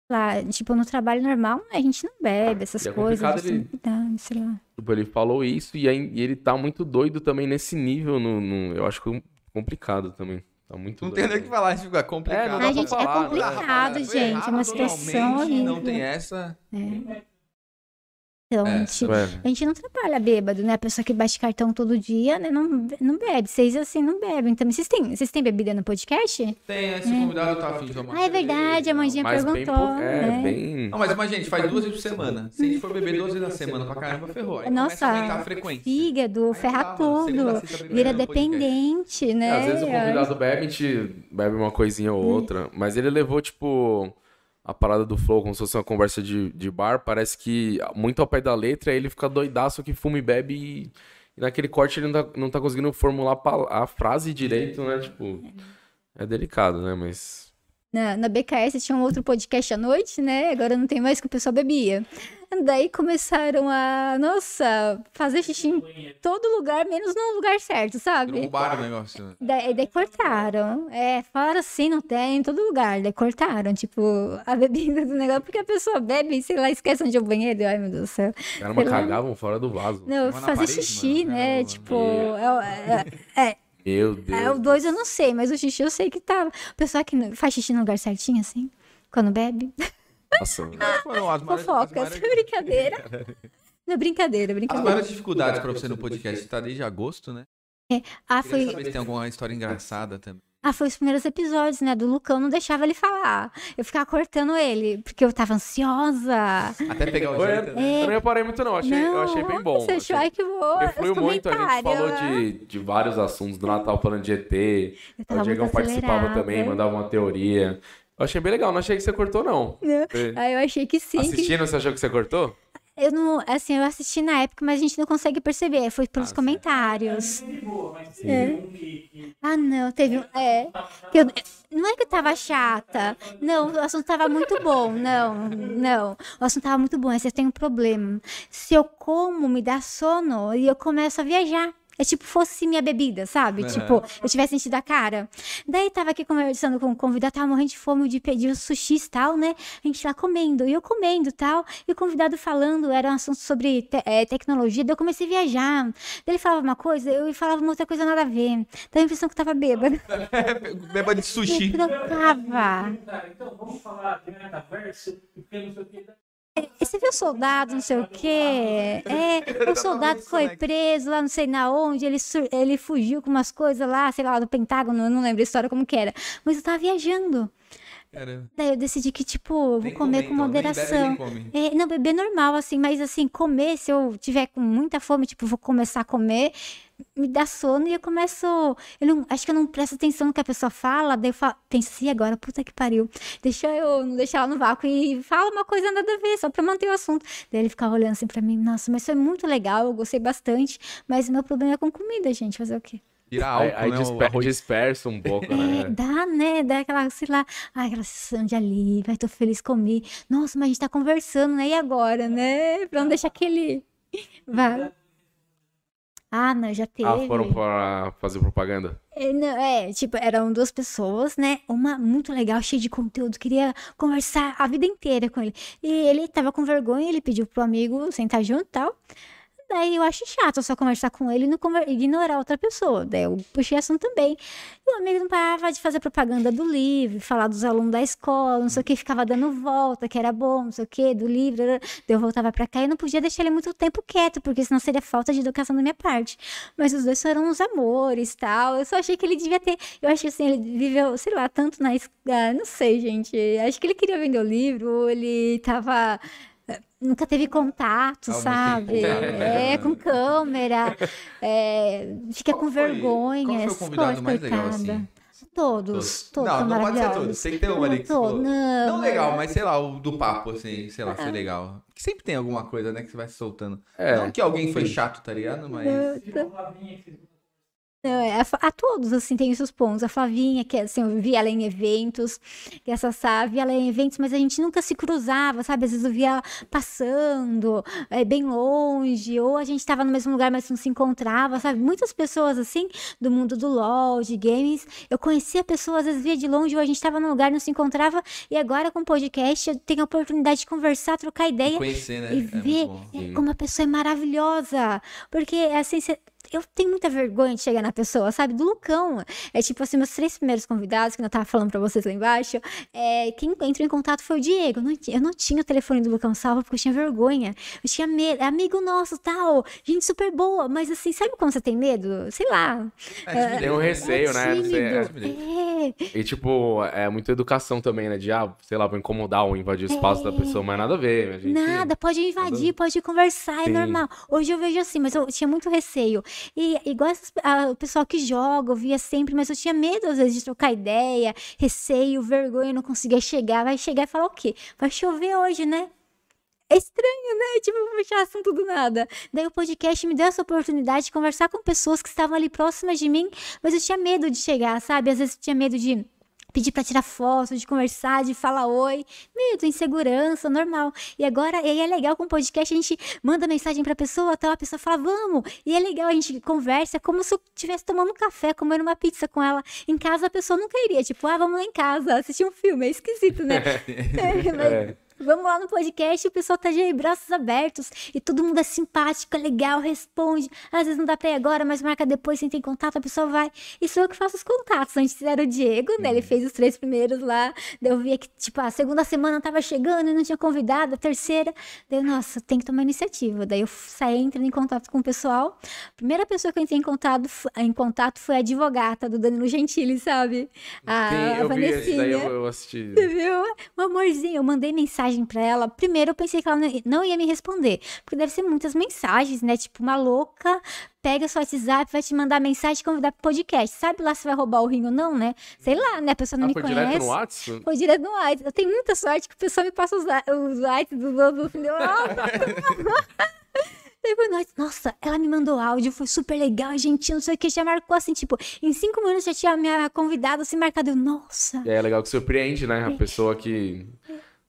lá, tipo, no trabalho normal, né, a gente não bebe essas é coisas. ele- cuidado, sei lá. Tipo, ele falou isso e, aí- e ele tá muito doido também nesse nível. No, no- eu acho que complicado também. Tá muito Não doido. tem nem o que falar, a gente fica complicado. É, não dá pra gente, é falar, né? complicado, Foi gente. É uma situação Não tem essa. Então, É, a, gente, É. a gente não trabalha bêbado, né? A pessoa que bate cartão todo dia, né? Não, não bebe. Vocês, assim, não bebem. Também. Vocês têm, vocês têm bebida no podcast? Tem, esse convidado tá afim de tomar Ah, é verdade, a Mandinha bem perguntou. pouco. É, né? bem. Não, mas, mas, gente, faz duas vezes por semana. Se a gente for beber duas vezes na semana pra caramba, ferrou. Aí Nossa, a frequência. fígado, Aí ferra tudo. Vira dependente, né? É, às vezes o convidado bebe, a gente bebe uma coisinha ou outra. Mas ele levou, tipo, a parada do flow, como se fosse uma conversa de, de bar. Parece que muito ao pé da letra, aí ele fica doidaço que fuma e bebe e, e naquele corte ele não tá, não tá conseguindo formular a frase direito, né? Tipo, é delicado, né? Mas. Na, na BKS tinha um outro podcast à noite, né? Agora não tem mais que o pessoal bebia. Daí começaram a, nossa, fazer xixi em todo lugar, menos no lugar certo, sabe? Bar o negócio. né? Daí, daí cortaram. É, falaram assim, não tem em todo lugar. Daí cortaram, tipo, a bebida do negócio, porque a pessoa bebe, sei lá, esquece onde é o banheiro. Ai, meu Deus do céu. Caramba, cagavam fora do vaso. Não, fazer parede, xixi, mano, né? era Tipo, é, é, é, Meu Deus. é, o dois eu não sei, mas o xixi eu sei que tava. O pessoal que não- faz xixi no lugar certinho, assim, quando bebe. Nossa, as as Fofocas, maiores- brincadeira. Não, brincadeira, As brincadeira. maiores dificuldades pra você no podcast tá desde agosto, né? Ah, Queria foi, saber se tem alguma história engraçada também. Ah, foi os primeiros episódios, né? Do Lucão, não deixava ele falar. Eu ficava cortando ele, porque eu tava ansiosa. Até pegar o jeito, né? Eu não reparei muito, não. Achei, eu achei bem bom. Você achou? Achei- Ai, que bom. Os fluiu muito, a gente falou de, de vários assuntos do Natal falando de ET. Eu O Diegão muito participava também, mandava uma teoria. Eu achei bem legal, não achei que você cortou, não. Não. Aí eu achei que sim. que- Assistindo, você achou que você cortou? Eu não, assim, eu assisti na época, mas a gente não consegue perceber. Foi pelos Ah, comentários. De boa, mas É. que Ah, não, teve um. É. que eu- não é que eu tava chata. Não, o assunto tava muito bom. Não, não. O assunto tava muito bom. Mas eu tenho um problema. Se eu como, me dá sono e eu começo a viajar. É tipo fosse minha bebida, sabe? Tipo, eu tivesse enchido a cara. Daí tava aqui conversando com o convidado, tava morrendo de fome de pedir os sushis e tal, né? A gente lá comendo, e eu comendo e tal. E o convidado falando, era um assunto sobre te- eh, tecnologia, daí eu comecei a viajar. Daí ele falava uma coisa, eu falava uma outra coisa nada a ver. Dá a impressão que eu tava bêbada. Beba de Eu sushi. trocava. Cara, então vamos falar de metaverso, porque não sei o que. Você viu o soldado, não sei o quê? É, o soldado isso, foi preso lá não sei na onde, ele, ele fugiu com umas coisas lá, sei lá, do Pentágono, eu não lembro a história como que era. Mas eu tava viajando. Cara, Daí eu decidi que, tipo, vou nem comer come, com bebe, moderação. nem come. É, não, beber normal, assim, mas assim, comer, se eu tiver com muita fome, tipo, vou começar a comer, me dá sono e eu começo. Eu não, acho que eu não presto atenção no que a pessoa fala, daí eu falo, pensei agora, puta que pariu. Deixa eu não deixar ela no vácuo e fala uma coisa nada a ver, só pra manter o assunto. Daí ele ficava olhando assim pra mim, nossa, mas foi muito legal, eu gostei bastante, mas o meu problema é com comida, gente, fazer o quê? Tira Aí, álcool, aí né? o disper- dispersa um pouco, É, né? dá, né? Dá aquela, sei lá, ai, aquela sensação de alívio, ai, tô feliz, comi. Nossa, mas a gente tá conversando, né? E agora, né? Pra não deixar aquele. Vai. Ah, não, já teve. Ah, foram pra fazer propaganda? É, não, é, tipo, eram duas pessoas, né? Uma muito legal, cheia de conteúdo, queria conversar a vida inteira com ele. E ele tava com vergonha, ele pediu pro amigo sentar junto e tal. Daí eu acho chato só conversar com ele e ignorar outra pessoa. Daí eu puxei assunto também. E o amigo não parava de fazer propaganda do livro, falar dos alunos da escola, não sei o que, ficava dando volta, que era bom, não sei o que, do livro. Daí eu voltava pra cá e não podia deixar ele muito tempo quieto, porque senão seria falta de educação da minha parte. Mas os dois foram uns amores tal. Eu só achei que ele devia ter. Eu acho assim, ele viveu, sei lá, tanto na. es- ah, não sei, gente. Acho que ele queria vender o livro, ele tava. Nunca teve contato, Tava muito sabe? né? É, com câmera. é, fica Qual com foi- vergonha. Qual foi o convidado mais legal, assim? Todos, todos Não, não pode ser todos. Tem que ter um ali que. Não, Não legal, mas sei lá, o do papo, assim, sei lá, foi legal. Que sempre tem alguma coisa, né, que você vai soltando. É. Não que alguém foi chato, tá ligado? Mas. Fez É, a, a todos, assim, tem seus pontos. A Flavinha, que assim, eu vi ela em eventos, que essa Sá, vi ela em eventos, mas a gente nunca se cruzava, sabe? Às vezes eu via ela passando, é, bem longe, ou a gente estava no mesmo lugar, mas não se encontrava, sabe? Muitas pessoas, assim, do mundo do LOL, de games, eu conhecia pessoas, às vezes via de longe, ou a gente estava num lugar, não se encontrava, e agora com o podcast eu tenho a oportunidade de conversar, trocar ideia. Conhecer, né? E É ver é, como a pessoa é maravilhosa. Porque, assim, cê- eu tenho muita vergonha de chegar na pessoa, sabe? Do Lucão. É tipo assim, meus três primeiros convidados, que eu tava falando pra vocês lá embaixo, é, quem entrou em contato foi o Diego. Eu não, eu não tinha o telefone do Lucão salvo porque eu tinha vergonha. Eu tinha medo. É amigo nosso, tal. Gente super boa. Mas assim, sabe quando você tem medo? Sei lá. É, Tem um receio, né? tímido. Você- É. E, tipo, é muita educação também, né? De, ah, sei lá, vou incomodar ou invadir o espaço da pessoa, mas nada a ver. A gente... Nada, pode invadir, pode conversar, é Sim. normal. Hoje eu vejo assim, mas eu tinha muito receio. E igual essas- a- o pessoal que joga, eu via sempre, mas eu tinha medo às vezes de trocar ideia, receio, vergonha, não conseguia chegar. Vai chegar e falar o quê? Vai chover hoje, né? É estranho, né? Tipo, puxar assunto do nada. Daí o podcast me deu essa oportunidade de conversar com pessoas que estavam ali próximas de mim, mas eu tinha medo de chegar, sabe? Às vezes eu tinha medo de pedir pra tirar foto, de conversar, de falar oi. Medo, insegurança, normal. E agora, e aí é legal com o podcast, a gente manda mensagem pra pessoa, então a pessoa fala, vamos. E é legal, a gente conversa, como se eu estivesse tomando um café, comendo uma pizza com ela. Em casa a pessoa nunca iria, tipo, ah, vamos lá em casa, assistir um filme. É esquisito, né? É, mas- É. Vamos lá no podcast, o pessoal tá de braços abertos e todo mundo é simpático, é legal, responde. Às vezes não dá pra ir agora, mas marca depois, sem ter contato, a pessoa vai. E sou eu que faço os contatos. Antes era o Diego, né? Ele fez os três primeiros lá. Daí eu via que, tipo, a segunda semana tava chegando e não tinha convidado, a terceira. Daí, eu, nossa, tem que tomar iniciativa. Daí eu saí entrando em contato com o pessoal. A primeira pessoa que eu entrei em contato, em contato foi a advogata do Danilo Gentili, sabe? A, Sim, a eu vi daí eu, eu assisti. Você viu? Um amorzinho. Eu mandei mensagem pra ela. Primeiro eu pensei que ela não- ia me responder. Porque deve ser muitas mensagens, né? Tipo, uma louca pega seu WhatsApp, vai te mandar mensagem e convidar pro podcast. Sabe lá se vai roubar o rim ou não, né? Sei lá, né? A pessoa não Ah, me foi conhece. direto no WhatsApp? Foi direto no WhatsApp. Eu tenho muita sorte que o pessoal me passa os, os WhatsApp dos outros. Foi, nossa, ela me mandou áudio, foi super legal, gente, não sei o que, já marcou assim, tipo, em cinco minutos já tinha me convidado, assim, marcado, eu, nossa. Aí é legal que surpreende, né? A pessoa que.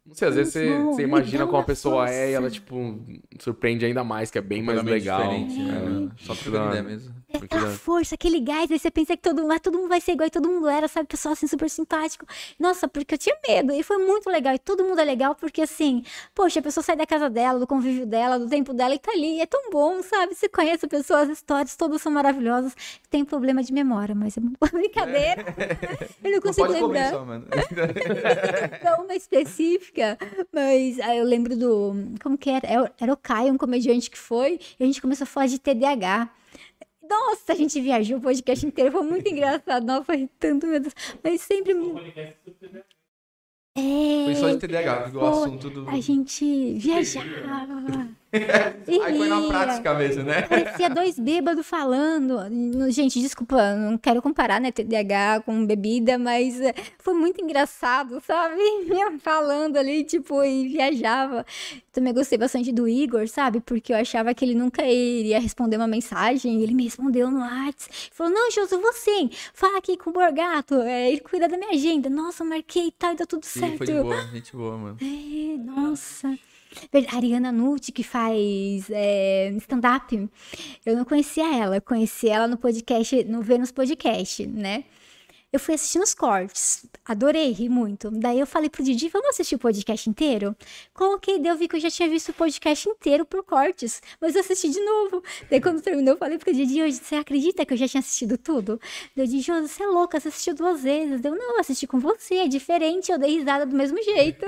Não sei, às vezes você, Não, você imagina como a uma pessoa é e ela, força. tipo, surpreende ainda mais, que é bem mais legal. diferente, né? É, Só da- ideia mesmo. Muito Aquela força, aquele gás, aí você pensa que todo mundo, ah, todo mundo vai ser igual e todo mundo era, sabe? Pessoal assim, super simpático. Nossa, porque eu tinha medo. E foi muito legal. E todo mundo é legal porque, assim, poxa, a pessoa sai da casa dela, do convívio dela, do tempo dela e tá ali. E é tão bom, sabe? Você conhece a pessoa, as histórias, todas são maravilhosas. Tem problema de memória, mas é muito brincadeira. Eu não Não consigo comer lembrar. só, mano. Não uma específica, mas aí eu lembro do. Como que era? Era- Era o Caio, um comediante que foi, e a gente começou a falar de TDAH. Nossa, a gente viajou o podcast inteiro, foi muito engraçado. Nossa, foi tanto, meu Deus. Mas sempre. Super É. Foi só de TDAH, porque o assunto do. A gente viajava. Aí foi na prática mesmo, né? Parecia dois bêbados falando. Gente, desculpa, não quero comparar, né, TDAH com bebida, mas é, foi muito engraçado, sabe? Falando ali, tipo, e viajava. Também gostei bastante do Igor, sabe? Porque eu achava que ele nunca iria responder uma mensagem. Ele me respondeu no WhatsApp. Falou, não, Josu, você, fala aqui com o Borgato, é, ele cuida da minha agenda. Nossa, marquei e tal, e deu tudo Sim, certo. foi de boa, gente boa, mano. É, nossa. Ariana Nutti, que faz é, stand-up, eu não conhecia ela, conheci ela no podcast, no Vênus Podcast, né? Eu fui assistindo os cortes, adorei, ri muito. Daí eu falei pro Didi, vamos assistir o podcast inteiro? Coloquei, daí eu vi que eu já tinha visto o podcast inteiro por cortes, mas eu assisti de novo. Daí quando terminou, eu falei pro Didi, hoje, você acredita que eu já tinha assistido tudo? Daí eu disse, Josi, você é louca, você assistiu duas vezes. Deu, não, eu assisti com você, é diferente, eu dei risada do mesmo jeito.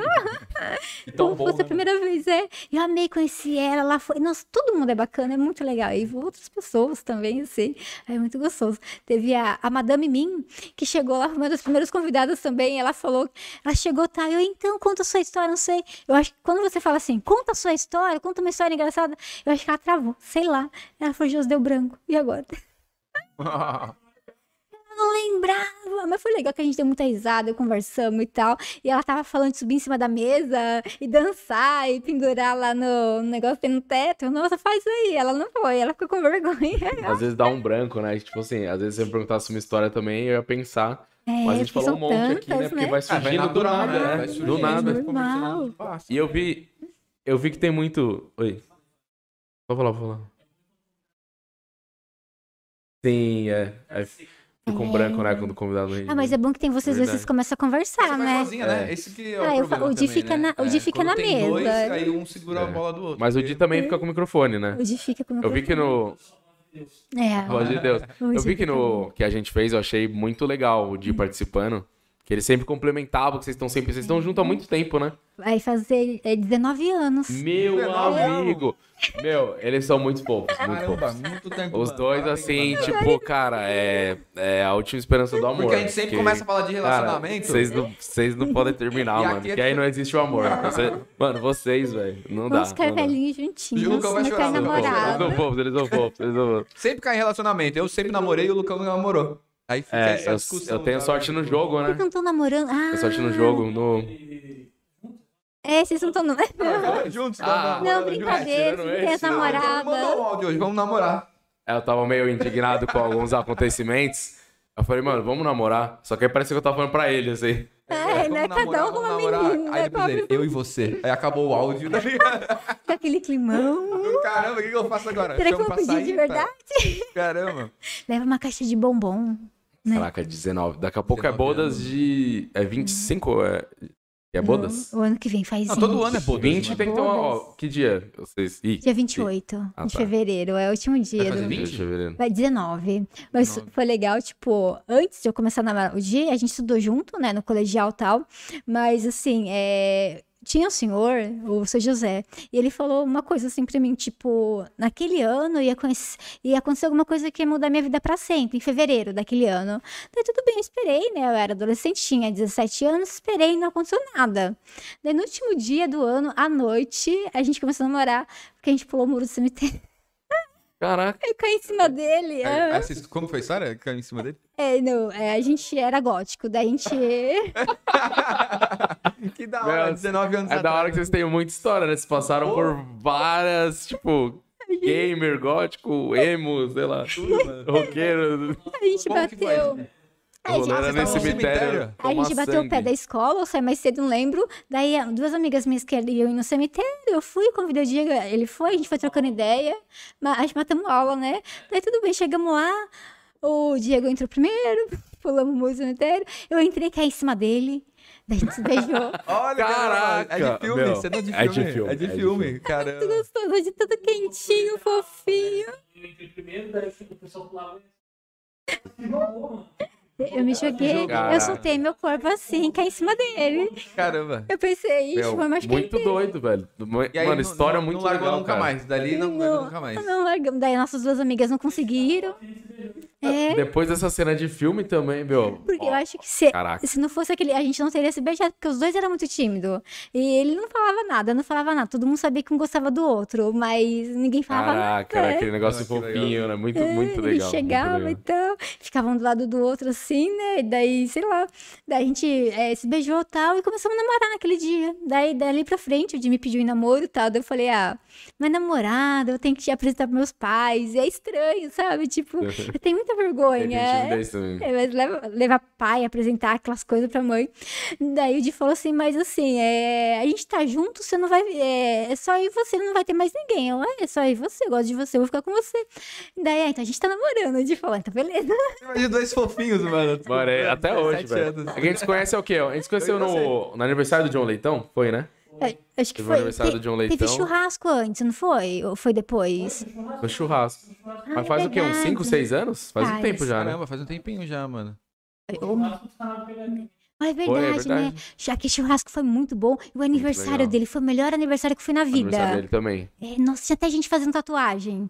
tão Como bom, a né? primeira vez, é. Eu amei conhecer ela, lá foi. Nossa, todo mundo é bacana, é muito legal. E outras pessoas também, assim. É muito gostoso. Teve a, a Madame Min, que chegou lá, uma das primeiras convidadas também. Ela falou, ela chegou, tá? Eu, então, conta a sua história, não sei. Eu acho que quando você fala assim, conta a sua história, conta uma história engraçada, eu acho que ela travou, sei lá. Ela falou, José deu branco. E agora? Eu não lembrava, mas foi legal que a gente deu muita risada, conversamos e tal. E ela tava falando de subir em cima da mesa e dançar e pendurar lá no, no negócio que tem no teto. Eu, Nossa, faz isso aí. Ela não foi, ela ficou com vergonha. Às vezes dá um branco, né? Tipo assim, às vezes se eu perguntasse uma história também, eu ia pensar. Mas a gente porque falou um são monte aqui, né? tantas, Porque né? vai Ah, vai surgindo do natural, nada, né? né? Do nada. Normal. fácil. E eu vi. Eu vi que tem muito. Oi. Pode falar, pode falar. Sim, é. é fica um É. branco, né? Quando o convidado vem. Ah, mas é bom que tem vocês dois, Verdade. vocês começam a conversar, Você né? sozinha, né? É. Esse que é o Ah, eu falo, o Di fica né? na- o Di É, fica na tem dois, mesa. aí um segura a bola do outro. Mas o Di também fica com o microfone, né? O Di fica com o Eu vi que no. É. Pelo de Deus. Eu vi que no que a gente fez, eu achei muito legal o Di participando. Que ele sempre complementava, que vocês estão sempre. Vocês estão juntos há muito tempo, né? Vai fazer é, 19 anos. Meu 19 amigo! Meu, eles são muito fofos, muito Caramba, fofos. muito tempo. Os dois, assim, tipo, cara, é, é a última esperança do amor. Porque a gente sempre que- começa a falar de relacionamento. vocês não, vocês não podem terminar, E mano. aqui é Que aí tudo- não existe o amor. Você- mano, vocês, velho, não dá. Dá. velhinhos juntinhos. Juca vai Não chorar, Lucão. Eles são fofos, eles são fofos, eles são fofos. Sempre cai em relacionamento. Eu sempre namorei e o Lucão não namorou. Aí fica É, essa eu, discussão. eu tenho sorte no jogo, né? Vocês não estão namorando? Ah, Tenho sorte no jogo, no... É, vocês não estão namorando. Ah, Juntos, Ah, namorando Não, juntos. brincadeira, tirando você tem as esse, não. Então, Mandou um áudio hoje, vamos namorar. É, Eu tava meio indignado com alguns acontecimentos. Eu falei, mano, vamos namorar. Só que aí parece que eu tava falando pra ele, assim. É, né? Vamos Cada um com uma namorar. menina. Aí depois ele, eu e você. Aí acabou o áudio. Tá ligado? Com aquele climão. Caramba, o que que eu faço agora? Será que eu vou pedir de tá? verdade? Caramba. Leva uma caixa de bombom. Né? Caraca, 19. Daqui a pouco é 19 bodas de... É 25? É, é bodas? O ano que vem faz 20. todo ano é bodas. 20 mano. tem que ter uma... Ó, que dia? Vocês... Ih, Dia 28 Ah, de tá. fevereiro. É o último dia. Vai fazer do- 20? Deixa eu ver. Vai 19. Mas 19. foi legal, tipo, antes de eu começar a namorar o dia, a gente estudou junto, né, no colegial e tal. Mas, assim, é, tinha um senhor, o seu José, e ele falou uma coisa assim pra mim, tipo, naquele ano ia, ia acontecer alguma coisa que ia mudar minha vida pra sempre, em fevereiro daquele ano. Daí tudo bem, esperei, né? Eu era adolescente, tinha 17 anos, esperei não aconteceu nada. Daí no último dia do ano, à noite, a gente começou a namorar, porque a gente pulou o muro do cemitério. Caraca. Eu caí em cima dele. Aí- aí vocês- como foi a história? Caiu em cima dele? É, não, é, a gente era gótico, daí a gente. que da hora, Meu, 19 anos É da hora que vocês têm muita história, né? Vocês passaram por várias, tipo... Gamer, gótico, emo, sei lá, roqueiro. A gente Como que foi? bateu. A gente, Rolando vocês nesse estavam no cemitério. cemitério? a gente bateu o pé sangue. da escola, eu saí mais cedo, não lembro. Daí ah, duas amigas minhas queriam ir no cemitério, eu fui, convidei o Diego, ele foi, a gente foi trocando ideia, mas a gente matamos aula, né? Daí tudo bem, chegamos lá, o Diego entrou primeiro, pulamos o cemitério, eu entrei, caí em cima dele, daí a gente se beijou. Olha, Caraca, cara, é de filme, meu, cena de é filme. de filme, É de é de filme, filme. caramba. Gostoso, de tudo quentinho, fofinho. Eu entrei primeiro, daí o pessoal pulava. Eu me joguei, eu soltei meu corpo assim, caí em cima dele. Caramba. Eu pensei, ixi, Meu, vou machucar muito doido, velho. E aí, Mano, não- história não, muito não largou legal, nunca cara. mais. Dali não largou nunca mais. Não largamos. Daí nossas duas amigas não conseguiram. É, Depois dessa cena de filme também, meu. porque ó, eu acho que se, Caraca. se não fosse aquele, a gente não teria se beijado, porque os dois eram muito tímidos. E ele não falava nada, não falava nada. Todo mundo sabia que um gostava do outro, mas ninguém falava Caraca, nada. era aquele negócio Ah, legal. fofinho, né? Muito, É, muito legal. muito chegava legal. e tal, ficavam do lado do outro assim, né? E daí, sei lá, daí a gente eh, se beijou e tal e começamos a namorar naquele dia. Daí, dali pra frente, o Jimmy pediu em namoro e tal. Daí eu falei, ah, mas namorada, eu tenho que te apresentar pros meus pais. E é estranho, sabe? Tipo, eu tenho muita Tem vergonha. também. É, mas leva, levar pai, apresentar aquelas coisas pra mãe. Daí o Di falou assim, mas assim, é, a gente tá junto, você não vai. É, é só eu e você, não vai ter mais ninguém. Eu, "É, é só eu e você, eu gosto de você, eu vou ficar com você. Daí, ah, então a gente tá namorando. O Di falou, então beleza. Imagina dois fofinhos, mano. Mano, é- até hoje, velho. anos. A gente se conhece é o quê? A gente se conheceu Eu no, no aniversário do John Leitão? Foi, né? É, acho que Teve o foi. aniversário te- do John Teve Leitão. churrasco antes, não foi? Ou foi depois? No churrasco. Ah, Mas é faz o quê? Uns verdade. 5, 6 anos? Faz um Faz. tempo já, né? Caramba, faz um tempinho já, mano. Ah, é verdade, Foi, é né? verdade. Já que churrasco foi muito bom. E o aniversário dele foi o melhor aniversário que eu fui na Aniversário vida. dele também. É, nossa, tinha até gente fazendo tatuagem.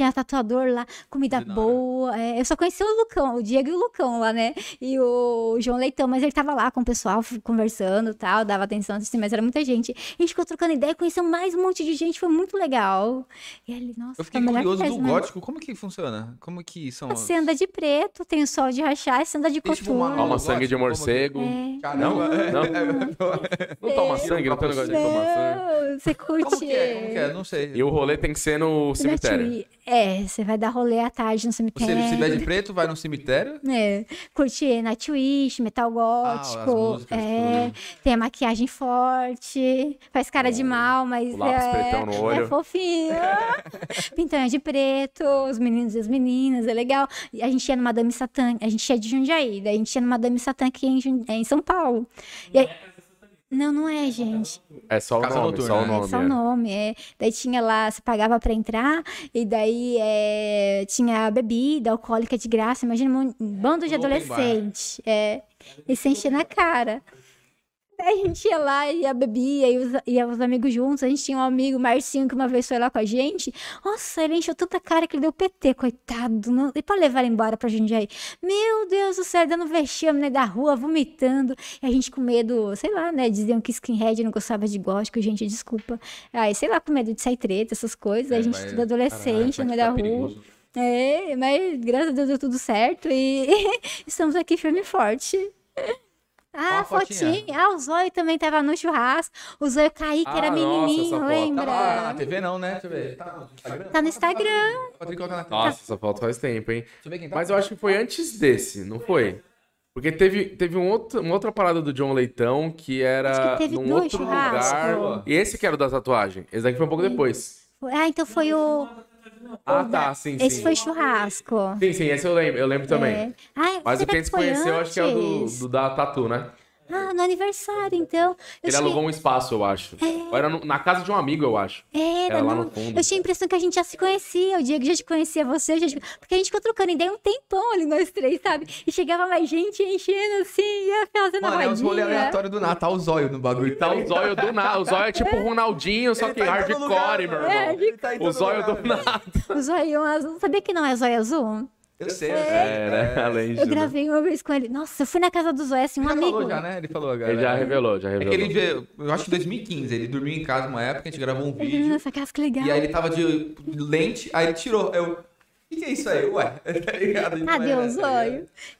Tinha tatuador lá, comida boa. é, eu só conheci o Lucão, o Diego e o Lucão lá, né? E o João Leitão, mas ele tava lá com o pessoal conversando e tal, dava atenção, assim, mas era muita gente. A gente ficou trocando ideia, conheceu mais um monte de gente, foi muito legal. E ele, nossa, Eu fiquei curioso do gótico. Como que funciona? Como que são. Você anda de preto, tem o sol de rachar, você anda de Tem, tipo, uma coturno. Sangue de morcego. É. Caramba, Não? é. Não toma sangue, não tem um negócio de tomar sangue. Não, você curte. Como que é? Como que é? Não sei. E o rolê tem que ser no cemitério. É, você vai dar rolê à tarde no Você cemitério. se veste de preto, vai no cemitério. É, curtir Nightwish, metal gótico, Ah, é, tudo. tem a maquiagem forte, faz cara de mal, mas é, é fofinho. Pintanha de preto, os meninos e as meninas, é legal. E a gente ia no Madame Satã, a gente ia de Jundiaí, daí a gente ia no Madame Satã aqui em, é, em São Paulo. E aí- Não, não é, gente. É só o Casa nome, noturna, só o né? nome. É só o é. nome, é. Daí tinha lá, você pagava pra entrar, e daí é, tinha bebida alcoólica de graça. Imagina um bando de adolescente. É, e sem encher na cara. A gente ia lá, ia bebia, ia os, ia os amigos juntos. A gente tinha um amigo, Marcinho, que uma vez foi lá com a gente. Nossa, ele encheu tanta cara que ele deu PT, coitado. Não... E pra levar ele embora pra Jundiaí? Meu Deus do céu, dando vexame né, da rua, vomitando. E a gente com medo, sei lá, né? Diziam que skinhead não gostava de gótico, gente, desculpa. Aí, sei lá, com medo de sair treta, essas coisas. É, a gente tudo adolescente, Caraca, no meio da tá rua. perigoso. É, mas graças a Deus deu tudo certo e estamos aqui firme e forte. Ah, a fotinha. fotinha. Ah, o Zóio também tava no churrasco. O Zóio Kaique Ah, era menininho, lembra? Tá na TV não, né? Deixa eu ver. Tá no Instagram? Tá no Instagram. Nossa, essa foto faz tempo, hein? Deixa eu ver quem tá. Mas eu acho que foi antes desse, não foi? Porque teve, teve um outro, uma outra parada do John Leitão que era Acho que teve num dois outro churrascos. lugar. E esse que era o da tatuagem. Esse daqui foi um pouco depois. Ah, então foi o. Ah, tá, sim, sim. Esse foi churrasco. Sim, sim, esse eu lembro, eu lembro também. É. Ah, Mas o que a gente conheceu, acho que é o do, do da Tatu, né? Ah, no aniversário, então. Ele tinha- alugou um espaço, eu acho. Ou era no- na casa de um amigo, eu acho. Era, Era lá não. no fundo. Eu tinha a impressão que a gente já se conhecia. O Diego já te conhecia você, já te- porque a gente ficou trocando ideia um tempão ali, nós três, sabe? E chegava mais gente enchendo assim, ia fazendo Mano, é uns rolê rodinha. aleatório do Natal, o zóio no bagulho. Tá o zóio do nada. O zóio é tipo o Ronaldinho, só que hardcore, meu É, irmão. O zóio do nada. O zoião azul. Sabia que não é zóio azul? Eu sei, eu sei. É, né? Além de. Eu gravei uma vez com ele. Nossa, eu fui na casa do zóio, assim, um Ele já amigo. falou já, né? Ele falou agora. Ele já revelou, já É revelou. que ele veio, eu acho que em 2015, ele dormiu em casa uma época, a gente gravou um vídeo. Nossa, casa que legal. E aí ele tava de lente, aí ele tirou. Eu, o que, que é isso aí? Ué, tá ligado? Não Cadê é, o tá?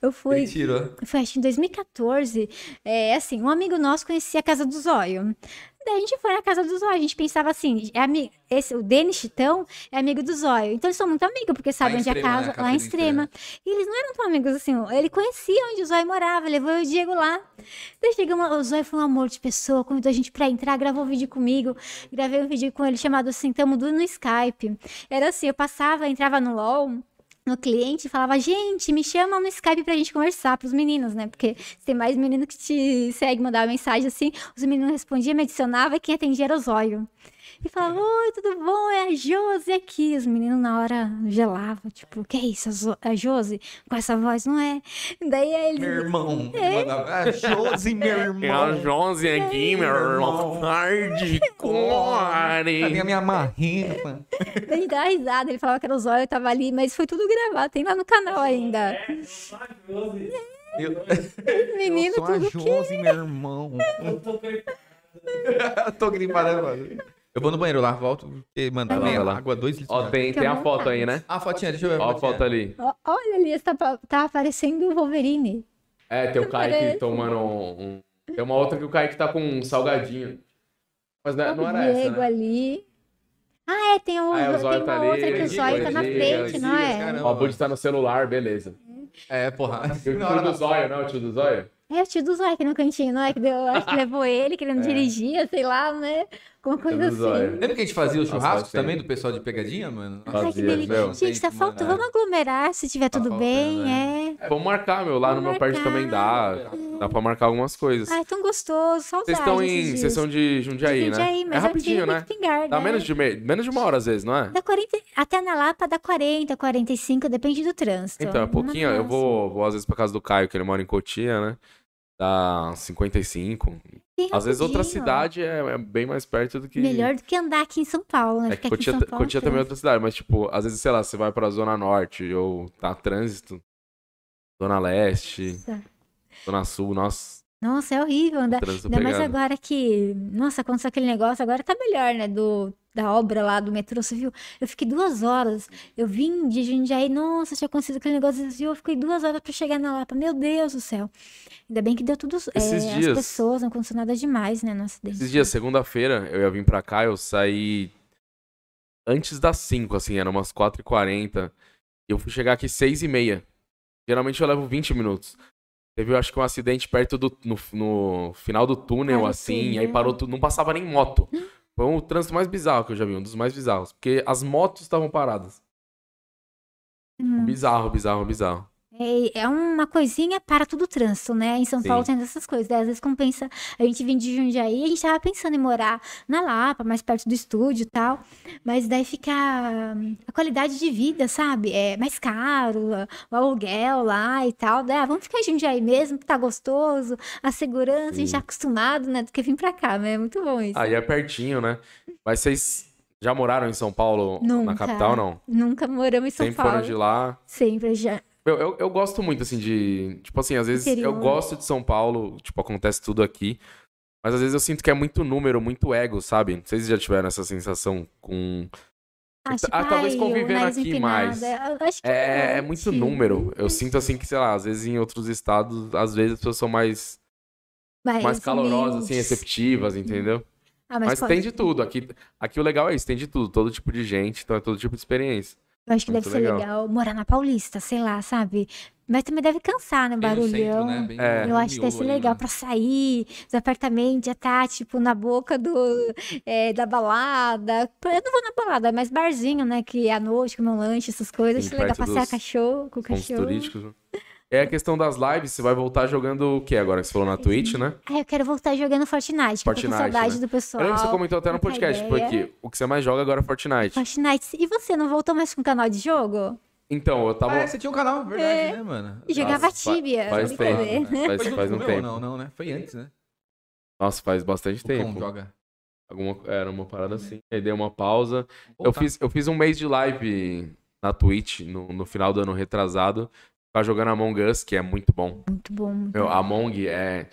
Eu fui. Ele tirou. Foi acho que em 2014. É assim, um amigo nosso conhecia a casa do Zóio. Daí a gente foi na casa do Zóio. A gente pensava assim: é ami- esse, o Denis Chitão é amigo do Zóio. Então eles são muito amigos, porque sabem em onde é a Extrema, né? casa, casa lá em de Extrema. E eles não eram tão amigos assim. Ele conhecia onde o Zóio morava, levou o Diego lá. Daí chegamos, o Zóio foi um amor de pessoa, convidou a gente pra entrar, gravou um vídeo comigo. Gravei um vídeo com ele chamado assim, Tamo do no Skype. Era assim: eu passava, entrava no LOL no cliente falava, gente, me chama no Skype pra gente conversar, pros meninos, né? Porque tem mais menino que te segue, mandava mensagem assim, os meninos respondiam, me adicionava e quem atendia era o zóio. E falava, oi, tudo bom? É a Josi aqui. Os meninos na hora gelavam, tipo, que é isso? A, a Josi? Com essa voz, não é? Daí aí Meu irmão. Mandava, Ah, Josi, meu É irmão. o Jones aqui, meu irmão. Hardcore. Cadê a minha marrinha? mano? Daí dá risada, ele falava que era o zóio, eu tava ali, mas foi tudo gravado, tem lá no canal ainda. Eu, Menino, eu sou a tudo que. Josi, meu irmão. Eu tô gripado. Tô gripado, mano. Eu vou no banheiro lá, volto. Também vai lá. água, dois litros. Ó, tem, tem a foto aí, né? Ah, a fotinha, deixa eu ver. Ó a foto ali. Ó, Olha ali, tá, tá aparecendo o Wolverine. É, tem o Kaique Parece. tomando um, um- Tem uma outra que o Kaique tá com um salgadinho. Mas não, não o era essa, Diego né? ali. Ah, é, tem, um, Ah, é, o tem uma tá ali, outra que o ele Zóio tá na diga, frente, não é? cara. Ó, o Bud tá no celular, beleza. É, porra. E o tio do Zóio, não? O tio do Zóio? É o tio do Zóio aqui no cantinho, não é? Que deu, acho que levou ele, que ele não dirigia, sei lá, né? Alguma coisa do assim. Lembra que a gente fazia o Nossa, churrasco tempo. também do pessoal de pegadinha, mano? Ai, que Fazia, delícia. meu. Gente, tá faltando. Vamos aglomerar se tiver Tá tudo faltando, bem, é. É, vamos marcar, meu. Lá no meu perto também dá. Dá pra marcar algumas coisas. Ai, tão gostoso, saudade. Vocês estão em. esses Vocês dias. são de Jundiaí, né? Jundiaí, mas é rapidinho, né? Muito pingar, Dá né? menos de, me... menos de uma hora às vezes, não é? Dá 40, até na Lapa dá 40, 45, depende do trânsito. Então, é pouquinho. Eu Nossa. vou, vou às vezes pra casa do Caio, que ele mora em Cotia, né? Dá 55. Bem Às vezes outra cidade é, é bem mais perto do que. Melhor do que andar aqui em São Paulo, né? É que Cotia, Paulo, Cotia também é outra cidade, mas tipo, às vezes, sei lá, você vai pra Zona Norte ou tá trânsito, Zona Leste, Nossa. Zona Sul, nossa, Nossa, é horrível andar. Ainda mais agora que. Nossa, aconteceu aquele negócio, agora tá melhor, né? Do, da obra lá do metrô, você viu? Eu fiquei duas horas. Eu vim de Jundiaí, nossa, tinha acontecido aquele negócio assim, eu fiquei duas horas pra chegar na Lapa. Meu Deus do céu. Ainda bem que deu tudo. Esses é, dias- As pessoas não aconteceu nada demais, né? No acidente. Esses dias, segunda-feira, eu ia vir pra cá, eu saí antes das 5, assim, eram umas 4h40. E eu fui chegar aqui 6h30. Geralmente eu levo 20 minutos. Teve, acho que um acidente perto do. no, no final do túnel, Parou assim, tudo, aí parou tudo. Não passava nem moto. Foi o trânsito mais bizarro que eu já vi, um dos mais bizarros. Porque as motos estavam paradas. Hum. Bizarro, bizarro, bizarro. É, é uma coisinha para tudo trânsito, né? Em São Sim. Paulo tem essas coisas. Daí, às vezes compensa. A gente vem de Jundiaí, a gente tava pensando em morar na Lapa, mais perto do estúdio e tal. Mas daí fica hum, a qualidade de vida, sabe? É mais caro, o aluguel lá e tal. Ah, vamos ficar em Jundiaí mesmo, que tá gostoso, a segurança, a gente Sim. tá acostumado, né? Do que vir pra cá, né? É muito bom isso. Aí é pertinho, né? Mas vocês já moraram em São Paulo, na Nunca. capital, não? Nunca moramos em São Sempre Paulo. foram de lá. Sempre já. Eu, eu, eu gosto muito, assim, de. Tipo assim, às vezes eu Interior. gosto de São Paulo, tipo, acontece tudo aqui. Mas às vezes eu sinto que é muito número, muito ego, sabe? Não sei se já tiveram essa sensação com. Ah, tipo, Ah, talvez convivendo nariz aqui empinado. mais. Eu acho que É, é não, muito número. Eu sinto assim que, sei lá, às vezes em outros estados, às vezes as pessoas são mais, Mais, mais calorosas, assim, receptivas, entendeu? Ah, Mas, pode- tem de tudo. Aqui, aqui o legal é isso, tem de tudo, todo tipo de gente, então é todo tipo de experiência. Eu acho que Muito deve ser legal. legal morar na Paulista, sei lá, sabe? Mas também deve cansar, né? No centro, Barulhão. né? Bem É. Eu acho que deve ser legal né? pra sair dos apartamentos, já tá, tipo, na boca do, é, da balada. Eu não vou na balada, é mais barzinho, né? Que é à noite, comer um lanche, essas coisas. Sim, Acho legal passear cachorro, com cachorro. turísticos. Né? É a questão das lives, você vai voltar jogando o que agora que você falou na Twitch, né? Ah, eu quero voltar jogando Fortnite, eu com Fortnite, saudade né? do Eu pessoal. lembro que você comentou até no podcast, ideia. porque o que você mais joga agora é Fortnite. Fortnite. E você, não voltou mais com o canal de jogo? Então, eu tava. Ah, é, você tinha um canal, verdade, É. né, mano? E jogava Nossa, Tibia. faz tempo. Faz, Foi junto faz com um meu? tempo. Não, não, né? Foi antes, né? Nossa, faz bastante O Cão tempo. joga. Alguma, era uma parada assim. Aí dei uma pausa. Eu fiz, eu fiz um mês de live na Twitch no, no final do ano retrasado. Tava jogando Among Us, que é muito bom. Muito bom. muito Meu, bom. Among é.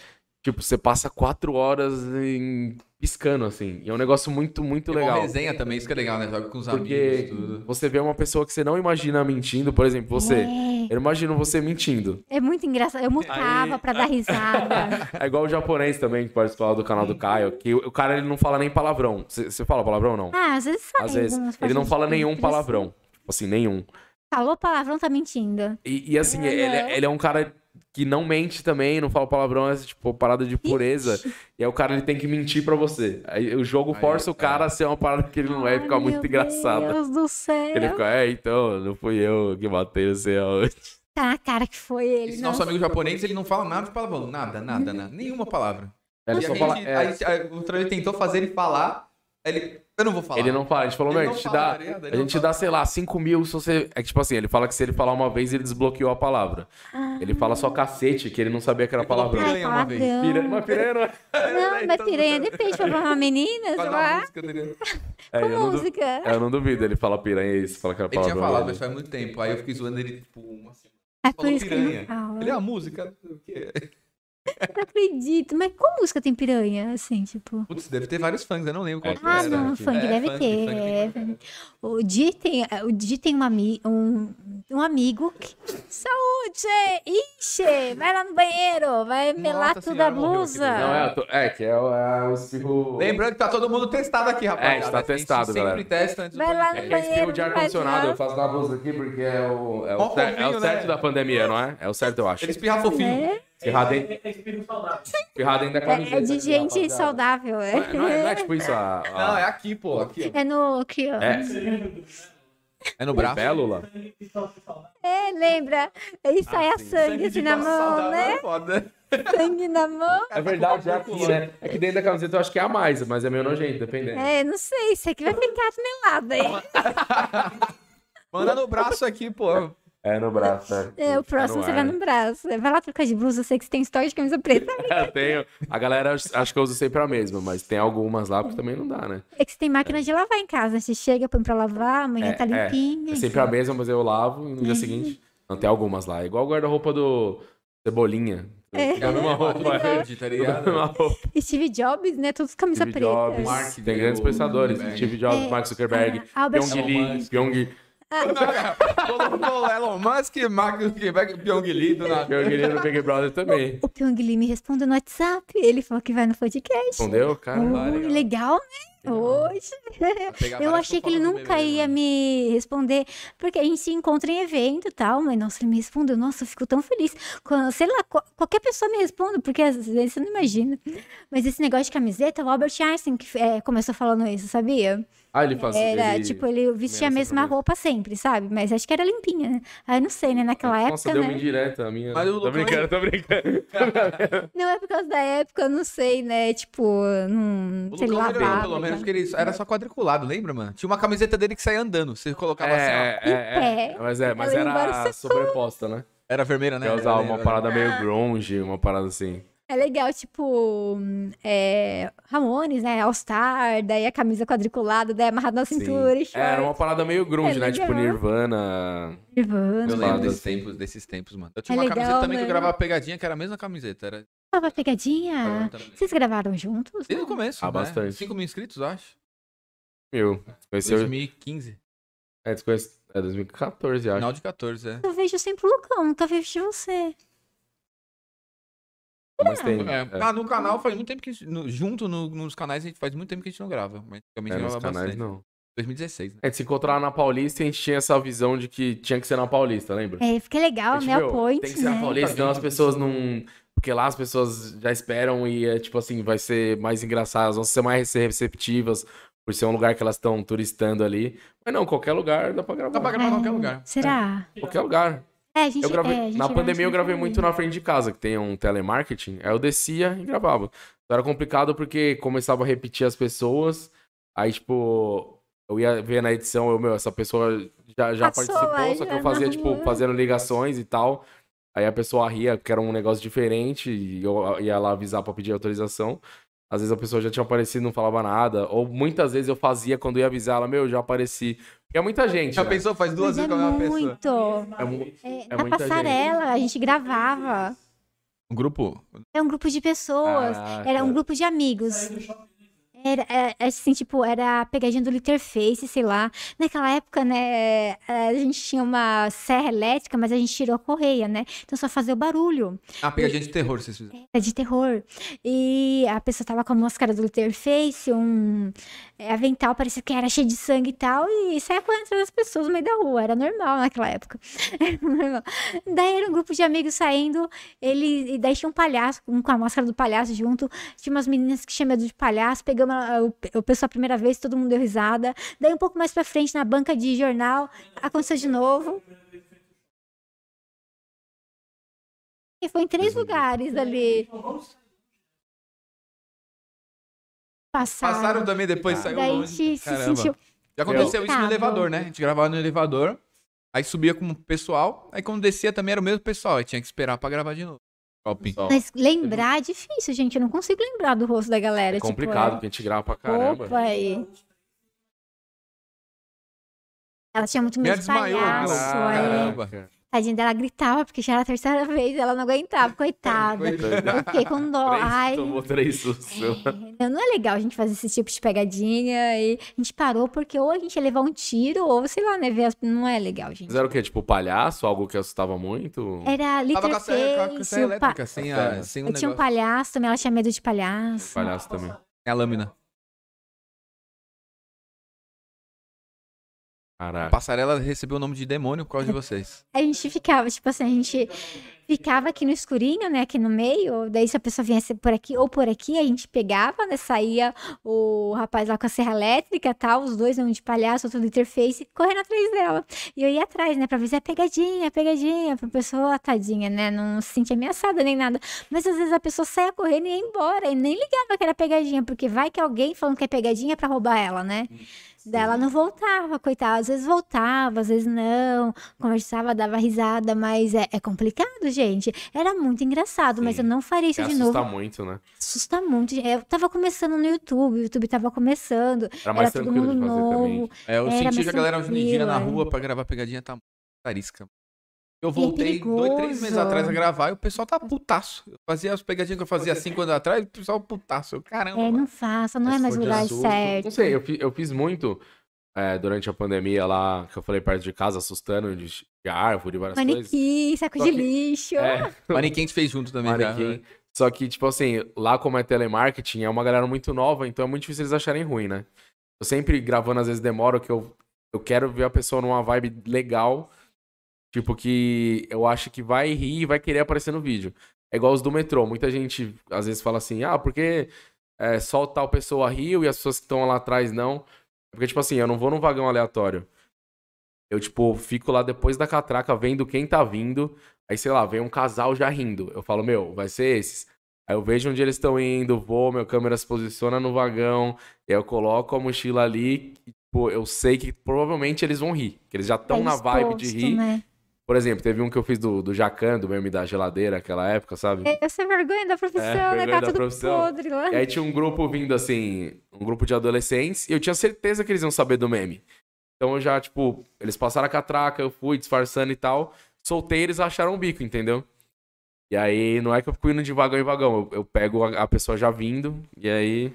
Tipo, você passa quatro horas em- piscando, assim. E é um negócio muito, muito bom legal. resenha também, isso que é legal, né? Joga com os Porque amigos, tudo. você vê uma pessoa que você não imagina mentindo, por exemplo, você. É, Eu imagino você mentindo. é muito engraçado. Eu mutava Aí- pra dar risada. É igual o japonês também, que participava do canal do Caio, que o cara ele não fala nem palavrão. Você fala palavrão ou não? Ah, às vezes sai. Às vezes. Ele não fala nenhum palavrão. Tipo assim, nenhum. Falou palavrão, tá mentindo. E, e, assim, Uhum. ele, ele é um cara que não mente também, não fala palavrão, é tipo parada de pureza. Ixi. E aí o cara ele tem que mentir pra você. Aí o jogo Aí, força o cara é. a ser uma parada que ele não é e Ai, fica muito meu engraçado. Deus do céu. Ele fica, é, então, não fui eu que matei, sei aonde. Tá na cara que foi ele. Esse nosso amigo japonês, ele não fala nada de palavrão. Nada, nada, nada. Nenhuma palavra. Ele E a só gente- fala. é, aí, aí o Troll tentou fazer ele falar. Ele. Eu não vou falar. Ele não fala, a gente falou, meu, a não gente dá, a não gente dá, sei lá, 5 mil se você. É que, tipo assim, ele fala que se ele falar uma vez, ele desbloqueou a palavra. Ah. Ele fala só cacete, que ele não sabia que era. Ai, piranha uma vez. palavrão. Pira... Mas piranha não é. Não, mas piranha depende. Pra uma menina, uma lá. É, Com eu, não música. é, eu não duvido, ele fala piranha e isso, fala que era Ele tinha falado, mas faz muito tempo. Aí eu fiquei zoando ele, tipo, uma semana. É por Falou isso piranha. não. Ele é a música. não o quê. Não acredito. Mas qual música tem piranha? Assim, tipo. Putz, deve ter vários fãs, eu não lembro qual É, que Ah, não, funk É, deve funk, ter. funk é. tem- O Di tem, o Di tem um, ami, um, um amigo que. Saúde! Ixi! Vai lá no banheiro! Vai melar Nossa tudo a blusa! Não, é, eu tô- é, que é, o- é o espirro. Lembrando que tá todo mundo testado aqui, rapaz. É, está testado, sempre galera. testa antes do Vai lá É podcast. que é espirro de Banheiro, ar-condicionado, eu faço na blusa aqui porque é o, é o, Ó, cer- é o fofinho, certo né? da pandemia, não é? É o certo, eu acho. Ele espirra fofinho. É, Dentro, É, é espírito saudável. espirrar dentro da camiseta. é de gente saudável, é. Não é, não é- não é tipo isso, a, a- Não, é aqui, pô. Aqui. É no. Aqui, ó. é É no braço. pélula. É, lembra? Aí sai a sangue assim na mão, né? É foda. Sangue na mão. É verdade, é aqui, né? É que dentro da camiseta eu acho que é a mais, mas é meio nojento, dependendo. É, não sei, isso aqui vai ficar melado aí. Manda no braço aqui, pô. É no braço, né? É, o Fica próximo no você ar, vai no braço. Vai lá trocar de blusa, eu sei que você tem história de camisa preta. Eu tenho. A galera acho que eu uso sempre a mesma, mas tem algumas lá que também não dá, né? É que você tem máquina de lavar em casa. Você chega, põe pra lavar, amanhã É, tá é. limpinha. É sempre a mesma, mas eu lavo e no dia seguinte. Não, tem algumas lá. Igual o guarda-roupa do Cebolinha. É. É a mesma roupa. Verde, tá É ligado? Steve Jobs, né? Todos camisa Steve preta. Jobs, Mark tem grandes pensadores. Steve Jobs, É, Mark Zuckerberg, ah, Albert Pyong Lee. Pyong Colocou Elon Musk, Mark Zuckerberg, Pyong Lee do nada. Pyong Lee do Big Brother também. O Pyong Lee me respondeu no WhatsApp. Ele falou que vai no podcast. Respondeu, cara? Ui, legal, né? Hoje. Eu achei que ele nunca bebê, ia mano. me responder, porque a gente se encontra em evento e tal, mas nossa, ele me respondeu. Nossa, eu fico tão feliz. Quando, sei lá, qual- qualquer pessoa me responde, porque às vezes você não imagina. Mas esse negócio de camiseta, o Albert Einstein que é, começou falando isso, sabia? Ah, ele faz Era, ele... tipo, ele vestia a mesma essa roupa sempre, sabe? Mas acho que era limpinha, né? Aí não sei, né? Naquela Nossa, época, deu né? uma indireta a minha. Mas o tô Lucão- brincando, tô brincando. Não é por causa da época, eu não sei, né? Tipo, não O sei Lucão lá. pelo menos, porque ele era só quadriculado, lembra, mano? Tinha uma camiseta dele que saía andando. Você colocava assim, É, ó. é, é. pé. Mas, é, mas era sobreposta, né? Era vermelha, né? Eu uma lembro. parada meio grunge, uma parada assim. É legal, tipo, é, Ramones, né? All Star, daí a camisa quadriculada, daí amarrada na Sim. cintura, e É, short. era uma parada meio grunge, É né? Tipo. Nirvana. Nirvana. Eu lembro desses tempos, desses tempos, mano. Eu tinha É uma legal, camiseta também que eu né? gravava pegadinha, que era a mesma camiseta. Era Tava pegadinha? Vocês gravaram juntos? desde o começo. Ah, né? bastante. 5 mil inscritos, eu acho. Meu. Conheceu. 2015. É, desconhece... é 2014, acho. Final de 14, é. Eu vejo sempre o Lucão, nunca vejo você. Mas tem. É. é. Ah, no canal faz muito tempo que a gente, no- junto no- nos canais a gente faz muito tempo que a gente não grava. Mas antigamente É, nos gravava canais bastante. não. 2016, né? A gente se encontrava na Paulista e a gente tinha essa visão de que tinha que ser na Paulista, lembra? É, fica legal, A gente, né? point, Tem que ser na né? Paulista, senão as pessoas não. Porque lá as pessoas já esperam e é tipo assim, vai ser mais engraçado, elas vão ser mais receptivas por ser um lugar que elas estão turistando ali. Mas não, qualquer lugar dá pra gravar. Dá pra gravar em qualquer lugar. Será? Qualquer lugar. É, gente, Eu gravei, é, na pandemia eu gravei muito na frente de casa, que tem um telemarketing. Aí eu descia e gravava. Então era complicado porque começava a repetir as pessoas. Aí, tipo, eu ia ver na edição, eu, meu, essa pessoa já, já Passou participou, só que eu fazia, tipo, rua. fazendo ligações e tal. Aí a pessoa ria, que era um negócio diferente, e eu ia lá avisar pra pedir autorização. Às vezes a pessoa já tinha aparecido e não falava nada. Ou muitas vezes eu fazia quando eu ia avisar ela, meu, já apareci. Porque é muita gente. Já né? pensou? Faz duas Mas é vezes com a mesma pessoa. muito. É É, É na muita passarela, a gente gravava. Um grupo? É um grupo de pessoas. Ah, era um cara. grupo de amigos. Era, é, assim, tipo, era a pegadinha do Litterface, sei lá. Naquela época, né, a gente tinha uma serra elétrica, mas a gente tirou a correia, né? Então só fazia o barulho. Ah, pegadinha de terror, vocês fizeram. Era de terror. E a pessoa tava com a máscara do Litterface, um é, avental, parecia que era cheio de sangue e tal, e saia correndo atrás das pessoas no meio da rua. Era normal naquela época. Era normal. Daí era um grupo de amigos saindo, ele, e daí tinha um palhaço, um com a máscara do palhaço junto. Tinha umas meninas que tinham medo de palhaço, pegamos a- o, o pessoal a primeira vez, todo mundo deu risada. Daí um pouco mais pra frente, na banca de jornal, aconteceu de novo. E foi em três lugares ali. Passaram. Passaram também depois, saiu Daí a longe. gente se Caramba. sentiu. Já aconteceu isso no elevador, né? A gente gravava no elevador, aí subia com o pessoal, aí quando descia também era o mesmo pessoal, aí tinha que esperar pra gravar de novo. Mas lembrar é difícil, gente. Eu não consigo lembrar do rosto da galera. É tipo, complicado, é- porque a gente grava pra caramba. Opa, e... Ela tinha muito Me medo de palhaço. cara. é. Caramba. Tadinha dela gritava, porque já era a terceira vez, ela não aguentava, coitada. Eu fiquei com dó. Três- Ai, Tomou três sustos. não, não é legal a gente fazer esse tipo de pegadinha. E a gente parou porque ou a gente ia levar um tiro, ou sei lá, né? Ver as... Não é legal, gente. Mas era o quê? Tipo, palhaço? Algo que assustava muito? Era Tava com a elétrica, sem, a, sem um Eu tinha um negócio. palhaço também, ela tinha medo de palhaço. Palhaço também. É a lâmina. Caraca. passarela recebeu o nome de demônio por causa de vocês. A gente ficava, tipo assim, a gente ficava aqui no escurinho, né, aqui no meio, daí se a pessoa viesse por aqui ou por aqui, a gente pegava, né, saía o rapaz lá com a serra elétrica, tal, os dois, né, um de palhaço, outro de interface, correndo atrás dela. E eu ia atrás, né, pra ver se é pegadinha, pegadinha, pra pessoa, tadinha, né, não se sentir ameaçada nem nada. Mas às vezes a pessoa saia correndo e ia embora, e nem ligava que era pegadinha, porque vai que alguém falando que é pegadinha pra roubar ela, né? Daí ela não voltava, coitada. Às vezes voltava, às vezes não. Conversava, dava risada, mas é, é complicado, gente. Era muito engraçado, mas Sim. eu não faria isso É, de assusta novo. muito, né? Assusta muito. Eu tava começando no YouTube, o YouTube tava começando. Era mais todo tranquilo de mundo fazer também. novo. É, eu Era senti que a galera unidinha na é. rua pra gravar pegadinha tá muito tarisca. Eu é voltei dois, três meses atrás a gravar e o pessoal tá putaço. Eu fazia as pegadinhas que eu fazia cinco anos atrás, o pessoal putaço. Eu, caramba. É, não faça, não é mais lugar certo. Não sei, eu, eu fiz muito é, durante a pandemia lá, que eu falei perto de casa, assustando de, de árvore, várias coisas. Manequim, saco Só de que- lixo. É, Manequim a gente fez junto também. já. manequim. Só que, tipo assim, lá como é telemarketing, é uma galera muito nova, então é muito difícil eles acharem ruim, né? Eu sempre gravando, às vezes demora, que eu, eu quero ver a pessoa numa vibe legal, tipo, que eu acho que vai rir e vai querer aparecer no vídeo. É igual os do metrô. Muita gente às vezes fala assim, ah, porque é, só tal pessoa riu e as pessoas que estão lá atrás não. Porque, tipo assim, eu não vou num vagão aleatório. Eu, tipo, fico lá depois da catraca vendo quem tá vindo. Aí, sei lá, vem um casal já rindo. Eu falo, meu, vai ser esses. Aí eu vejo onde eles estão indo, vou, meu câmera se posiciona no vagão, e aí eu coloco a mochila ali, e, tipo, eu sei que provavelmente eles vão rir, que eles já estão Tá na vibe de rir. né? Por exemplo, teve um que eu fiz do, do Jacan, do meme da geladeira, aquela época, sabe? Eu sei vergonha da profissão, É, né? Tá da tudo profissão. podre lá. E aí tinha um grupo vindo assim, um grupo de adolescentes, e eu tinha certeza que eles iam saber do meme. Então eu já, tipo, eles passaram a catraca, eu fui disfarçando e tal, soltei, eles acharam o bico, entendeu? E aí não é que eu fico indo de vagão em vagão, eu, eu pego a, a pessoa já vindo, e aí.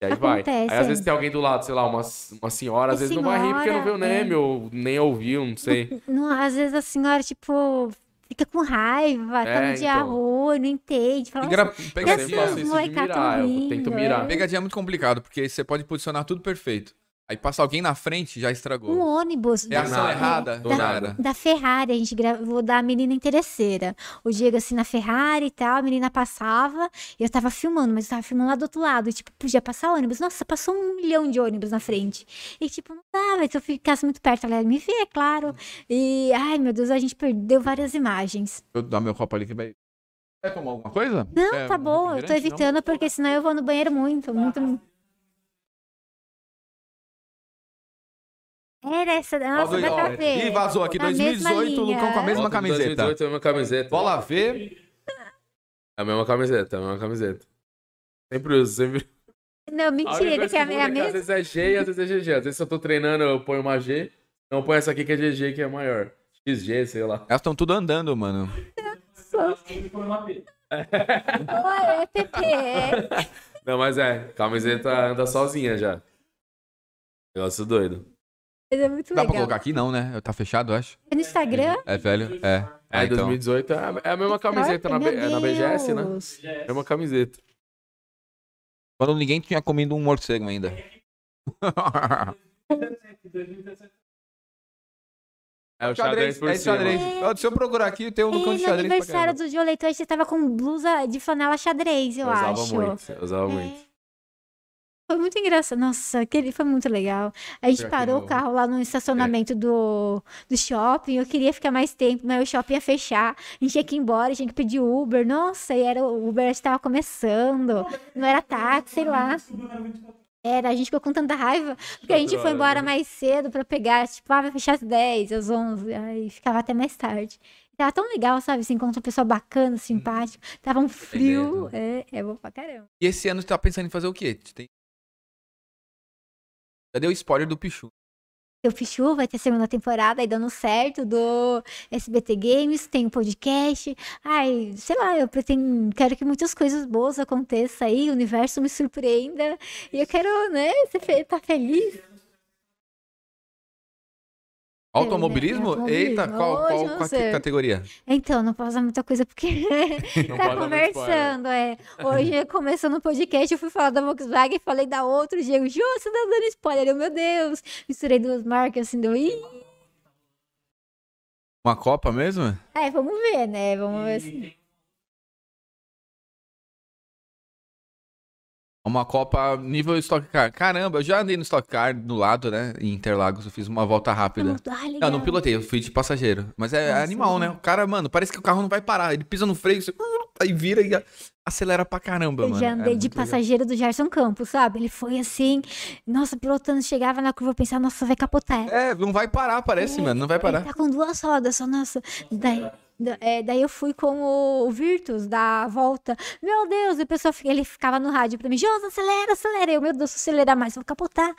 E aí vai. Acontece, Aí às é. vezes tem alguém do lado, sei lá, uma, uma senhora, às E vezes não vai rir porque não viu o senhora, é. ou nem ouviu, não sei. Não, às vezes a senhora, tipo, fica com raiva, tá É, no dia então. ruim, não entende. Fala, gra- "Nossa, Eu pegadinha, sempre faço isso de mirar, eu tento é. mirar. Pegadinha é muito complicado, porque você pode posicionar tudo perfeito. Aí passa alguém na frente já estragou. Um ônibus da, Reação nada. errada, Do já nada. era. da Ferrari, a gente gravou da menina interesseira. O Diego, assim, na Ferrari e tal, a menina passava, e eu tava filmando, mas eu tava filmando lá do outro lado, e, tipo, podia passar ônibus. Nossa, passou um milhão de ônibus na frente. E, tipo, não dava, se eu ficasse muito perto, ela ia me ver, é claro. E, ai, meu Deus, a gente perdeu várias imagens. Eu dar meu copo ali que vai. Quer tomar alguma coisa? Não, É, tá um bom, eu tô refrigerante, não? evitando, porque senão eu vou no banheiro muito, muito. Era essa, nossa, dá pra ver. Ih, vazou aqui, Na mesma 2018, o Lucão com a mesma Volta camiseta. 2018 é a mesma camiseta. Bola V, É a mesma camiseta, é a mesma camiseta. Sempre uso, sempre. Não, A mentira, a que é minha que às mesma. vezes é G e às vezes é GG. Às vezes se eu tô treinando, eu ponho uma G. Não, eu ponho essa aqui que é GG, que é maior. XG, sei lá. elas estão tudo andando, mano. Oi, é PP. Não, mas é, camiseta anda sozinha já. Negócio doido. Mas é muito Dá pra legal. colocar aqui? Não, né? Tá fechado, eu acho. É No Instagram? É velho? É. É, então. 2018 é a- é a mesma camiseta na, B- é na BGS, né? Deus. Mesma camiseta. Quando ninguém tinha comido um morcego ainda. 2017. É o xadrez, xadrez por é cima. xadrez. Se eu procurar aqui, tem um Lucão E de no xadrez pra aniversário do Dioleito, você tava com blusa de flanela xadrez, eu, Eu usava acho. muito, eu usava É. muito. Foi muito engraçado. Nossa, aquele foi muito legal. A gente que parou não- o carro lá no estacionamento do, do shopping. Eu queria ficar mais tempo, mas o shopping ia fechar. A gente tinha que ir embora, tinha que pedir Uber. Nossa, e era o Uber estava começando. Não era táxi, sei lá. Era, a gente ficou com tanta raiva, porque a gente foi embora né? mais cedo pra pegar, tipo, ah, vai fechar às 10, às 11, aí ficava até mais tarde. Tava tão legal, sabe? Se encontra uma pessoa bacana, simpática. Tava um frio, é, é bom pra caramba. E esse ano você tá pensando em fazer o quê? Tem... Já deu spoiler do Pichu. O Pichu vai ter segunda temporada aí dando certo do SBT Games, tem um podcast. Ai, sei lá, eu pretendo, quero que muitas coisas boas aconteçam aí, o universo me surpreenda. E eu quero, né, fe- tá feliz. Automobilismo? automobilismo. Eita, qual, qual, qual categoria? Então, não posso usar muita coisa porque tá conversando, é. Hoje, começando o podcast, eu fui falar da Volkswagen, falei da outra, o Diego, Jô, você tá dando spoiler, eu, meu Deus. Misturei duas marcas, assim, deu, ih. Uma Copa mesmo? É, vamos ver, né, vamos ver se... Uma Copa nível Stock Car. Caramba, eu já andei no Stock Car do lado, né? Em Interlagos, eu fiz uma volta rápida. Ah, Não, não pilotei, eu fui de passageiro. Mas é Nossa, animal, né? O cara, mano, parece que o carro não vai parar. Ele pisa no freio, você... aí vira e acelera pra caramba, Eu mano. já É andei de muito legal. passageiro do Gerson Campos, sabe? Ele foi assim, nossa, pilotando, chegava na curva, eu pensava, nossa, vai capotar. É, não vai parar, parece, mano. Não vai Ele parar. tá com duas rodas, só, nossa. Daí, da- é, daí eu fui com o, Virtus da volta. Meu Deus, e o pessoal, ele ficava no rádio pra mim, Josa, acelera, acelera. Eu, meu Deus, se acelerar mais, eu vou capotar.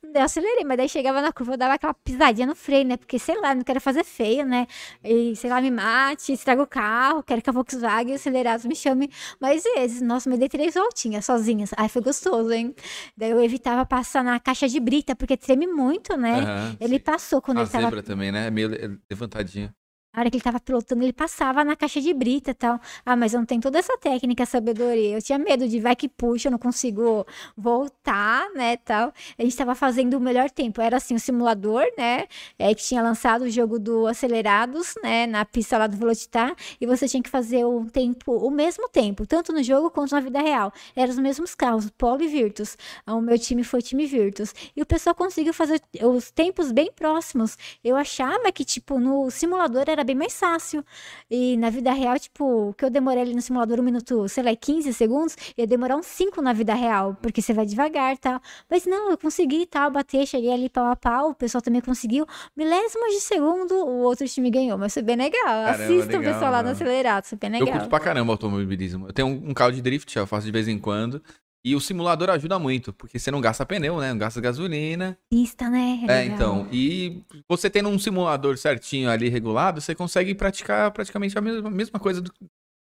Daí eu acelerei, mas daí chegava na curva, eu dava aquela pisadinha no freio, né? Porque, sei lá, não quero fazer feio, né? E, sei lá, me mate, estraga o carro, quero que a Volkswagen acelerados me chame mais vezes. Nossa, me dei três voltinhas sozinhas. Ai, foi gostoso, hein? Daí eu evitava passar na caixa de brita, porque treme muito, né? Aham, Ele sim. passou quando A ele tava zebra também, né? É meio le- levantadinha. Hora que ele tava pilotando, ele passava na caixa de brita e tal. Ah, mas eu não tenho toda essa técnica, sabedoria. Eu tinha medo de vai que puxa, eu não consigo voltar, né, tal. A gente tava fazendo o melhor tempo. Era assim, o simulador, né, é, que tinha lançado o jogo do Acelerados, né, na pista lá do Velocitar. E você tinha que fazer o tempo, o mesmo tempo, tanto no jogo quanto na vida real. Eram os mesmos carros, Polo e Virtus. Ah, O meu time foi time Virtus. E o pessoal conseguiu fazer os tempos bem próximos. Eu achava que, tipo, no simulador era bem mais fácil. E na vida real, tipo, o que eu demorei ali no simulador um minuto, sei lá, 15 segundos, ia demorar uns 5 na vida real, porque você vai devagar e tal. Mas não, eu consegui tal, bater, cheguei ali pau a pau, o pessoal também conseguiu. Milésimos de segundo, o outro time ganhou, mas foi bem legal. Assista o legal, pessoal lá no acelerado, foi bem Eu legal. curto pra caramba automobilismo. Eu tenho um, um carro de drift, eu faço de vez em quando. E o simulador ajuda muito, porque você não gasta pneu, né? Não gasta gasolina. Pista, né? É, legal. então. E você tendo um simulador certinho ali regulado, você consegue praticar praticamente a mesma, mesma coisa do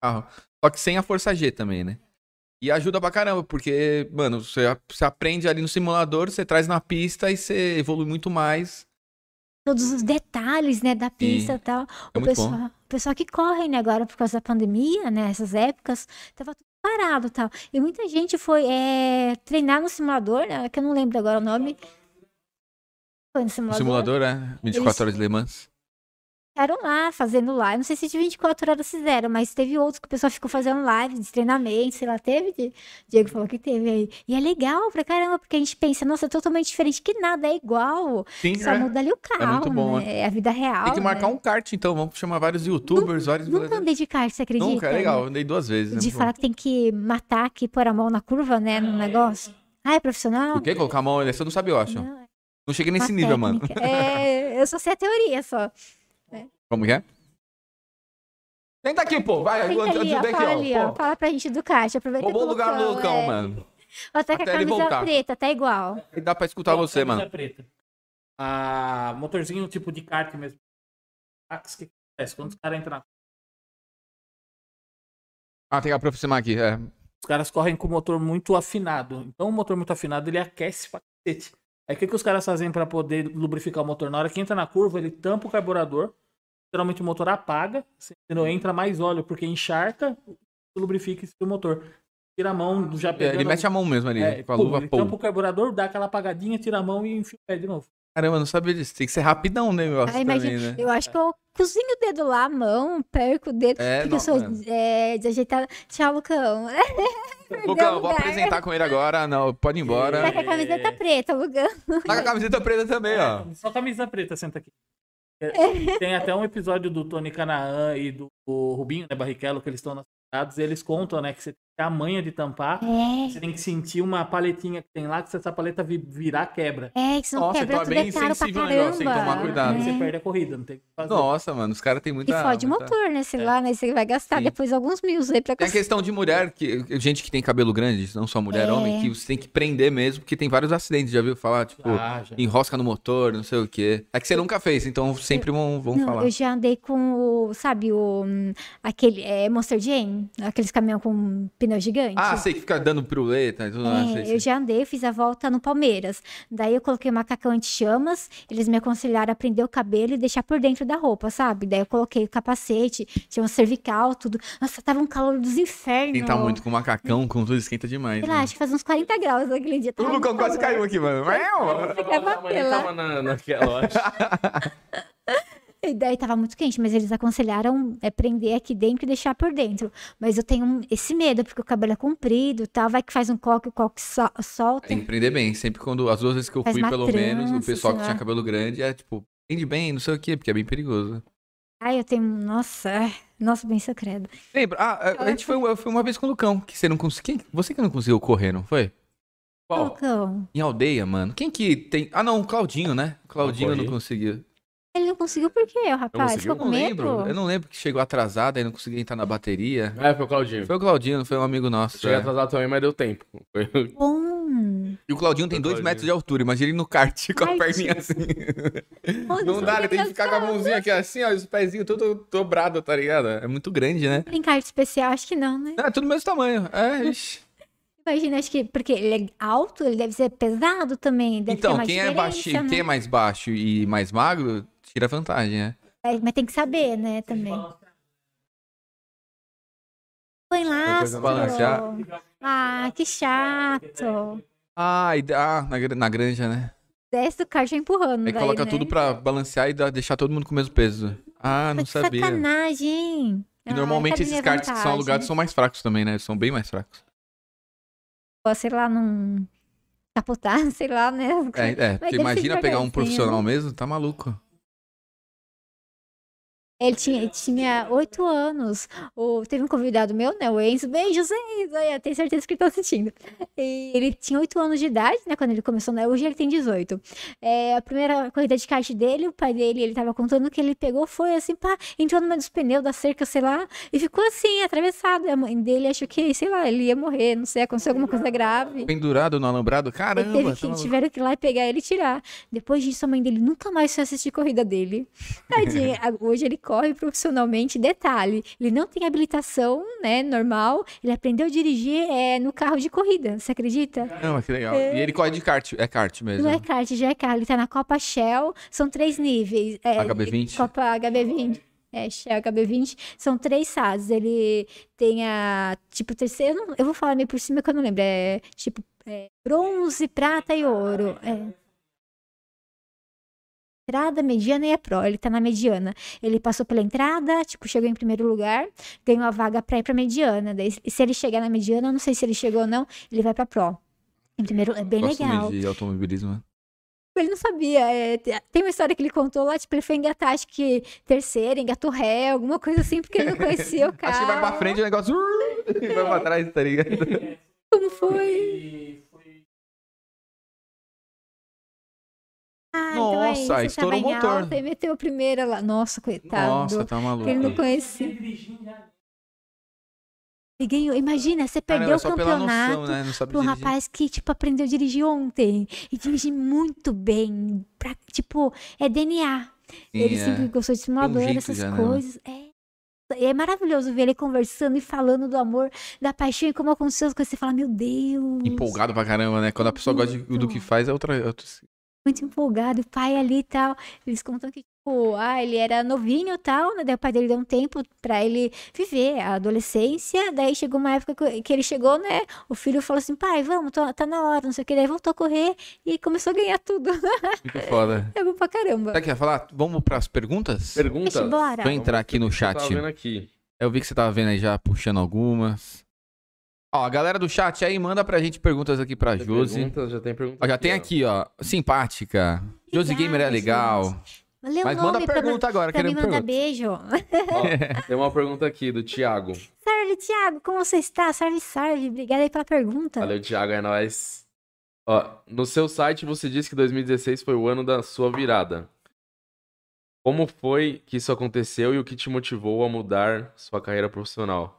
carro. Só que sem a força G também, né? E ajuda pra caramba, porque, mano, você, você aprende ali no simulador, você traz na pista e você evolui muito mais. Todos os detalhes, né, da pista e tal. É o, pessoal, o pessoal que corre, né, agora por causa da pandemia, né, essas épocas, tava tudo parado tal. E muita gente foi é, treinar no simulador, né, que eu não lembro agora o nome. Foi no O simulador. simulador, é 24 Eles- horas de Le Mans. Ficaram lá fazendo live. Não sei se de 24 horas fizeram, mas teve outros que o pessoal ficou fazendo live de treinamento, sei lá, teve. Di- Diego falou que teve aí. E é legal pra caramba, porque a gente pensa, nossa, é totalmente diferente, que nada é igual. Sim, Só é. muda ali o carro, muito bom, né? É a vida real. Tem que marcar né? um kart, então. Vamos chamar vários youtubers, vários. Nunca andei de kart, você acredita? Nunca, é legal. Andei duas vezes. é De falar que tem que matar aqui, pôr a mão na curva, né? No negócio. Ah, é profissional? O quê? Colocar a mão eu não sabia, eu acho. Não, é Não cheguei nesse uma nível, mano. técnica. É, eu só sei a teoria só. Como que é? Senta aqui, pô. Vai, ajuda ali, ó, aqui, fala ali, ó. ó. Pô, Fala pra gente do kart. Aproveita roubou o lugar do Lucão, é. mano. Ó, tá com a Até camisa voltar. preta, tá igual. E dá pra escutar você, Camisa mano. preta. A motorzinho tipo de kart mesmo. Táxi, O que acontece? Quando os caras entram na Ah, tem que aproximar aqui. É. Os caras correm com o motor muito afinado. Então, o motor muito afinado, ele aquece pra cacete. Aí, o que, que os caras fazem pra poder lubrificar o motor? Na hora que entra na curva, ele tampa o carburador. Geralmente, o motor apaga. Entendeu? Entra mais óleo, porque encharca, lubrifica esse motor. Tira a mão, já É, pegando... Ele mete a mão mesmo ali, é, com a pum, luva, ele pô. tampa o carburador, dá aquela apagadinha, tira a mão e enfia o pé de novo. Caramba, eu não sabia disso. Tem que ser rapidão o negócio Ah, também, imagina, né? eu acho que eu cozinho o dedo lá, a mão, perco o dedo, É, porque não, eu sou é, desajeitada. Tchau, Lucão. Lucão, eu vou apresentar com ele agora. Não, pode ir embora. Tá com a camiseta preta, Lucão. Tá com a camiseta preta também, ó. Só camisa preta, senta aqui. Tem até um episódio do Tony Canaan e do Rubinho, né, Barrichello, que eles estão nas cidades, e eles contam, né, que você a manha de tampar, É, você tem que sentir uma paletinha que tem lá, que se essa paleta vi- virar, quebra. é, que senão Nossa, quebra então é tudo, bem é caro pra caramba. negócio, tem que tomar cuidado. É. você perde a corrida, não tem o que fazer. Nossa, mano, os caras têm muita. E fode o muita- motor, né? Sei lá, né? Você vai gastar Sim. depois alguns mil aí pra Tem a questão de mulher, que, gente que tem cabelo grande, não só mulher, É. homem, que você tem que prender mesmo, porque tem vários acidentes, já viu falar? Tipo, Ah, já. enrosca no motor, não sei o quê. É que você nunca fez, então sempre vão, vão Não, falar. eu já andei com o, sabe, o hum, aquele é, Monster Jam, aqueles caminhão com pneu gigante. Ah, sei que fica dando piruleta e tudo sei, É, sei. eu já andei, fiz a volta no Palmeiras. Daí eu coloquei macacão anti-chamas, eles me aconselharam a prender o cabelo e deixar por dentro da roupa, sabe? Daí eu coloquei o capacete, tinha um cervical, tudo. Nossa, tava um calor dos infernos. Quem tá muito com macacão, com tudo, esquenta demais. Sei lá, né? acho que faz uns 40 graus naquele dia. O tava Lucão quase calor. caiu aqui, mano. Quer bater Ele lá. tava na, naquela, eu acho. E daí tava muito quente, mas eles aconselharam é, prender aqui dentro e deixar por dentro. Mas eu tenho um- esse medo, porque o cabelo é comprido e tal, vai que faz um coque, o coque so- solta. Tem que prender bem. Sempre quando. As duas vezes que eu Faz fui, pelo menos, o trança, pessoal que tinha cabelo grande é tipo, prende bem, não sei o quê, porque é bem perigoso. Ai, eu tenho. Nossa, ai, nossa, bem secreto. Lembra? Ah, a- a gente foi, eu fui uma vez com o Lucão, que você não conseguiu. Você que não conseguiu correr, não foi? Qual? Lucão, Em aldeia, mano. Quem que tem. Ah, não, o Claudinho, né? O Claudinho não conseguiu. Ele não conseguiu por quê, o rapaz? Ficou Eu com não medo? lembro. Eu não lembro que chegou atrasado, aí não conseguia entrar na bateria. É, foi o Claudinho. Foi o Claudinho, não foi um amigo nosso. Cheguei é. atrasado também, mas deu tempo. Foi- Bom. E o Claudinho tem dois metros de altura. Imagina ele no kart com a Kart. perninha assim. Nossa, Não dá, ele tem que ficar com a mãozinha aqui assim, ó, e os pezinhos tudo dobrado, tá ligado? É muito grande, né? Tem kart especial, acho que não, né? É tudo do mesmo tamanho. É, ixi. Imagina, acho que porque ele é alto, ele deve ser pesado também. Deve ter Então, quem é né? quem é mais baixo e mais magro, tira vantagem, né? É, mas tem que saber, né, também. Põe balancear. Ah, que chato. Ah, e, ah na, na granja, né? Desce do kart já empurrando, Aí daí, coloca né? tudo pra balancear e dá- deixar todo mundo com o mesmo peso. Ah, não sabia. sacanagem. E normalmente cadê esses minha karts que são vantagem? alugados são mais fracos também, né? São bem mais fracos. Pô, Sei lá, não capotar, sei lá, né? É, é porque imagina pegar um profissional mesmo, tá maluco. Ele tinha, ele tinha oito anos. O, teve um convidado meu, né? O Enzo. Beijos, Enzo. Eu tenho certeza que ele tá assistindo. E ele tinha oito anos de idade, né? Quando ele começou, né? Hoje ele tem 18. É, a primeira corrida de kart dele, o pai dele, ele tava contando que ele pegou, foi assim, pá, entrou no meio dos pneus da cerca, sei lá, e ficou assim, atravessado. A mãe dele achou que, sei lá, ele ia morrer, não sei, aconteceu alguma coisa grave. Pendurado no alambrado, Ele caramba. teve tá que, tiveram que ir lá e pegar ele e tirar. Depois disso, a mãe dele nunca mais foi assistir corrida dele. Tadinho. A- Hoje ele corre profissionalmente. Detalhe, ele não tem habilitação, né, normal. Ele aprendeu a dirigir é, no carro de corrida. Você acredita? Caramba, que legal. E ele corre de kart, é kart mesmo. Não é kart, já é carro. Ele tá na Copa Shell. São três níveis. É, HB20? Copa HB20. É, Shell HB20. São três fases. Ele tem a, tipo, terceiro... Eu, não- eu vou falar meio por cima que eu não lembro. É, tipo, é, bronze, prata e ouro. É. Entrada, mediana e a pro. Ele tá na mediana. Ele passou pela entrada, tipo, chegou em primeiro lugar, ganhou a vaga pra ir pra mediana. Daí, se ele chegar na mediana, eu não sei se ele chegou ou não, ele vai pra pro. Em primeiro, é bem Gosto legal. de automobilismo. né? Ele não sabia. é, te- tem uma história que ele contou lá, tipo, ele foi engatar, acho que terceira, engatou ré, alguma coisa assim, porque ele não conhecia o carro. Acho que vai pra frente o negócio. e vai pra trás, tá ligado? Como foi? Ah, então é Nossa, isso, estourou o motor. alta E meteu a primeira lá. Nossa, coitado. Nossa, tá maluco. ele não conhecia. Ganhou. Imagina, você perdeu Caramba, o campeonato noção, né? Um dirigir. rapaz que, tipo, aprendeu a dirigir ontem. E dirige muito bem. Pra, tipo, é DNA. Sim, ele é. sempre gostou de simulador, jeito essas já, né, coisas. É. E é maravilhoso ver ele conversando e falando do amor, da paixão e como aconteceu as coisas. Você fala, meu Deus. Empolgado pra caramba, né? Quando a pessoa gosta de- do que faz, é outra. é outra- muito empolgado, o pai ali e tal. Eles contam que, tipo, ah, ele era novinho e tal, né? Daí o pai dele deu um tempo pra ele viver a adolescência. Daí chegou uma época que- que ele chegou, né? O filho falou assim: pai, vamos, tô- tá na hora, não sei o que. Daí voltou a correr e começou a ganhar tudo. Muito foda. É bom pra caramba. Você quer falar? Vamos pras perguntas? Perguntas? Deixa, bora. Eu entrar aqui no Eu chat. vendo aqui. Eu vi que você tava vendo aí já puxando algumas. Ó, a galera do chat aí manda pra gente perguntas aqui pra Tem Josi. perguntas, já tem pergunta Ó, já tem aqui, ó. Simpática. Josi Gamer é Obrigada, legal. O Mas manda pra, pergunta agora, pra me querendo pergunta. beijo. Ó, tem uma pergunta aqui do Thiago. Salve, Thiago, como você está? Salve, salve. Obrigada aí pela pergunta. Valeu, Thiago, é nóis. Ó, no seu site você disse que 2016 foi o ano da sua virada. Como foi que isso aconteceu e o que te motivou a mudar sua carreira profissional?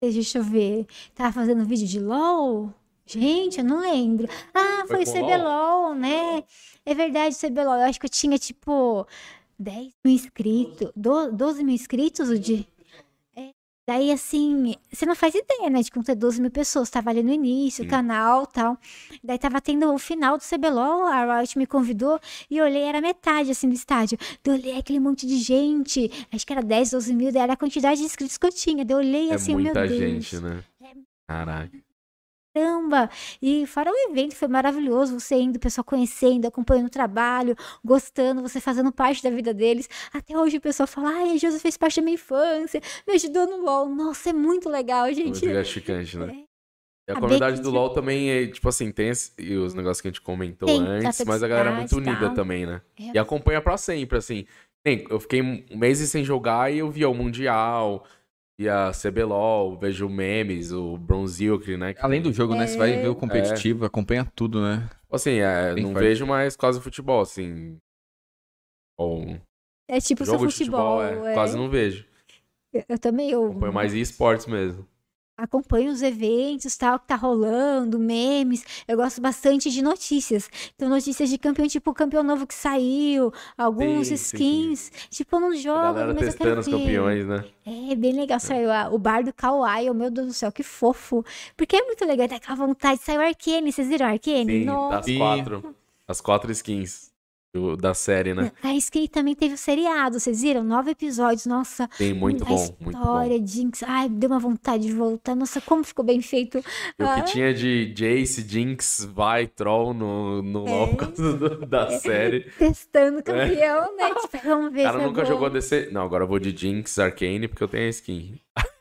Deixa eu ver. Tava fazendo vídeo de LOL? Gente, eu não lembro. Ah, Foi foi, CBLOL, né? É verdade, CBLOL. Eu acho que eu tinha, tipo, 10 mil inscritos. do- 12 mil inscritos o de. É, Daí, assim, você não faz ideia, né? De como ter 12 mil pessoas. Tava ali no início, Sim. canal tal. Daí tava tendo o final do CBLOL, a Riot me convidou e eu olhei, era metade, assim, do estádio. Daí eu olhei aquele monte de gente. Acho que era 10, 12 mil, daí era a quantidade de inscritos que eu tinha. Daí eu olhei É assim, meu muita Deus. gente, né? Caraca. Caramba! E fora o evento, foi maravilhoso. Você indo, o pessoal conhecendo, acompanhando o trabalho, gostando, você fazendo parte da vida deles. Até hoje o pessoal fala: ai, a Josi fez parte da minha infância, me ajudou no LOL. Nossa, é muito legal, gente. Muito gratificante, né? E a Saber comunidade do LoL também, é, tipo assim, tem esse- e os negócios que a gente comentou Tem antes, mas a galera é muito unida tal. também, né? É. E acompanha pra sempre, assim. Eu fiquei mês sem jogar e eu via o Mundial, via CBLOL, vejo memes, o Bronzilk, né? que Além do jogo, né? Você vai É. ver o competitivo, acompanha tudo, né? Assim, é, não forte. vejo mais quase futebol, assim. Ou É tipo seu jogo de futebol. futebol, é, é. quase não vejo. Eu, eu também, eu Acompanho mais esportes mesmo. Acompanho os eventos, tal, que tá rolando, memes. Eu gosto bastante de notícias. Então, notícias de campeão, tipo campeão novo que saiu, alguns Sim, sim, skins. Tipo, eu não jogo, mas eu quero os ver. campeões, né? É, bem legal. Saiu a- o bar do Kawaii, oh, meu Deus do céu, que fofo. Porque é muito legal, dá aquela vontade. Saiu Arcane, vocês viram Arcane? Sim, Nossa. das quatro. As quatro skins do- da série, né? A Sky também teve o seriado, vocês viram? Nove episódios, nossa. Sim, muito bom, muito bom. história, Jinx, ai, deu uma vontade de voltar. Nossa, como ficou bem feito. O Ah, que tinha de Jace, Jinx, vai, Troll no, no É. LoL por causa do- da série. Testando campeão, né? Tipo, vamos ver O cara se é nunca bom. jogou DC. Não, agora eu vou de Jinx, Arcane, porque eu tenho a skin.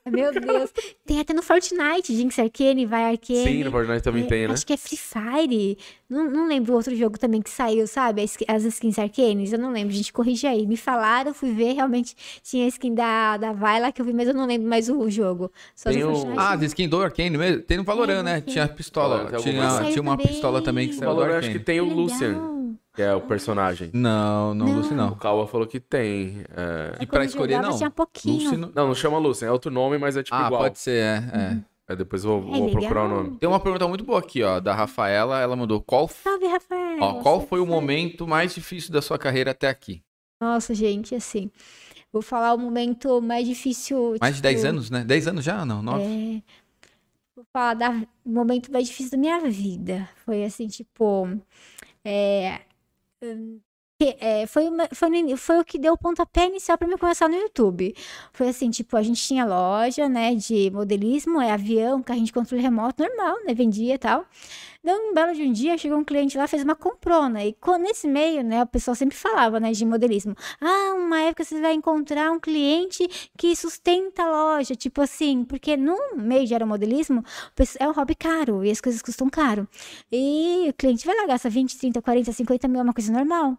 Meu Deus. Tem até no Fortnite, Jinx Arcane, vai Arcane. Sim, no Fortnite também É, tem, né? Acho que é Free Fire. Não, não lembro outro jogo também que saiu, sabe? As, as skins arcanes. Eu não lembro, gente. Corrige aí. Me falaram, fui ver. Realmente tinha a skin da, da Vayla que eu vi, mas eu não lembro mais o jogo. Só Tem o-. Ah, de skin do Arcane mesmo? Tem no Valorant, É, né? Tinha a pistola. Tinha, tinha uma Saiu pistola também que também. O saiu do Valorant acho que tem o Lucian, legal. Que é o personagem. Não, não, Não. Lucy não. O Kawa falou que tem. é. E Quando pra escolher, jogava, não. Tinha pouquinho. Lucy não. Não, não chama Lucian, é outro nome, mas é tipo Ah, igual. pode ser, é, é. É, depois eu vou, É vou procurar o legal. nome. Tem uma pergunta muito boa aqui, ó, da Rafaela. Ela mandou qual, Salve, Rafael. ó, qual foi o momento mais difícil da sua carreira até aqui? Nossa, gente, assim. Vou falar o momento mais difícil. Mais de 10 tipo, anos, né? 10 anos já? Não, 9? É, vou falar da, o momento mais difícil da minha vida. Foi assim, tipo. É, é, foi, uma- foi, foi o que deu o pontapé inicial pra mim começar no YouTube. Foi assim, tipo, a gente tinha loja, né, de modelismo, é avião, carrinho de controle remoto, normal, né, vendia e tal. Daí, um belo de um dia, chegou um cliente lá, fez uma comprona. E nesse meio, né, o pessoal sempre falava, né, de modelismo. Ah, uma época você vai encontrar um cliente que sustenta a loja. Tipo assim, porque no meio de aeromodelismo, é um hobby caro e as coisas custam caro. E o cliente vai lá, gasta 20, 30, 40, 50 mil, é uma coisa normal.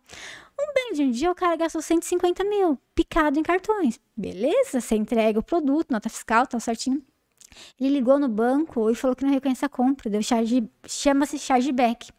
Um belo de um dia, o cara gastou 150 mil, picado em cartões. Beleza, você entrega o produto, nota fiscal, tá certinho. Ele ligou no banco e falou que não reconhece a compra, deu charge, chama-se chargeback.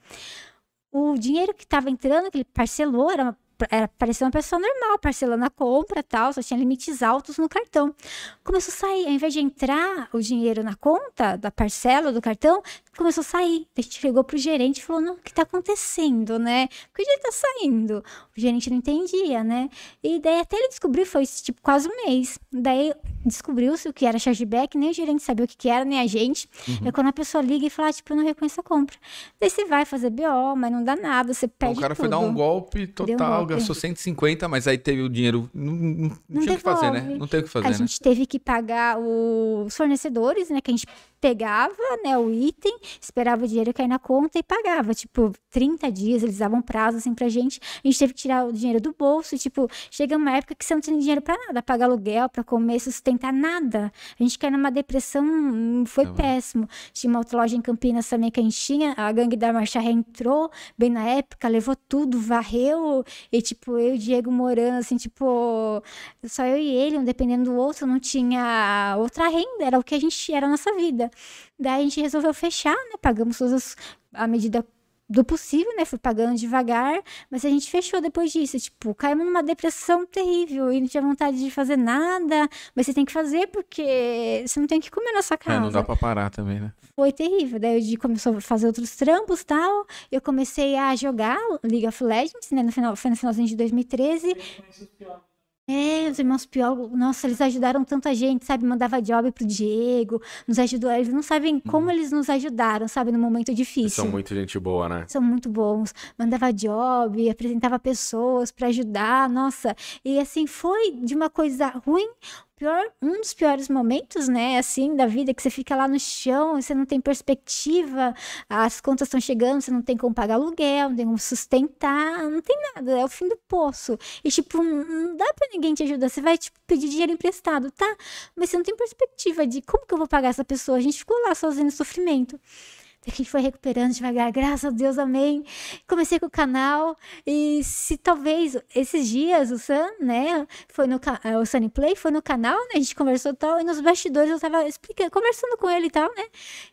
O dinheiro que estava entrando, que ele parcelou, era, uma, era parecia uma pessoa normal, parcelando a compra tal, só tinha limites altos no cartão. Começou a sair, ao invés de entrar o dinheiro na conta da parcela do cartão, começou a sair. A gente chegou pro gerente e falou: não, o que tá acontecendo, né? Porque o dinheiro tá saindo. O gerente não entendia, né? E daí até ele descobriu, foi tipo quase um mês. Daí descobriu-se o que era chargeback, nem o gerente sabia o que, que era, nem a gente. É quando a pessoa liga e fala, ah, tipo, eu não reconheço a compra. Daí você vai fazer BO, mas não dá nada, você Então, perde o cara foi tudo. dar um golpe total, golpe. gastou 150, mas aí teve o dinheiro. Não, não, não tinha o que fazer, né? Não tem o que fazer, A né? gente teve que pagar os fornecedores, né? Que a gente pegava, né, o item, esperava o dinheiro cair na conta e pagava. Tipo, 30 dias, eles davam prazo, assim, pra gente. A gente teve que tirar o dinheiro do bolso. e, Tipo, chega uma época que você não tem dinheiro pra nada. Pagar aluguel, pra comer, sustentar nada. A gente caiu numa depressão, hum, foi Tá péssimo. Tinha uma outra loja em Campinas também que a gente tinha. A gangue da Marcha Ré entrou bem na época, levou tudo, varreu. E, tipo, eu e o Diego morando, assim, tipo, só eu e ele, um dependendo do outro, não tinha outra renda, era o que a gente era a nossa vida. Daí a gente resolveu fechar, né? Pagamos todas a medida do possível, né? Fui pagando devagar, mas a gente fechou depois disso. Tipo, caímos numa depressão terrível e não tinha vontade de fazer nada, mas você tem que fazer porque você não tem o que comer na sua É, casa. não dá pra parar também, né? Foi terrível. Daí Di começou a fazer outros trampos e tal. Eu comecei a jogar League of Legends, né? No final, foi no finalzinho de 2013. É, os irmãos Piol, nossa, eles ajudaram tanta gente, sabe? Mandava job pro Diego, nos ajudou. Eles não sabem como eles nos ajudaram, sabe? No momento Eles difícil. são muito gente boa, né? São muito bons. Mandava job, apresentava pessoas pra ajudar, nossa. E assim, foi de uma coisa ruim, pior, um dos piores momentos, né, assim, da vida, que você fica lá no chão, você não tem perspectiva, as contas estão chegando, você não tem como pagar aluguel, não tem como sustentar, não tem nada, é o fim do poço. E, tipo, não- não dá pra ninguém te ajudar, você vai, tipo, pedir dinheiro emprestado, tá? Mas você não tem perspectiva de como que eu vou pagar essa pessoa, a gente ficou lá sozinho no sofrimento. Daí a gente foi recuperando devagar, graças a Deus, amém. Comecei com o canal e se talvez esses dias o Sam, né, foi no eh, o Sunny Play, foi no canal, né, a gente conversou tal, e nos bastidores eu tava explicando, conversando com ele e tal, né,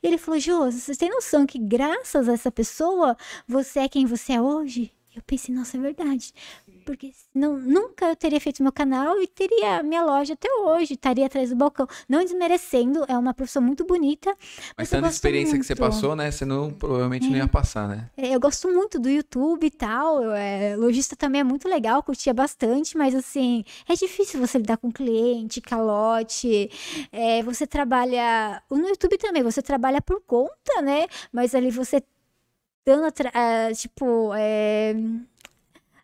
e ele falou, Jô, você tem noção que graças a essa pessoa, você é quem você é hoje? Eu pensei, nossa, é verdade. Porque senão, nunca eu teria feito meu canal e teria minha loja até hoje, estaria atrás do balcão. Não desmerecendo, é uma profissão muito bonita. Mas, mas tanta experiência muito. que você passou, né? Você não, provavelmente é. não ia passar, né? É, eu gosto muito do YouTube e tal. Eu, é, lojista também é muito legal, curtia bastante, mas assim, é difícil você lidar com cliente, calote. É, você trabalha. No YouTube também, você trabalha por conta, né? Mas ali você dando, uh, tipo, é,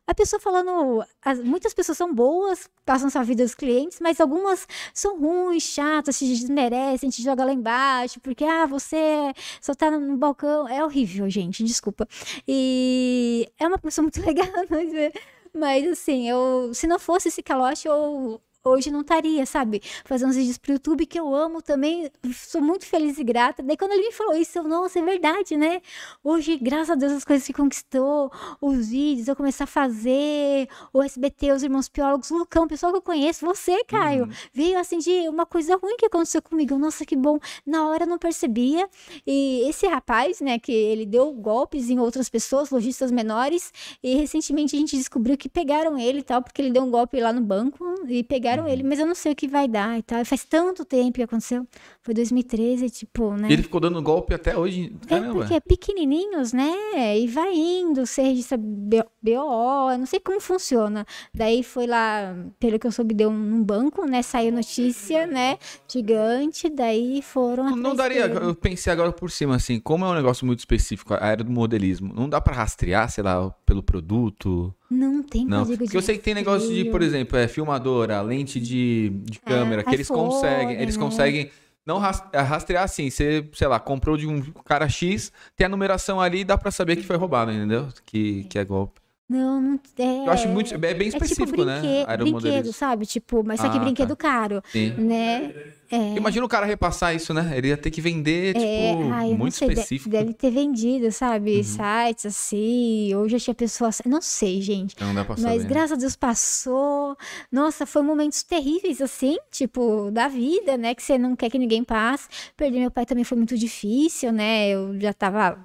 a pessoa falando. As, muitas pessoas são boas, passam sua vida dos clientes, mas algumas são ruins, chatas, te desmerecem, te joga lá embaixo, porque, ah, você só tá no balcão. É horrível, gente, desculpa. E é uma pessoa muito legal, mas, mas assim, eu, se não fosse esse calote, eu hoje não estaria, sabe? Fazendo uns vídeos pro YouTube que eu amo também. Sou muito feliz e grata. Daí quando ele me falou isso, eu, nossa, é verdade, né? Hoje, graças a Deus, as coisas que conquistou, os vídeos, eu comecei a fazer, o SBT, os irmãos biólogos, o Lucão, o pessoal que eu conheço, você, Caio, uhum. veio assim de uma coisa ruim que aconteceu comigo. Nossa, que bom. Na hora eu não percebia. E esse rapaz, né, que ele deu golpes em outras pessoas, lojistas menores, e recentemente a gente descobriu que pegaram ele e tal, porque ele deu um golpe lá no banco e pegaram liberaram ele, mas eu não sei o que vai dar e tal. Faz tanto tempo que aconteceu. Foi 2013, tipo, né? E ele ficou dando golpe até hoje. É, Caramba. É porque é pequenininhos, né? E vai indo, você registra BO, não sei como funciona. Daí foi lá, pelo que eu soube, deu um banco, né? Saiu notícia, né? Gigante, daí foram. Não, não daria, eu pensei agora por cima, assim, como é um negócio muito específico, a área do modelismo, não dá para rastrear, sei lá, pelo produto? Não tem não. Porque eu sei que tem negócio de, por exemplo, é filmadora, lente de, de é, câmera, que eles conseguem, eles né? conseguem não é, rastrear assim, você, sei lá, comprou de um cara X, tem a numeração ali e dá para saber que foi roubado, entendeu? Que, que é golpe. Não, não é. Eu acho muito. É bem específico, é tipo né? Brinquedo, sabe? Tipo, mas só que ah, brinquedo tá. caro. Sim. Né? É. Imagina o cara repassar isso, né? Ele ia ter que vender, é, tipo, ai, muito sei, específico. Deve ter vendido, sabe? Uhum. Sites assim. Ou já tinha pessoas. Não sei, gente. Não dá pra saber. Mas né? graças a Deus passou. Nossa, foi momentos terríveis, assim, tipo, da vida, né? Que você não quer que ninguém passe. Perder meu pai também foi muito difícil, né? Eu já tava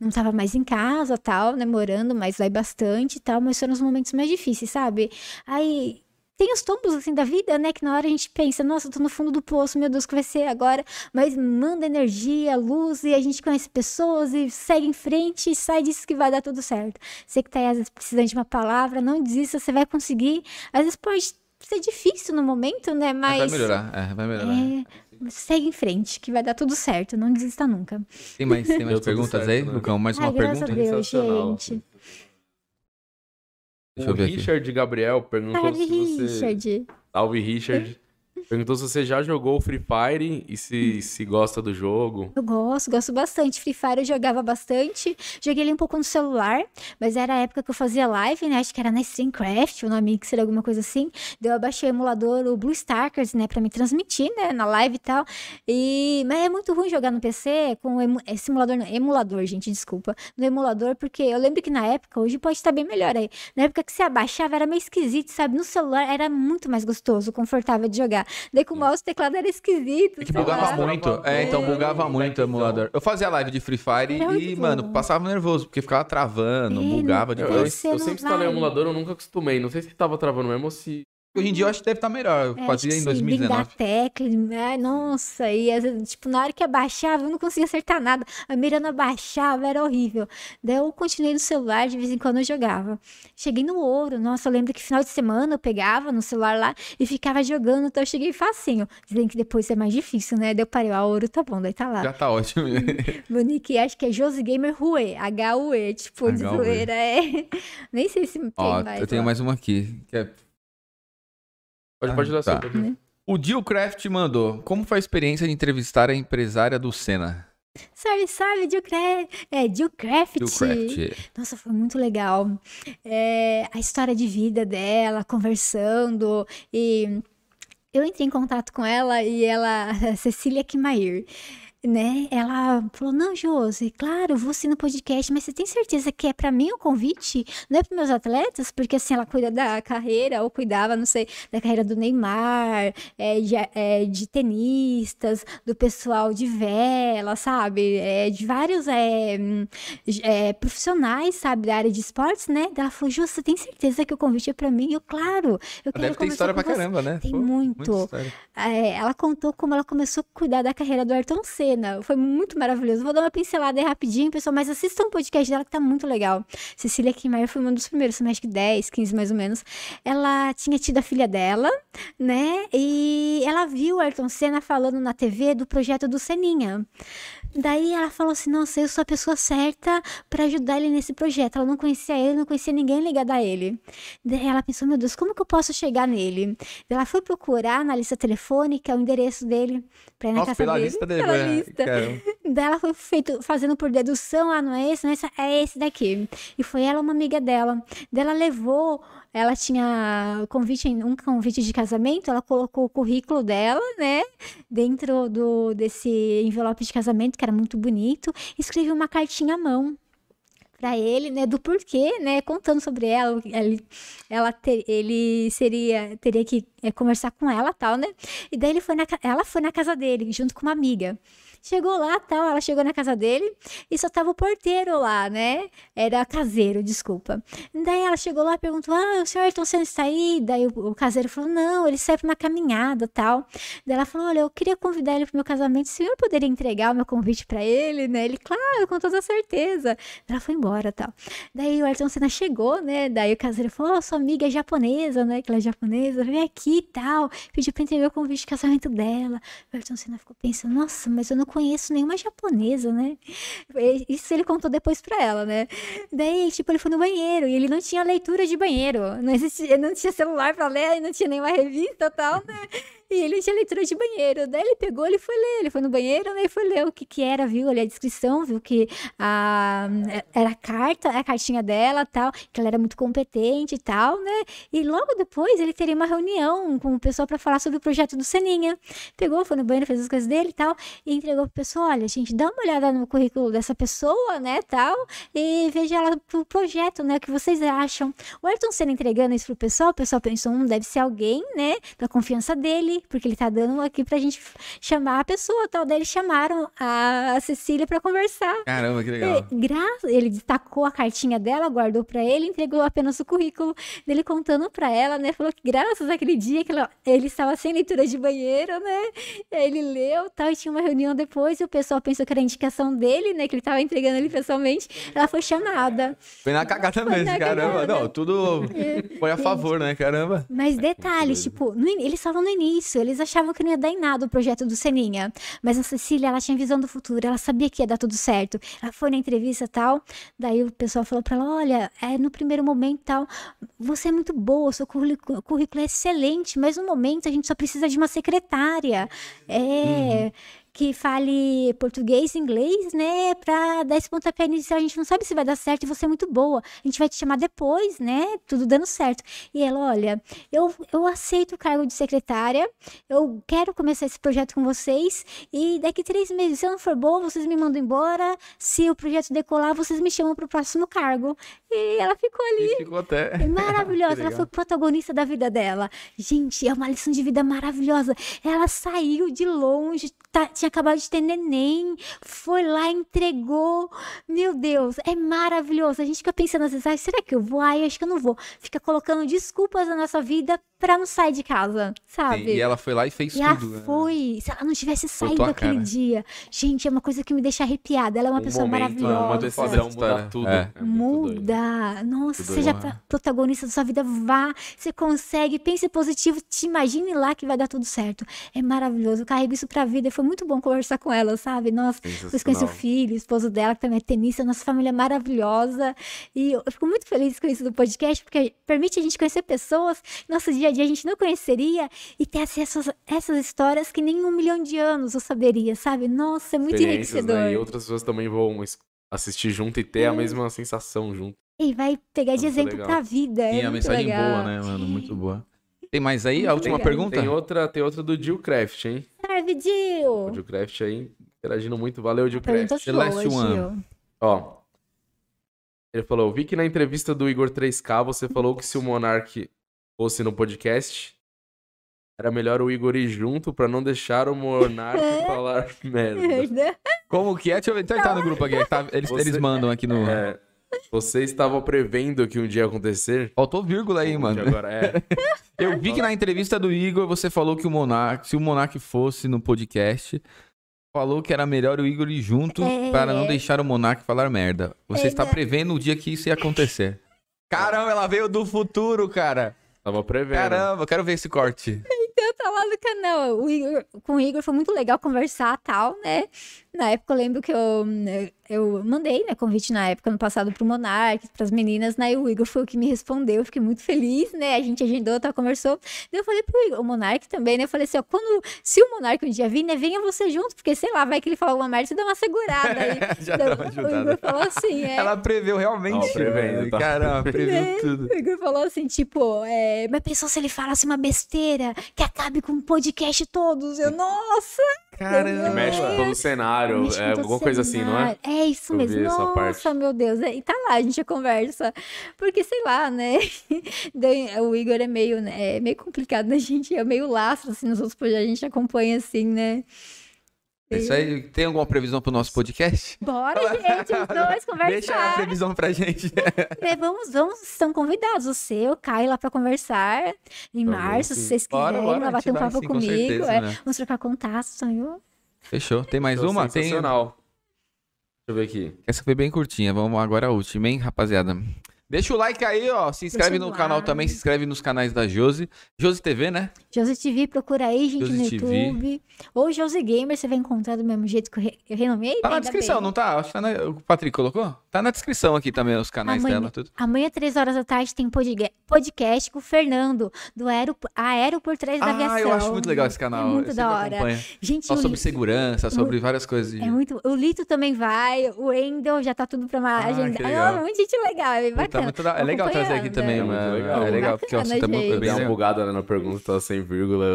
não estava mais em casa, tal, né, morando, mas vai bastante e tal, mas foram os momentos mais difíceis, sabe? Aí tem os tombos assim da vida, né? Que na hora a gente pensa, nossa, eu tô no fundo do poço, meu Deus, o que vai ser agora? Mas manda energia, luz, e a gente conhece pessoas e segue em frente e sai disso que vai dar tudo certo. Você que tá aí, às vezes, precisando de uma palavra, não desista, você vai conseguir. Às vezes pode ser difícil no momento, né? Mas. Vai melhorar, é, vai melhorar. É, segue em frente, que vai dar tudo certo, não desista nunca. Tem mais, tem mais perguntas certo, aí, né? Lucão? Mais uma Ai, pergunta? Graças a Deus, gente. Deixa o eu ver Richard aqui. Gabriel perguntou Salve, se você... Richard. Salve, Richard. Perguntou se você já jogou Free Fire e se, se gosta do jogo. Eu gosto, gosto bastante. Free Fire eu jogava bastante. Joguei ele um pouco no celular, mas era a época que eu fazia live, né? Acho que era na Streamcraft, o nome que seria alguma coisa assim. Daí eu baixei o emulador, o Blue Starkers, né? Pra me transmitir, né? Na live e tal. E... Mas é muito ruim jogar no PC com emu... Simulador, emulador, gente, desculpa. No emulador, porque eu lembro que na época, hoje pode estar bem melhor aí. Na época que você abaixava era meio esquisito, sabe? No celular era muito mais gostoso, confortável de jogar. Daí com o mouse e teclado era esquisito. É que bugava muito. É, então bugava muito o emulador. Eu fazia live de Free Fire e, mano, passava nervoso, porque ficava travando, é, bugava demais. Eu, eu sempre instalei o emulador, eu nunca acostumei. Não sei se tava travando mesmo ou se Hoje em dia eu acho que deve estar tá melhor. Eu é, fazia em 2019. Sim, tecla, ai, nossa, e tipo, na hora que abaixava, eu não conseguia acertar nada. A mira não abaixava, era horrível. Daí eu continuei no celular, de vez em quando eu jogava. Cheguei no ouro, nossa, eu lembro que final de semana eu pegava no celular lá e ficava jogando, então eu cheguei facinho. Dizem que depois é mais difícil, né? Daí eu parei, ah, ouro tá bom, daí tá lá. Já tá ótimo. Meu nick acho que é Josi Gamer Rue, H-U-E, tipo, de zoeira, é. Nem sei se tem Ó, mais. Eu tenho ó. mais uma aqui, que é Pode, pode dar tá. O Dillcraft mandou. Como foi a experiência de entrevistar a empresária do Senna? Sabe, sabe, Dillcraft. É, Dillcraft. Dillcraft. Nossa, foi muito legal. É, a história de vida dela, conversando. E eu entrei em contato com ela e ela, Cecília Kimair. Né? Ela falou: Não, Josi, claro, vou sim no podcast, mas você tem certeza que é para mim o convite? Não é para meus atletas? Porque assim, ela cuida da carreira, ou cuidava, não sei, da carreira do Neymar, é, de, é, de tenistas, do pessoal de vela, sabe? É, de vários é, é, profissionais, sabe, da área de esportes, né? Ela falou: Josi, você tem certeza que o convite é para mim? Eu, claro, eu quero Deve ter história pra você. caramba, né? Tem Pô, muito. É, ela contou como ela começou a cuidar da carreira do Ayrton Senna cena. Foi muito maravilhoso. Vou dar uma pincelada aí rapidinho, pessoal, mas assistam um podcast dela que tá muito legal. Cecília Kimmeyer foi um dos primeiros, acho que 10, 15 mais ou menos. Ela tinha tido a filha dela, né? E ela viu o Ayrton Senna falando na TV do projeto do Seninha. Daí ela falou assim: Nossa, eu sou a pessoa certa para ajudar ele nesse projeto. Ela não conhecia ele, não conhecia ninguém ligado a ele. Daí ela pensou: Meu Deus, como que eu posso chegar nele? Ela foi procurar na lista telefônica o endereço dele pra ir na Nossa, casa pela dele. lista dele. Pela é, lista. caramba. Daí ela foi feito, fazendo por dedução: Ah, não é esse, não é esse, é esse daqui. E foi ela, uma amiga dela. Daí ela levou. Ela tinha convite, um convite de casamento, ela colocou o currículo dela, né, dentro do desse envelope de casamento, que era muito bonito, escreveu uma cartinha à mão para ele, né, do porquê, né, contando sobre ela, ele, ela ter, ele seria teria que é, conversar com ela, tal, né? E daí ele foi na, ela foi na casa dele junto com uma amiga. Chegou lá, tal, ela chegou na casa dele e só tava o porteiro lá, né? Era caseiro, desculpa. Daí ela chegou lá e perguntou: Ah, o senhor Ayrton Senna está aí? Daí o, o caseiro falou: Não, ele saiu pra uma caminhada tal. Daí ela falou: Olha, eu queria convidar ele pro meu casamento. O senhor poderia entregar o meu convite pra ele, né? Ele, claro, com toda certeza. Ela foi embora tal. Daí o Ayrton Senna chegou, né? Daí o caseiro falou: "Ó, sua amiga é japonesa, né? Que ela é japonesa, vem aqui e tal. Pediu pra entregar o convite de casamento dela. O Ayrton Senna ficou pensando: Nossa, mas eu não conheço nenhuma japonesa, né? Isso ele contou depois pra ela, né? Daí, tipo, ele foi no banheiro e ele não tinha leitura de banheiro. Não existia, não tinha celular pra ler, não tinha nenhuma revista e tal, né? E ele não tinha leitura de banheiro. Daí ele pegou, ele foi ler. Ele foi no banheiro, né? E foi ler o que que era, viu ali a descrição, viu que a, era a carta, a cartinha dela tal, que ela era muito competente e tal, né? E logo depois ele teria uma reunião com o pessoal para falar sobre o projeto do Seninha. Pegou, foi no banheiro, fez as coisas dele e tal, e entregou pro pessoal: olha, gente, dá uma olhada no currículo dessa pessoa, né? Tal, e veja ela pro projeto, né? O que vocês acham. O Ayrton Senna entregando isso pro pessoal, o pessoal pensou: hum, deve ser alguém, né? Da confiança dele, porque ele tá dando aqui pra gente chamar a pessoa tal. Daí eles chamaram a Cecília pra conversar. Caramba, que legal. É, gra- Ele destacou a cartinha dela, guardou pra ele, entregou apenas o currículo dele contando pra ela, né? Falou que graças àquele dia que ela- ele estava sem leitura de banheiro, né? E ele leu tal, e tinha uma reunião depois, e o pessoal pensou que era indicação dele, né? Que ele estava entregando ele pessoalmente. Ela foi chamada. Foi na cagada Foi mesmo, na caramba. cagada. Não, tudo foi a favor, né? Caramba. Mas detalhes, tipo, no eles estavam no início, eles achavam que não ia dar em nada o projeto do Seninha. Mas a Cecília, ela tinha visão do futuro, ela sabia que ia dar tudo certo. Ela foi na entrevista e tal, daí o pessoal falou pra ela, olha, é, no primeiro momento tal, você é muito boa, seu currículo, currículo é excelente, mas no momento a gente só precisa de uma secretária. É... Que fale português e inglês, né? Pra dar esse pontapé inicial. A gente não sabe se vai dar certo e você é muito boa. A gente vai te chamar depois, né? Tudo dando certo. E ela, olha, eu, eu aceito o cargo de secretária, eu quero começar esse projeto com vocês, e daqui três meses, se eu não for boa, vocês me mandam embora, se o projeto decolar, vocês me chamam pro próximo cargo. E ela ficou ali. E ficou até. É maravilhosa, ela foi protagonista da vida dela. Gente, é uma lição de vida maravilhosa. Ela saiu de longe, tá- tinha acabado de ter neném, foi lá, entregou. Meu Deus, é maravilhoso. A gente fica pensando às vezes, "Ai, será que eu vou? Ai, acho que eu não vou. Fica colocando desculpas na nossa vida pra não sair de casa, sabe? E ela foi lá e fez E ela tudo. né? foi. Se ela não tivesse saído aquele cara. dia. Gente, é uma coisa que me deixa arrepiada. Ela é uma Um pessoa momento, maravilhosa. uma decisão muda tudo. É. doido. Muda. Nossa, Tudo seja bom, né? protagonista da sua vida, vá. Você consegue, pense positivo, te imagine lá que vai dar tudo certo. É maravilhoso. Eu carrego isso pra vida. Foi muito bom conversar com ela, sabe? Nossa, depois conheci o filho, o esposo dela, que também é tenista, nossa família é maravilhosa. E eu fico muito feliz com isso do podcast, porque permite a gente conhecer pessoas que nosso dia a dia a gente não conheceria e ter acesso a essas histórias que nem um milhão de anos eu saberia, sabe? Nossa, é muito enriquecedor. né? E outras pessoas também vão assistir junto e ter a mesma sensação junto. E vai pegar de Muito exemplo legal. pra vida. É a muito mensagem legal. boa, né, mano? Muito boa. Tem mais aí? A Muito última legal. pergunta? Tem outra, tem outra do Jill Craft, hein? Serve, O Jill! Jill Craft aí, interagindo muito. Valeu, Gil Pergunta Craft. The show, last one. Gil. Ó. Ele falou: vi que na entrevista do Igor 3K você falou que se o Monark fosse no podcast, era melhor o Igor ir junto pra não deixar o Monark falar merda. Como que é? Deixa eu ver. Então ele tá no grupo aqui. tá- eles, Você- eles mandam aqui no. É, você estava prevendo que um dia ia acontecer? Faltou vírgula aí, mano. Que agora é. Eu vi que na entrevista do Igor você falou que o Monark, se o Monark fosse no podcast, falou que era melhor o Igor ir junto É. para não deixar o Monark falar merda. Você É, está prevendo o dia que isso ia acontecer. Caramba, ela veio do futuro, cara. Tava prevendo. Caramba, eu quero ver esse corte. Eu tava lá no canal. O Igor, com o Igor foi muito legal conversar e tal, né? Na época eu lembro que eu, eu mandei, né, convite na época, no passado, pro Monark, pras meninas, né? E o Igor foi o que me respondeu. Eu fiquei muito feliz, né? A gente agendou, tá, conversou. Daí eu falei pro Igor, o Monark também, né? Eu falei assim, ó, quando, se o Monark um dia vir, né, venha você junto, porque sei lá, vai que ele fala alguma merda, você dá uma segurada aí. Já Daí tava o ajudada. Igor falou assim, é. Ela preveu realmente. Tava prevendo, tá? Caramba, previu né? tudo. O Igor falou assim, tipo, é, mas pensou se ele falasse uma besteira que acabe com o podcast todos? Eu, nossa! Caramba. Que mexe o cenário. mexe É alguma coisa assim, não é? É isso Eu mesmo. Nossa, meu Deus. E tá lá, a gente conversa. Porque, sei lá, né? Daí, o Igor é meio, né, é meio complicado, né? A gente é meio lastro, assim, nos outros projetos, a gente acompanha, assim, né? É Isso aí, tem alguma previsão pro nosso podcast? Bora, gente, os dois Deixa a conversar. previsão pra gente. É, vamos, vamos, estão convidados. Você, o Caio, lá pra conversar em março, sim. se vocês quiserem, Bora, bora, bater um vai papo sim, com comigo. certeza, é, né? Vamos trocar contato, sonhou? Fechou. Tem mais uma? Tem. Sensacional. Deixa eu ver aqui. Essa foi bem curtinha. Vamos agora a última, hein, rapaziada? Deixa o like aí, ó. Se inscreve Deixa no canal like. também, se inscreve nos canais da Josi. Josi TV, né? Josi TV, procura aí, gente, Josi no TV. YouTube. Ou Josi Gamer, você vai encontrar do mesmo jeito que eu, re- eu renomei. Tá na ainda descrição, bem. não tá? Acho que tá na... O Patrick colocou? Tá na descrição aqui também, os canais Amanhã, dela, tudo. amanhã, três horas da tarde, tem podcast com o Fernando, do Aero, Aero por Trás da Aviação. Ah, eu acho muito legal esse canal. É muito da hora. Gente, Só o sobre Li- segurança, sobre várias coisas. de- É muito. O Lito também vai, o Endel já tá tudo pra uma Ah, agenda. que legal. Ah, muita gente legal, é bem Puta, bacana. muito da- É legal trazer aqui Acompanhando, também, é. muito mano. legal. É legal, porque o assunto é muito- é Eu bem dei uma legal. bugada né, na pergunta, sem vírgula.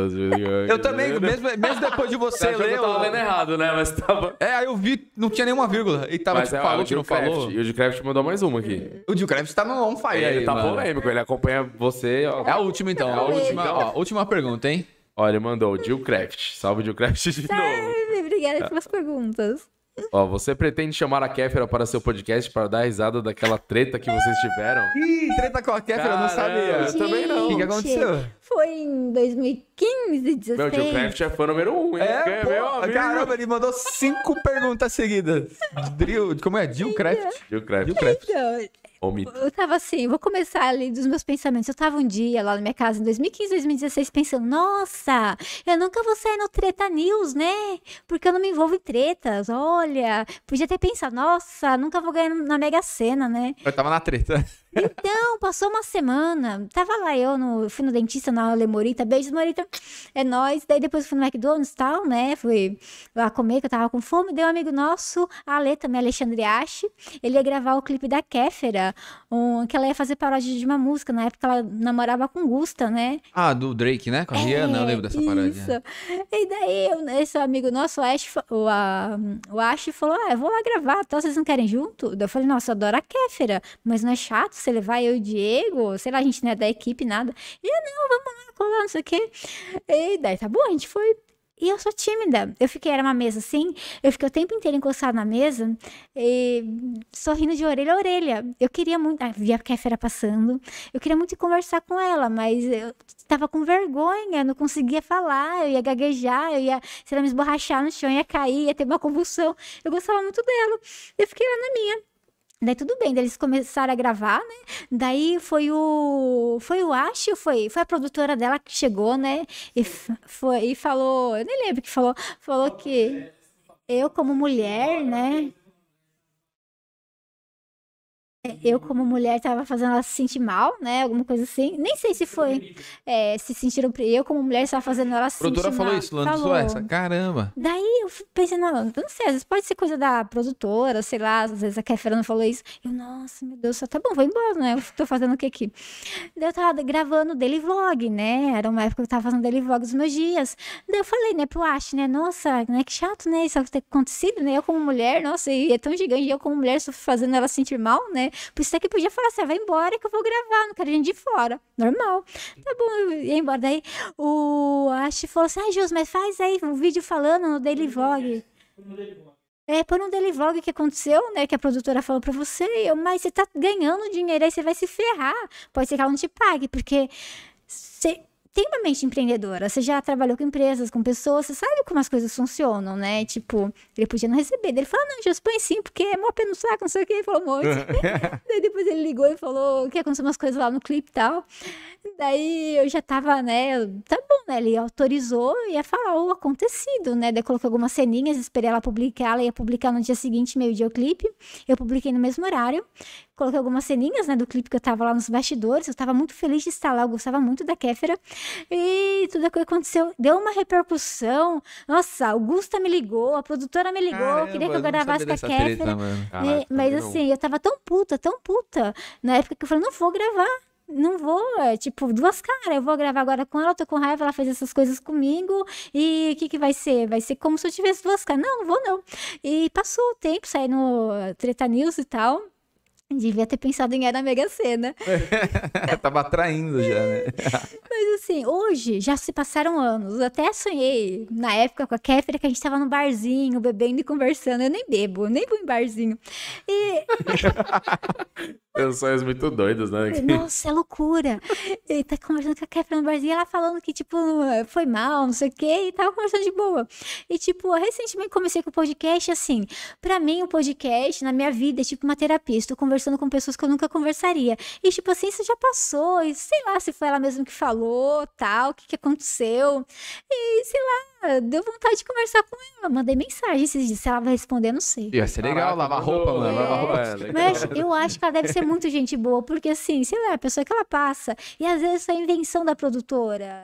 Eu também, mesmo, mesmo depois de você que ler. eu tava o- lendo errado, né? Mas tava. É, aí eu vi, não tinha nenhuma vírgula. E tava, Mas tipo, é, falou o que não falou. E o Gil Craft mandou mais uma aqui. O Gil Krebs tá no on fire aí, ele tá mano. polêmico, ele acompanha você. Ó, É a última, então. É a última, ó, última pergunta, hein? Ó, ele mandou Gil Craft. Salve, Gil Craft de novo. Obrigada pelas perguntas. Ó, você pretende chamar a Kéfera para seu podcast para dar risada daquela treta que vocês tiveram? Ih, treta com a Kéfera, eu não sabia. Eu também não. O que, que aconteceu? Foi em 2015, 16. Meu, Gil Craft é fã número um, hein? É, Que- pô, meu amigo. caramba, ele mandou cinco perguntas seguidas. Drill, como é? Jill Craft. Jill Craft. Então, Ô, mito. eu tava assim, vou começar ali dos meus pensamentos. Eu tava um dia lá na minha casa em 2015, 2016 pensando, nossa, eu nunca vou sair no Treta News, né? Porque eu não me envolvo em tretas. Olha, podia ter pensado, nossa, nunca vou ganhar na Mega Sena, né? Eu tava na treta. Então, passou uma semana, tava lá eu, no, fui no dentista na aula Morita, beijos Morita, é nóis. Daí depois fui no McDonald's e tal, né, fui lá comer, que eu tava com fome. Deu um amigo nosso, a Ale também, Alexandre Ache, ele ia gravar o clipe da Kéfera, um, que ela ia fazer paródia de uma música, na época ela namorava com Gusta, né. Ah, do Drake, né? Com a Rihanna, eu É, lembro dessa paródia. Isso. E daí, esse amigo nosso, o Ash, o, a, o Ash falou: Ah, eu vou lá gravar, então vocês não querem junto? Daí eu falei: Nossa, eu adoro a Kéfera, mas não é chato você levar eu e o Diego? Sei lá, a gente não é da equipe, nada. E eu, não, vamos lá, colar, não sei o quê. E daí, tá bom, a gente foi. E eu sou tímida. Eu fiquei, era uma mesa assim, eu fiquei o tempo inteiro encostada na mesa, e sorrindo de orelha a orelha. Eu queria muito, ah, via a Kéfera passando, eu queria muito conversar com ela, mas eu tava com vergonha, não conseguia falar, eu ia gaguejar, eu ia, se ela me esborrachar no chão, ia cair, ia ter uma convulsão. Eu gostava muito dela. Eu fiquei lá na minha. Daí tudo bem, daí eles começaram a gravar, né? Daí foi o. Foi o Acho, foi, foi a produtora dela que chegou, né? E, foi, e falou. Eu nem lembro que falou. Falou que eu, como mulher, né? Eu, como mulher, tava fazendo ela se sentir mal, né? Alguma coisa assim. Nem sei se foi. É, se sentiram. Eu, como mulher, estava fazendo ela se sentir mal. A produtora falou isso, lançou essa. Caramba. Daí eu pensei, não, não sei, às vezes pode ser coisa da produtora, sei lá, às vezes a Kéfera não falou isso. Eu, nossa, meu Deus, só tá bom, vou embora, né? Eu tô fazendo o que aqui? Daí eu tava gravando daily vlog, né? Era uma época que eu tava fazendo daily vlog dos meus dias. Daí eu falei, né, pro Ash, né? Nossa, né, que chato, né? Isso ter acontecido, né? Eu, como mulher, nossa, e é tão gigante, eu, como mulher, fazendo ela se sentir mal, né? Por isso é que podia falar assim, ah, vai embora que eu vou gravar, não quero gente de fora. Normal. Tá bom, eu ia embora. Daí o Ash falou assim, ai, ah, Jus, mas faz aí um vídeo falando no Daily Vlog. É, por um daily vlog que aconteceu, né? Que a produtora falou pra você, eu, mas você tá ganhando dinheiro aí, você vai se ferrar. Pode ser que ela não te pague, porque você tem uma mente empreendedora, você já trabalhou com empresas, com pessoas, você sabe como as coisas funcionam, né? Tipo, ele podia não receber. Daí ele falou, não, já põe sim, porque é mó pé no saco, não sei o que. Ele falou um monte. Daí depois ele ligou e falou que aconteceu umas coisas lá no clipe e tal. Daí eu já tava, né? Tá bom, né? Ele autorizou e ia falar o acontecido, né? Daí coloquei algumas ceninhas, esperei ela publicar, ela ia publicar no dia seguinte, meio-dia o clipe. Eu publiquei no mesmo horário coloquei algumas ceninhas, né, do clipe que eu tava lá nos bastidores. Eu tava muito feliz de estar lá, eu gostava muito da Kéfera. E tudo o que aconteceu deu uma repercussão. Nossa, Augusta me ligou, a produtora me ligou, Caramba, queria que eu gravasse com a Kéfera. Mas assim, eu tava tão puta, tão puta, na época que eu falei, não vou gravar não vou, é, tipo, duas caras. Eu vou gravar agora com ela, eu tô com raiva, ela fez essas coisas comigo. E o que, que vai ser? Vai ser como se eu tivesse duas caras. Não, não vou não. E passou o tempo, saí no Treta News e tal. Devia ter pensado em ganhar na Mega Sena. Tava atraindo já, né? Mas assim, hoje já se passaram anos. Eu até sonhei na época com a Kéfera que a gente tava no barzinho, bebendo e conversando. Eu nem bebo, nem vou em barzinho. E. Sonhos muito doidos, né? Nossa, é loucura. Ele tá conversando com a Kéfera no barzinho, ela falando que, tipo, foi mal, não sei o quê, e tava conversando de boa. E, tipo, recentemente comecei com o podcast, assim, pra mim o podcast, na minha vida, é tipo uma terapia. Estou conversando com pessoas que eu nunca conversaria. E, tipo assim, isso já passou, e sei lá se foi ela mesma que falou, tal, o que que aconteceu. E, sei lá, deu vontade de conversar com ela. Mandei mensagem esses dias, se ela vai responder, não sei. Ia ser legal, lavar roupa, mano, lavar roupa. É, Mas eu acho que ela deve ser muito gente boa, porque assim, sei lá, a pessoa que ela passa, e às vezes é invenção da produtora.